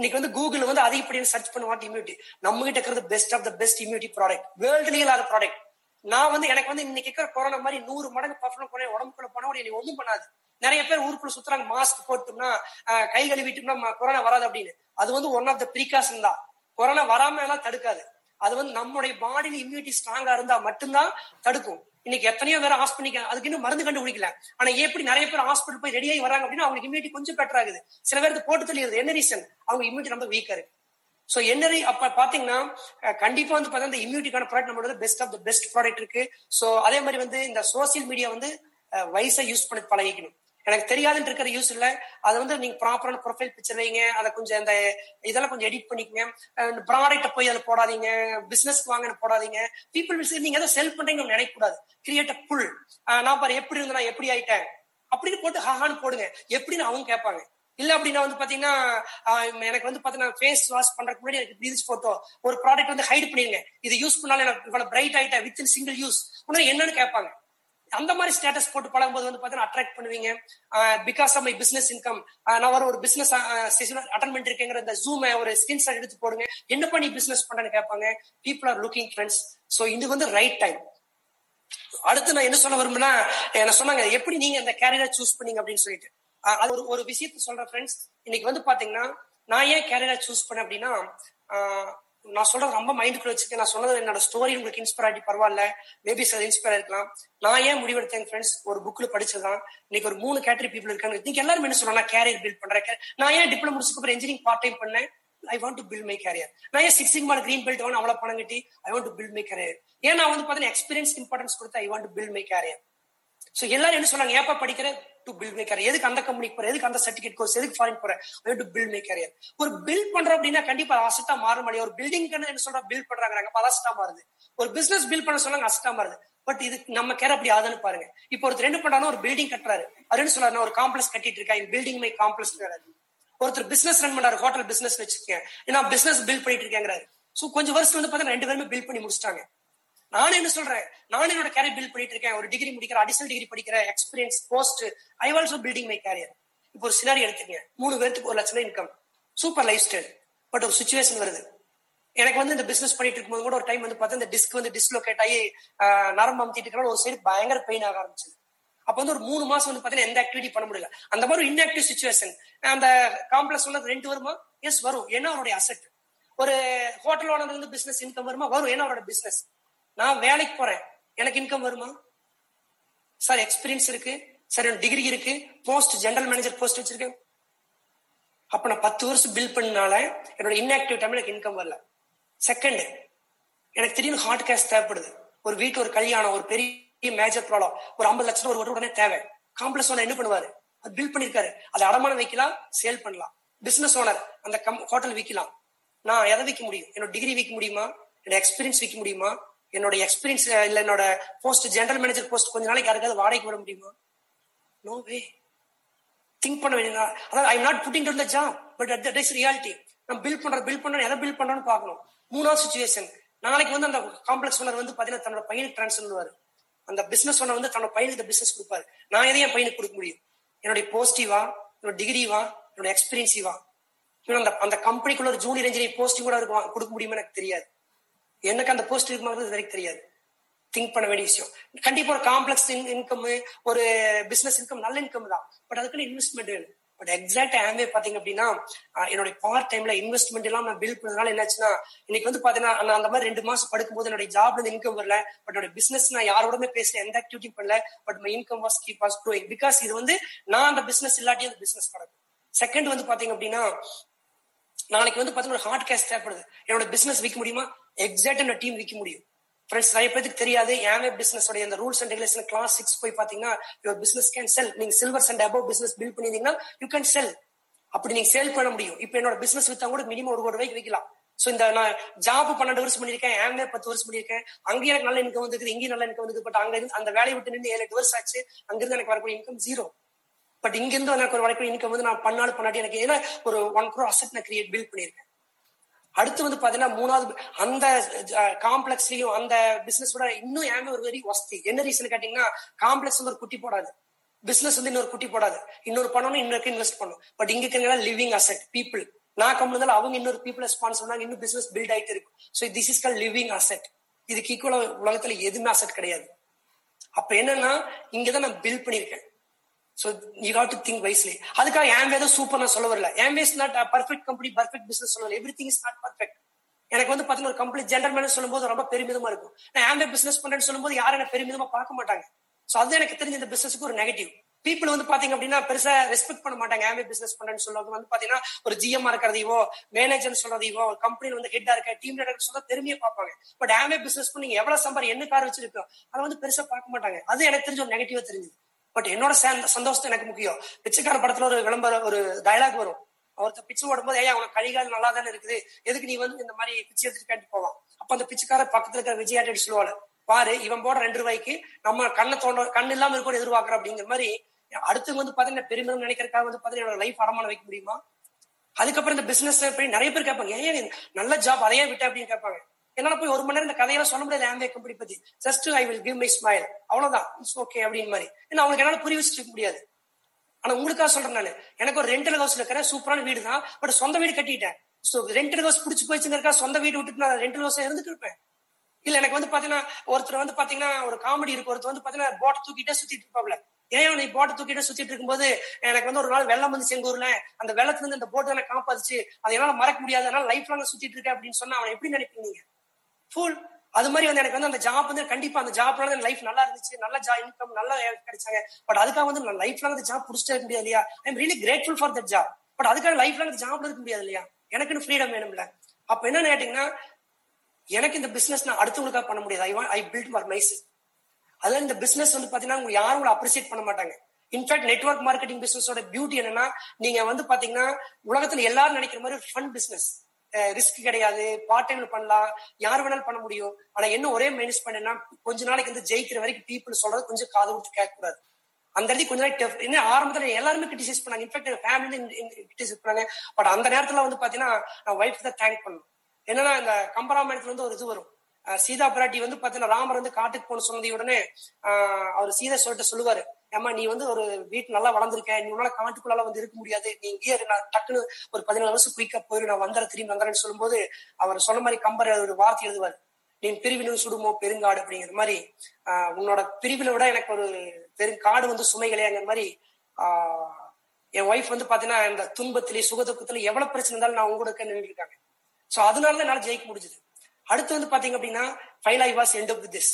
இன்னைக்கு வந்து கூகுள் வந்து அதிகப்படியாக சர்ச் பண்ண இம்யூனிட்டி நம்ம கிட்ட இருக்கிறது best of the best immunity product வேர்ல்டுலயே இல்லாத ப்ராடக்ட் நான் வந்து எனக்கு வந்து இன்னைக்கு இருக்கிற கொரோனா மாதிரி நூறு மடங்கு பர்ஃபார்ம் பண்ண உடம்புக்குள்ள போனா கூட ஒண்ணும் பண்ணாது. நிறைய பேர் ஊருக்குள்ள சுத்துறாங்க மாஸ்க் போட்டோம்னா கை கழுவிட்டோம்னா கொரோனா வராது அப்படின்னு. அது வந்து ஒன் ஆஃப் த ப்ரீகாஷன் தான். கொரோனா வராம எல்லாம் தடுக்காது. அது வந்து நம்மளுடைய பாடியில் இம்யூனிட்டி ஸ்ட்ராங்கா இருந்தா மட்டும்தான் தடுக்கும். இன்னைக்கு எத்தனையோ பேர் ஹாஸ்பிட்டல் அதுக்கு இன்னும் மருந்து கண்டுபிடிக்கல. ஆனா எப்படி நிறைய பேர் ஹாஸ்பிட்டல் போய் ரெடியாகி வராங்க அப்படின்னா அவங்களுக்கு இம்யூனிட்டி கொஞ்சம் பெட்டர் ஆகுது. சில பேருக்கு போட்டு தெரியுது என்ன ரீசன் அவங்க இம்யூனிட்டி ரொம்ப வீக்கா இருக்கு. சோ என்ன அப்ப பாத்தீங்கன்னா கண்டிப்பா வந்து பார்த்தா இந்த இம்யூனிட்டிக்கான ப்ராடக்ட் நம்மளோட best of the best product இருக்கு. சோ அதே மாதிரி வந்து இந்த சோசியல் மீடியா வந்து அஹ், வயசா யூஸ் பண்ணி பழகிக்கணும். எனக்கு தெரியாதுன்னு இருக்கிற யூஸ் இல்லை. அதை வந்து நீங்க ப்ராப்பரான ப்ரொஃபைல் பிக்சர் வைங்க. அதை கொஞ்சம் அந்த இதெல்லாம் கொஞ்சம் எடிட் பண்ணிக்கங்க. ப்ராடக்ட்டை போய் அதை போடாதீங்க. பிசினஸ்க்கு வாங்க போடாதீங்க. பீப்புள் நீங்க எதை செல் பண்றீங்கன்னு நினைக்க கிரியேட் அ புல் நான் பாரு எப்படி இருந்தேன் நான் எப்படி ஆயிட்டேன்? அப்படின்னு போட்டு ஹஹான்னு போடுங்க. எப்படின்னு அவங்க கேட்பாங்க. இல்ல அப்படின்னா வந்து பாத்தீங்கன்னா எனக்கு வந்து பாத்தீங்கன்னா ஃபேஸ் வாஷ் பண்றதுக்கு முன்னாடி எனக்கு ப்ளீச் போட்டோ ஒரு ப்ராடக்ட் வந்து ஹைட் பண்ணிருங்க இது யூஸ் பண்ணாலும் எனக்கு இவ்வளவு பிரைட் ஆயிட்டேன். வித் இன் சிங்கிள் யூஸ் உடனே என்னன்னு கேட்பாங்க. அந்த மாதிரி ஸ்டேட்டஸ் போட்டு பழகும்போது வந்து பாத்தீங்கன்னா அட்ராக்ட் பண்ணுவீங்க. Because of my business income நான் வர ஒரு பிசினஸ் செஷன் அட்டன் பண்ணிருக்கேங்கிற இந்த ஜூம் ஒரு ஸ்கிரீன்ஷாட் எடுத்து போடுங்க. என்ன பண்ணி பிசினஸ் பண்றேன்னு கேட்பாங்க. People are looking friends so இது வந்து ரைட் டைம் அடுத்து நான் என்ன சொல்ல விரும்புனா என்ன சொன்னாங்க எப்படி நீங்க இந்த கேரியரை சூஸ் பண்ணீங்க? அப்படின்னு சொல்லிட்டு. அது ஒரு ஒரு விஷயத்த சொல்றேன் ஃப்ரெண்ட்ஸ் இன்னைக்கு வந்து பாத்தீங்கன்னா நான் ஏன் கேரியரை சூஸ் பண்ணேன் அப்படின்னா நான் சொல்றது ரொம்ப மைண்டுக்குள்ள வச்சுக்க நான் சொன்னது என்னோட ஸ்டோரி உங்களுக்கு இன்ஸ்பயர் ஆகி பரவாயில்ல. மேபி சார் இன்ஸ்பயர் இருக்கலாம் நான் ஏன் முடிவெடுத்தேன் ஃப்ரெண்ட்ஸ் ஒரு புக்ல படிச்சதான் இன்னைக்கு ஒரு மூணு கேட்டரி பீப்புள் இருக்காங்க. நீங்க எல்லாரும் என்ன சொல்லலாம் கேரியர் பில்ட் பண்றேன் நான் ஏன் டிப்ளமோ முடிச்சுக்கு அப்புறம் இன்ஜினியரிங் பார்ட் டைம் பண்ணேன்? I want to build my career நான் ஏன் சிக்ஸ் மார்க் கிரீன் பெல்ட் வாங்க அவ்வளவு பணம் கட்டி? I want to build my career ஏன் நான் வந்து பாத்தீங்கன்னா எக்ஸ்பீரியன்ஸ் இம்பார்ட்டன்ஸ் கொடுத்து I want to build my career so எல்லாரும் என்ன சொன்னாங்க? ஏப்பா படிக்கிற? டு பில்ட் மை கேரியர் எதுக்கு அந்த கம்பெனிக்கு போற? எதுக்கு அந்த சர்டிஃபிகேட் கோர்ஸ் எதுக்கு ஃபாரின் போற? ஐ டு பில்ட் மை ஒரு பில்ட் பண்றோம் அப்படின்னா கண்டிப்பா அசட்டா மாற முடியும் ஒரு பில்டிங் என்ன சொல்ற? பில்ட் பண்றாங்க. அப்ப அசட்டா மாறுது. ஒரு பிசினஸ் பில்ட் பண்ண சொன்னாங்க அசட்டா மாறுது. பட் இது நம்ம கேர் அப்படி ஆகுதுன்னு பாருங்க. இப்போ ஒருத்தர் என்ன பண்றாரு ஒரு பில்டிங் கட்டுறாரு. அவர் என்ன சொல்றாரு நான் ஒரு காம்ப்ளெக்ஸ் கட்டிட்டு இருக்கேன் பில்டிங் மை காம்ப்ளெக்ஸ் ஒருத்தர் பிசினஸ் ரன் பண்றாரு. ஹோட்டல் பிசினஸ் வச்சிருக்கேன் நான் பிசினஸ் பில்ட் பண்ணிட்டு இருக்கேங்கிறாரு. சோ கொஞ்சம் வருஷம் வந்து பாத்தீங்கன்னா ரெண்டு பேருமே பில்ட் பண்ணி முடிச்சிட்டாங்க. நானும் என்ன சொல்றேன்? நானும் என்னோட கேரியர் பில்ட் பண்ணிட்டு இருக்கேன். ஒரு டிகிரி முடிக்கிற அடிஷனல் டிகிரி படிக்கிற experience post I also building my career இப்போ ஒரு சினாரி எடுத்துக்கங்க. மூணு பேருக்கு ஒரு லட்சம் income super life style but ஒரு சுச்சுவேஷன் வருது. எனக்கு வந்து இந்த பிசினஸ் பண்ணிட்டு இருக்கும்போது கூட ஒரு டைம் வந்து பார்த்தா இந்த டிஸ்க் வந்து டிஸ்லோகேட் ஆகி நரம்பு அமுத்திட்டு இருக்கிற ஒரு சைடு பயங்கர பெயின் ஆக ஆரம்பிச்சது. அப்ப வந்து ஒரு மூணு மாசம் வந்து பாத்தீங்கன்னா எந்த ஆக்டிவிட்டி பண்ண முடியல. அந்த மாதிரி இன்ஆக்டிவ் சுச்சுவேஷன் அந்த காம்ப்ளெக்ஸ் வந்து ரெண்டு வருமா? எஸ் வரும். ஏன்னா அவருடைய அசெட் ஒரு ஹோட்டல் ஓனர் வந்து பிசினஸ் இன்கம் வருமா? வரும். ஏன்னா அவரோட பிசினஸ் நான் வேலைக்கு போறேன். எனக்கு இன்கம் வருமா? சார் எக்ஸ்பீரியன்ஸ் இருக்கு. சார் டிகிரி இருக்கு. போஸ்ட் ஜெனரல் மேனேஜர் போஸ்ட் வச்சிருக்கேன். அப்ப நான் பத்து வருஷம் பில் பண்ணனால என்னோட இன்ஆக்டிவ் டைம்ல எனக்கு இன்கம் வரல. செகண்ட் எனக்கு திடீர்னு ஹார்ட் கேஷ் தேவைப்படுது. ஒரு வீட்டு ஒரு கல்யாணம் ஒரு பெரிய மேஜர் ப்ராப்ளம் ஒரு ஐம்பது லட்சம் ஒரு உடனே தேவை. காம்ப்ளெக்ஸ் ஓனர் என்ன பண்ணுவாரு? அது பில் பண்ணிருக்காரு. அதை அடமானம் வைக்கலாம் சேல் பண்ணலாம். பிசினஸ் ஓனர் அந்த கம் ஹோட்டல் விற்கலாம் நான் எதை விற்க முடியும்? என்னோட டிகிரி விற்க முடியுமா? என்னோட எக்ஸ்பீரியன்ஸ் விற்க முடியுமா? என்னோட எக்ஸ்பீரியன்ஸ் இல்ல என்னோட போஸ்ட் ஜெனரல் மேனேஜர் போஸ்ட் கொஞ்ச நாளைக்கு யாருக்காவது வாடகைக்கு விட முடியுமா? நோ வே திங்க் பண்ண வேண்டியதா அதாவது I not putting to the job but at that is reality நம்ம பில் பண்ற பில் பண்றோம் எதை பில் பண்றோம்னு பார்க்கணும். மூணாவது சுச்சுவேஷன் நாளைக்கு வந்து அந்த காம்ப்ளெக்ஸ் ஓனர் வந்து பாத்தீங்கன்னா தன்னோட பையனுக்கு ட்ரான்ஸ்ஃபர் பண்ணுவாரு. அந்த பிசினஸ் ஓனர் வந்து தன்னோட பையனுக்கு பிசினஸ் கொடுப்பாரு. நான் எதையும் என் பையனுக்கு கொடுக்க முடியும்? என்னுடைய போஸ்டிவா என்னோட டிகிரிவா என்னோட எக்ஸ்பீரியன்ஸிவா இன்னும் அந்த அந்த கம்பெனிக்குள்ள ஒரு ஜூனியர் இன்ஜினியர் போஸ்டிங் கூட கொடுக்க முடியுமா எனக்கு தெரியாது. எனக்கு அந்த போஸ்ட் இருக்குமாங்கிறது வரைக்கும் தெரியாது. திங்க் பண்ண வேண்டிய விஷயம். கண்டிப்பா ஒரு காம்ப்ளெக்ஸ் இன்கம் ஒரு பிசினஸ் இன்கம் நல்ல இன்கம் தான். பட் அதுக்குன்னு இன்வெஸ்ட்மெண்ட் வேணும். பட் எக்ஸாக்ட் ஆம்வே பாத்தீங்க அப்படின்னா என்னுடைய பார்ட் டைம்ல இன்வெஸ்ட்மெண்ட் எல்லாம் நான் பில் பண்ணதுனால என்னாச்சுன்னா இன்னைக்கு வந்து பாத்தீங்கன்னா நான் அந்த மாதிரி ரெண்டு மாசம் படுக்கும்போது என்னுடைய ஜாப்ல இருந்து இன்கம் வரல. பட் என்னோட பிசினஸ் நான் யாரோடமே பேசல எந்த ஆக்டிவிட்டி பண்ணல. But my income was keep was growing because இது வந்து நான் அந்த பிசினஸ் இல்லாட்டி அந்த பிசினஸ் நடக்கும் செகண்ட் வந்து பாத்தீங்க அப்படின்னா நாளைக்கு வந்து பாத்தீங்கன்னா ஹார்ட் கேஷ் தேவைப்படுது. என்னோட பிசினஸ் விற்க முடியுமா? எக்ஸாக்ட் அந்த டீம் விற்க முடியும். ஃப்ரெண்ட்ஸ் நிறைய பேருக்கு தெரியாது. ஏமே பிசினஸ் உடைய அந்த rules and regulation class six போய் பாத்தீங்கன்னா யுவர் பிசினஸ் கேன் செல் நீங்க silver and above business build பண்ணிருந்தீங்கன்னா you can sell அப்படி நீங்க சேல் பண்ண முடியும். இப்போ என்னோட பிசினஸ் வித்தா கூட மினிமம் ஒரு கோடி ரூபாய்க்கு விற்கலாம் சோ இந்த நான் ஜாப் பன்னெண்டு வருஷம் பண்ணிருக்கேன் ஏமே பத்து வருஷம் பண்ணிருக்கேன் அங்கேயும் எனக்கு நல்ல இன்கம் வந்துருக்குது இங்கேயும் நல்ல இன்கம் வந்து பட் அங்க இருந்து அந்த வேலையை விட்டு நின்று ஏழு எட்டு வருஷம் ஆச்சு. அங்கிருந்து எனக்கு வரக்கூடிய இன்கம் ஜீரோ பட் இங்க இருந்து எனக்கு ஒரு வரக்கூடிய இன்கம் வந்து நான் பண்ணாலும் பண்ணாட்டி எனக்கு ஏன்னா ஒரு ஒன் க்ரோ அசெட் நான் கிரியேட் பில்ட் பண்ணிருக்கேன் அடுத்து வந்து பாத்தீங்கன்னா மூணாவது அந்த காம்ப்ளெக்ஸ்லயும் அந்த பிசினஸோட இன்னும் ஏமே ஒரு வெரி வசதி. என்ன ரீசன் கேட்டீங்கன்னா காம்ப்ளெக்ஸ் வந்து ஒரு குட்டி போடாது. பிசினஸ் வந்து இன்னொரு குட்டி போடாது. இன்னொரு பண்ணணும் இன்னொரு இன்வெஸ்ட் பண்ணும். பட் இங்க இருக்கிற லிவிங் அசெட் பீப்புள் நான் கம்பெனி அவங்க இன்னொரு பீப்புளை ஸ்பான்சர் பண்ணாங்க. இன்னும் பிசினஸ் பில்ட் ஆயிட்டு இருக்கும். So this is call living asset இதுக்கு ஈக்குவலா உலகத்துல எதுவுமே அசெட் கிடையாது. அப்ப என்னன்னா இங்கதான் நான் பில்ட் பண்ணிருக்கேன் so you have to think wisely அதுக்காக என் வேதம் சூப்பர் நான் சொல்ல வரல. என் was not perfect company perfect business சொல்லல. Everything is not perfect எனக்கு வந்து பாத்தீங்கன்னா ஒரு கம்பெனி ஜென்ரல் மேனேஜ் சொல்லும்போது ரொம்ப பெருமிதமா இருக்கும். நான் ஆம்பே பிசினஸ் பண்றேன்னு சொல்லும்போது யாரும் என்ன பெருமிதமா பார்க்க மாட்டாங்க. சோ அது எனக்கு தெரிஞ்ச இந்த பிசினஸ்க்கு ஒரு நெகட்டிவ் பீப்புள் வந்து பாத்தீங்க அப்படின்னா பெருசா ரெஸ்பெக்ட் பண்ண மாட்டாங்க. ஆம்பே பிசினஸ் பண்றேன்னு சொல்லுவாங்க வந்து பாத்தீங்கன்னா ஒரு ஜிஎம் இருக்கிறதையோ மேனேஜர் சொல்றதையோ ஒரு கம்பெனில வந்து ஹெட்டா இருக்க டீம் லீடர் சொல்ல பெருமையை பார்ப்பாங்க. பட் ஆம்பே பிசினஸ் பண்ணி எவ்வளவு சம்பாரி என்ன கார் வச்சிருக்கோம் அதை வந்து பெருசா பார்க்க மாட்டாங்க. அது எனக்கு தெரிஞ்ச ஒரு நெகட்டிவா தெரிஞ்சது. பட் என்னோட சந்தோஷம் எனக்கு முக்கியம். பிச்சைக்கார படத்துல ஒரு விளம்பரம் ஒரு டயலாக் வரும். அவர்த்த பிச்சு ஓடும்போது ஏன் அவங்க கழிகால் நல்லா தானே இருக்குது? எதுக்கு நீ வந்து இந்த மாதிரி பிச்சை எடுத்துட்டு கேட்டு போவான்? அப்ப அந்த பிச்சைக்கார பக்கத்துல இருக்கிற விஜயாட்டி சொல்லுவாள் பாரு இவன் போட ரெண்டு ரூபாய்க்கு நம்ம கண்ணை தோண்ட கண் இல்லாம இருக்கும் எதிர்பார்க்கற அப்படிங்கிற மாதிரி அடுத்து வந்து பாத்தீங்கன்னா பெருமிதம் நினைக்கிறக்காக வந்து பாத்தீங்கன்னா லைஃப் அடமான வைக்க முடியுமா? அதுக்கப்புறம் இந்த பிசினஸ் நிறைய பேர் கேட்பாங்க. ஏன் நல்ல ஜாப் அதையே விட்ட அப்படின்னு கேட்பாங்க. என்னால போய் ஒரு மணி நேரம் இந்த கதையெல்லாம் சொல்ல முடியாது ஆம்பே கம்பெனி பத்தி just I will give my smile அவ்வளவுதான். இட்ஸ் ஓகே அப்படின்னு மாதிரி. ஏன்னா அவங்களுக்கு என்னால புரிய வச்சுட்டு முடியாது. ஆனா உங்களுக்காக சொல்றேன் நான். எனக்கு ஒரு ரெண்டல் ஹவுஸ்ல இருக்கிற சூப்பரான வீடு தான் பட் சொந்த வீடு கட்டிட்டேன். ஸோ ரெண்டல் ஹவுஸ் பிடிச்சி போச்சுங்கிறக்கா சொந்த வீடு விட்டுட்டு நான் ரெண்டல் ஹவுஸ் இருந்துட்டு இருப்பேன் இல்ல எனக்கு வந்து பாத்தீங்கன்னா ஒருத்தர் வந்து பாத்தீங்கன்னா ஒரு காமெடி இருக்கு. ஒருத்தர் வந்து பாத்தீங்கன்னா போட்டை தூக்கிட்டே சுத்திட்டு இருப்பாப்ல. ஏன் நீ போட்டை தூக்கிட்டு சுத்திட்டு இருக்கும்போது எனக்கு வந்து ஒரு நாள் வெள்ளம் வந்து செங்கூர்ல அந்த வெள்ளத்துல இருந்து அந்த போட்டை எனக்கு காப்பாச்சு அதை என்னால மறக்க முடியாது. அதனால லைஃப் லாங் சுத்திட்டு இருக்கேன் அப்படின்னு சொன்னா அவன் எப்படி நினைப்பீங்க ஃபுல் அது மாதிரி வந்து எனக்கு வந்து அந்த ஜாப் வந்து கண்டிப்பா அந்த ஜாப்னால லைஃப் நல்லா இருந்துச்சு. நல்ல ஜா இன்கம் நல்லா கிடைச்சாங்க. பட் அதுக்காக வந்து நான் லைஃப் லாங் அந்த ஜாப் பிடிச்சிட்டே இருக்க முடியாது இல்லையா? I am really grateful for that job but அதுக்காக லைஃப் லாங் ஜாப்ல இருக்க முடியாது இல்லையா? எனக்குன்னு ஃப்ரீடம் வேணும்ல. அப்ப என்ன கேட்டீங்கன்னா எனக்கு இந்த பிசினஸ் நான் அடுத்தவங்களுக்காக பண்ண முடியாது. ஐ ஐ பில்ட் மார் மைஸ் அதான் இந்த பிசினஸ் வந்து பாத்தீங்கன்னா உங்க யாரும் உங்களை அப்ரிசியேட் பண்ண மாட்டாங்க. இன்ஃபேக்ட் நெட்ஒர்க் மார்க்கெட்டிங் பிசினஸோட பியூட்டி என்னன்னா நீங்க வந்து பாத்தீங்கன்னா உலகத்துல எல்லாரும் நினைக்கிற மாதிரி ஃபன் பிசினஸ் ரிஸ்க் கிடையாது. பார்ட் டைம்ல பண்ணலாம். யார் வேணாலும் பண்ண முடியும். ஆனா என்ன ஒரே மைனஸ் பண்ணேன்னா கொஞ்ச நாளைக்கு வந்து ஜெயிக்கிற வரைக்கும் பீப்புள் சொல்றது கொஞ்சம் காது விட்டு கேட்க கூடாது அந்த இடத்துக்கு கொஞ்ச நாள் என்ன ஆரம்பத்துல எல்லாருமே கிரிட்டிசைஸ் பண்ணாங்க. இன்ஃபேக்ட் ஃபேமிலி கிரிட்டிசைஸ் பண்ணாங்க. பட் அந்த நேரத்துல வந்து பாத்தீங்கன்னா நான் ஒய்ஃப் தான் தேங்க் பண்ணணும். என்னன்னா இந்த கம்பராமாயணத்துல வந்து ஒரு இது வரும். சீதா பிராட்டி வந்து பாத்தீங்கன்னா ராமர் வந்து காட்டுக்கு போன சொன்னதை உடனே அவர் சீதா சொல்லிட்டு சொல்லுவாரு. ஏமா நீ வந்து ஒரு வீட்டு நல்லா வளர்ந்துருக்க. நீ உன்னால காட்டுக்குள்ளால வந்து இருக்க முடியாது. நீ இங்கே நான் டக்குன்னு ஒரு பதினாலு வருஷம் குயிக்கா போயிரு. நான் வந்துற திரும்பி வந்துறேன்னு சொல்லும்போது அவர் சொன்ன மாதிரி கம்பர் ஒரு வார்த்தை எழுதுவார். நீ பிரிவினு சுடுமோ பெருங்காடு அப்படிங்கிற மாதிரி. ஆஹ் உன்னோட பிரிவினை விட எனக்கு ஒரு பெருங்காடு வந்து சுமைகளைங்கிற மாதிரி ஆஹ் என் ஒய்ஃப் வந்து பாத்தீங்கன்னா இந்த துன்பத்திலே சுகதுக்கத்துல எவ்வளவு பிரச்சனை இருந்தாலும் நான் உங்க கூட நின்று சோ அதனாலதான் என்னால ஜெயிக்க முடிஞ்சது. அடுத்து வந்து பாத்தீங்க அப்படின்னா file I was end of this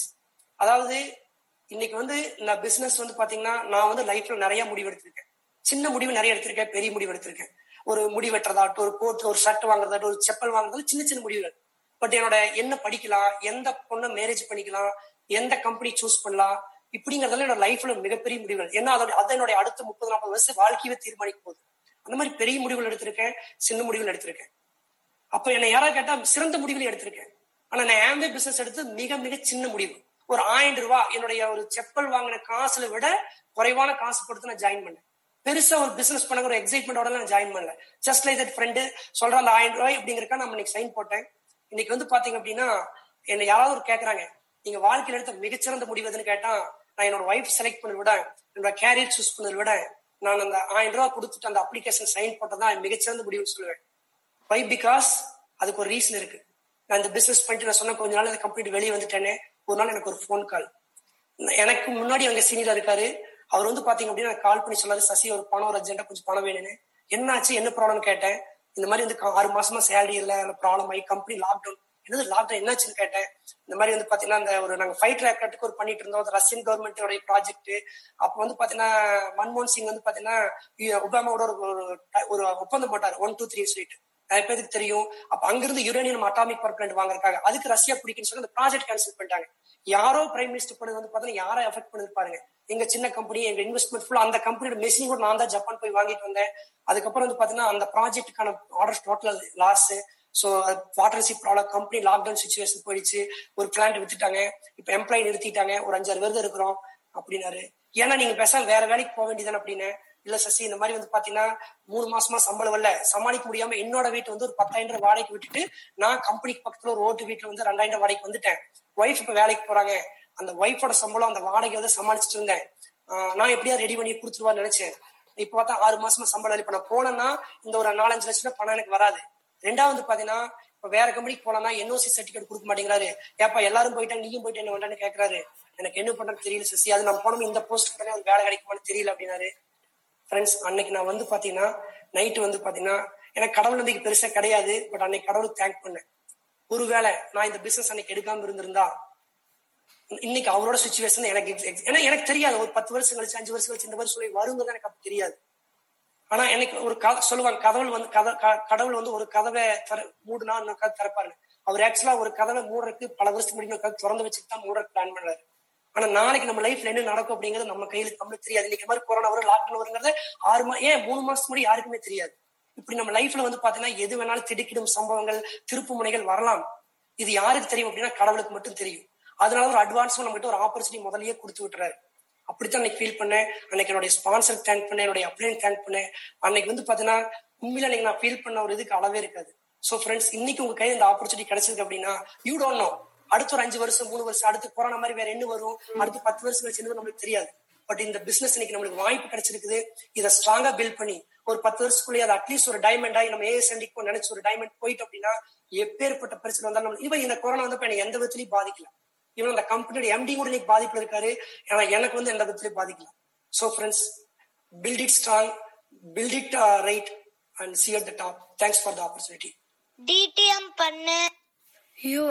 அதாவது இன்னைக்கு வந்து நான் பிசினஸ் வந்து பாத்தீங்கன்னா நான் வந்து லைஃப்ல நிறைய முடிவு எடுத்திருக்கேன் சின்ன முடிவு நிறைய எடுத்திருக்கேன் பெரிய முடிவு எடுத்திருக்கேன். ஒரு முடி வெட்டுறதாட்டும் ஒரு கோட் ஒரு ஷர்ட் வாங்குறதாட்டும் ஒரு செப்பல் வாங்குறது சின்ன சின்ன முடிவுகள். பட் என்னோட என்ன படிக்கலாம் எந்த பொண்ணை மேரேஜ் பண்ணிக்கலாம் எந்த கம்பெனி சூஸ் பண்ணலாம் இப்படிங்கறதுல என்னோட லைஃப்ல மிகப்பெரிய முடிவுகள். ஏன்னா அதோட அது என்னுடைய அடுத்த முப்பது நாற்பது வருஷம் வாழ்க்கையை தீர்மானிக்கும் போகுது. அந்த மாதிரி பெரிய முடிவுகள் எடுத்திருக்கேன் சின்ன முடிவுகள் எடுத்திருக்கேன். அப்ப என்னை யாராவது கேட்டா சிறந்த முடிவுகள் எடுத்திருக்கேன். ஆனா நான் ஆம்பே பிசினஸ் எடுத்து மிக மிக சின்ன முடிவு. ஒரு ஆயிரம் ரூபாய் என்னுடைய ஒரு செப்பல் வாங்கின காசுல விட குறைவான காசு கொடுத்து நான் ஜாயின் பண்ணேன். பெருசா ஒரு பிசினஸ் பண்ண ஒரு எக்ஸைட்மெண்டோட நான் ஜாயின் பண்ணல. ஜஸ்ட் லைக் தட் ஃப்ரெண்டு சொல்ற அந்த ஆயிரம் ரூபாய் அப்படிங்கறக்கா நம்ம இன்னைக்கு சைன் போட்டேன். இன்னைக்கு வந்து பாத்தீங்க அப்படின்னா என்ன யாராவது ஒரு கேக்குறாங்க நீங்க வாழ்க்கையில எடுத்த மிகச்சிறந்த முடிவு எதுன்னு கேட்டா நான் என்னோட ஒய்ஃப் செலக்ட் பண்ணத விட என்னோட கேரியர் சூஸ் பண்ணதை விட நான் அந்த ஆயிரம் ரூபாய் கொடுத்துட்டு அந்த அப்ளிகேஷன் சைன் போட்டதான் மிகச்சிறந்த முடிவுன்னு சொல்லுவேன். வை பிகாஸ் அதுக்கு ஒரு ரீசன் இருக்கு. நான் இந்த பிசினஸ் பண்ணிட்டு நான் சொன்ன கொஞ்ச நாள் அந்த கம்பெனி வெளியே வந்துட்டேனே ஒரு நாள் எனக்கு ஒரு ஃபோன் கால் எனக்கு முன்னாடி அங்க சீனியரா இருக்காரு. அவர் வந்து பாத்தீங்க அப்படின்னா கால் பண்ணி சொல்லாரு சசி ஒரு பணம் ஒரு அர்ஜென்டா கொஞ்சம் பணம் வேணும்னு. என்னாச்சு? என்ன ப்ராப்ளம் கேட்டேன். இந்த மாதிரி வந்து ஆறு மாசமா சேலரி இல்ல அந்த ப்ராப்ளம் ஆகி கம்பெனி லாக்டவுன் என்னது லாக்டவுன் என்னாச்சுன்னு கேட்டேன். இந்த மாதிரி வந்து பாத்தீங்கன்னா அந்த ஒரு நாங்க ஃபைட் ரேக்கெட்டுக்கு ஒரு பண்ணிட்டு இருந்தோம். ரஷ்யன் கவர்மெண்டோட ப்ராஜெக்ட் அப்ப வந்து பாத்தீங்கன்னா மன்மோகன் சிங் வந்து பாத்தீங்கன்னா ஒபாமாவோட ஒரு ஒரு ஒப்பந்தம் போட்டார். ஒன் டூ த்ரீ சொல்லிட்டு. நிறைய பேருக்கு தெரியும். அப்ப அங்கிருந்து யுரேனியம் அட்டாமிக் பவர் பிளான்ட் வாங்குறாங்க அதுக்கு ரஷ்யா பிடிக்குன்னு சொல்லி அந்த ப்ராஜெக்ட் கேன்சல் பண்ணிட்டாங்க. யாரோ பிரைம் மினிஸ்டர் பண்ணது வந்து பார்த்தீங்கன்னா யாரை எஃபெக்ட் பண்ணது பாருங்க. எங்க சின்ன கம்பெனி எங்க இன்வெஸ்ட்மெண்ட் ஃபுல்லா அந்த கம்பெனியோட மெஷின் கூட நான் தான் ஜப்பான் போய் வாங்கிட்டு வந்தேன். அதுக்கப்புறம் வந்து பாத்தீங்கன்னா அந்த ப்ராஜெக்ட்டுக்கான order total loss so partnership product company lockdown situation போயிடுச்சு. ஒரு பிளான்ட் வித்துட்டாங்க. இப்ப எம்ப்ளாயி நிறுத்திட்டாங்க. ஒரு அஞ்சாறு பேர் இருக்கிறோம். அப்படின்னாரு. ஏன்னா நீங்க பேசாம வேற வேலைக்கு போக வேண்டியதானே அப்படின்னு. இல்ல சசி இந்த மாதிரி வந்து பாத்தீங்கன்னா மூணு மாசமா சம்பளம் இல்ல. சமாளிக்க முடியாம என்னோட வீட்டு வந்து ஒரு பத்தாயிரம் ரூபாய் வாடகைக்கு விட்டுட்டு நான் கம்பெனிக்கு பக்கத்துல ஒரு ஓட்டு வீட்டுல வந்து ரெண்டாயிரம் வாடகைக்கு வந்துட்டேன். ஒய்ஃப் இப்ப வேலைக்கு போறாங்க. அந்த ஒய்ஃபோட சம்பளம் அந்த வாடகை வந்து சமாளிச்சுட்டு இருந்தேன். நான் எப்படியா ரெடி பண்ணி கொடுத்துருவான்னு நினைச்சேன். இப்ப பார்த்தா ஆறு மாசமா சம்பளம் இப்ப நான் போனேன்னா இந்த ஒரு நாலஞ்சு லட்சம் ரூபாய் பணம் எனக்கு வராது. ரெண்டாவது பாத்தீங்கன்னா இப்ப வேற கம்பெனிக்கு போனா என்ஓசி சர்டிபிகேட் கொடுக்க மாட்டேங்கிறாரு. ஏப்பா எல்லாரும் போயிட்டா நீயும் போயிட்டு என்ன வேண்டாம்னு கேக்குறாரு. எனக்கு என்ன பண்றது தெரியல சசி. அது நான் போனோம் இந்த போஸ்ட் வேலை கிடைக்குமான்னு தெரியல அப்படின்னாரு. ஃப்ரெண்ட்ஸ் அன்னைக்கு நான் வந்து பாத்தீங்கன்னா நைட்டு வந்து பாத்தீங்கன்னா எனக்கு கடவுள் நம்பிக்கை பெருசா கிடையாது பட் அன்னைக்கு கடவுளுக்கு தேங்க் பண்ணேன். ஒருவேளை நான் இந்த பிசினஸ் அன்னைக்கு எடுக்காம இருந்திருந்தா இன்னைக்கு அவரோட சுச்சுவேஷன் எனக்கு ஏன்னா எனக்கு தெரியாது ஒரு பத்து வருஷம் கழிச்சு அஞ்சு வருஷம் கழிச்சு இந்த வருஷம் சொல்லி வருங்கிறது எனக்கு அப்படி தெரியாது. ஆனா எனக்கு ஒரு க- சொல்லுவாங்க கடவுள் வந்து கத க- கடவுள் வந்து ஒரு கதவை திற மூடுனா இன்னொரு கதை திறப்பாரு அவர் ஆக்சுவலா ஒரு கதவை மூடுறதுக்கு பல வருஷத்துக்கு முன்னாடி கதை திறந்து வச்சுட்டு தான் மூடுறதுக்கு பிளான் பண்ணாரு. ஆனா நாளைக்கு நம்ம லைஃப்ல என்ன நடக்கும் அப்படிங்கிறது நம்ம கையில நம்மளுக்கு தெரியாது. இன்னைக்கு மாதிரி கொரோனா வரும் லாக்டவுன் வருங்கிறது ஆறு மா ஏன் மூணு மாசத்துக்கு முன்னாடி யாருக்குமே தெரியாது. இப்படி நம்ம லைஃப்ல வந்து பாத்தீங்கன்னா எது வேணாலும் திடுக்கிடும் சம்பவங்கள் திருப்பு முனைகள் வரலாம். இது யாருக்கு தெரியும் அப்படின்னா கடவுளுக்கு மட்டும் தெரியும். அதனால ஒரு அட்வான்ஸும் நம்மகிட்ட ஒரு ஆப்பர்ச்சுனிட்டி முதல்லயே கொடுத்து விட்டுறாரு. அப்படித்தான் அன்னைக்கு ஃபீல் பண்ணேன். அன்னைக்கு என்னுடைய ஸ்பான்சர் தேங்க் பண்ணேன் என்னுடைய அப்ளைன் தேங்க் பண்ணேன். அன்னைக்கு வந்து பாத்தீங்கன்னா உண்மையில அன்னைக்கு நான் ஃபீல் பண்ண ஒரு இதுக்கு அளவே இருக்காது. சோ ஃப்ரெண்ட்ஸ் இன்னைக்கு உங்க கையில இந்த ஆப்பர்ச்சுனிட்டி கிடைச்சிருக்கு அப்படின்னா யூ டோன்ட் நோ அடுத்த ஒரு அஞ்சு வருஷம் மூணு வருஷம் அடுத்து கொரோனா மாதிரி வேற என்ன வரும். அடுத்து பத்து வருஷம் கழிச்சு என்ன நம்மளுக்கு தெரியாது. பட் இந்த பிசினஸ் இன்னைக்கு நம்மளுக்கு வாய்ப்பு கிடைச்சிருக்குது. இதை ஸ்ட்ராங்கா பில்ட் பண்ணி ஒரு பத்து வருஷத்துக்குள்ளே அது அட்லீஸ்ட் ஒரு டைமண்ட் ஆகி நம்ம ஏஎஸ் அண்டிக்கு நினைச்சு ஒரு டைமண்ட் போயிட்டு அப்படின்னா எப்பேற்பட்ட பிரச்சனை வந்தாலும் நம்ம இவன் இந்த கொரோனா வந்து எனக்கு எந்த விதத்திலையும் பாதிக்கல. இவன் அந்த கம்பெனியோட எம்டி கூட இன்னைக்கு பாதிப்புல இருக்காரு. ஆனா எனக்கு வந்து எந்த விதத்திலையும் பாதிக்கல. So friends build it strong build it uh, right and see at the top. Thanks for the opportunity. டிடிஎம் பண்ணு. யூ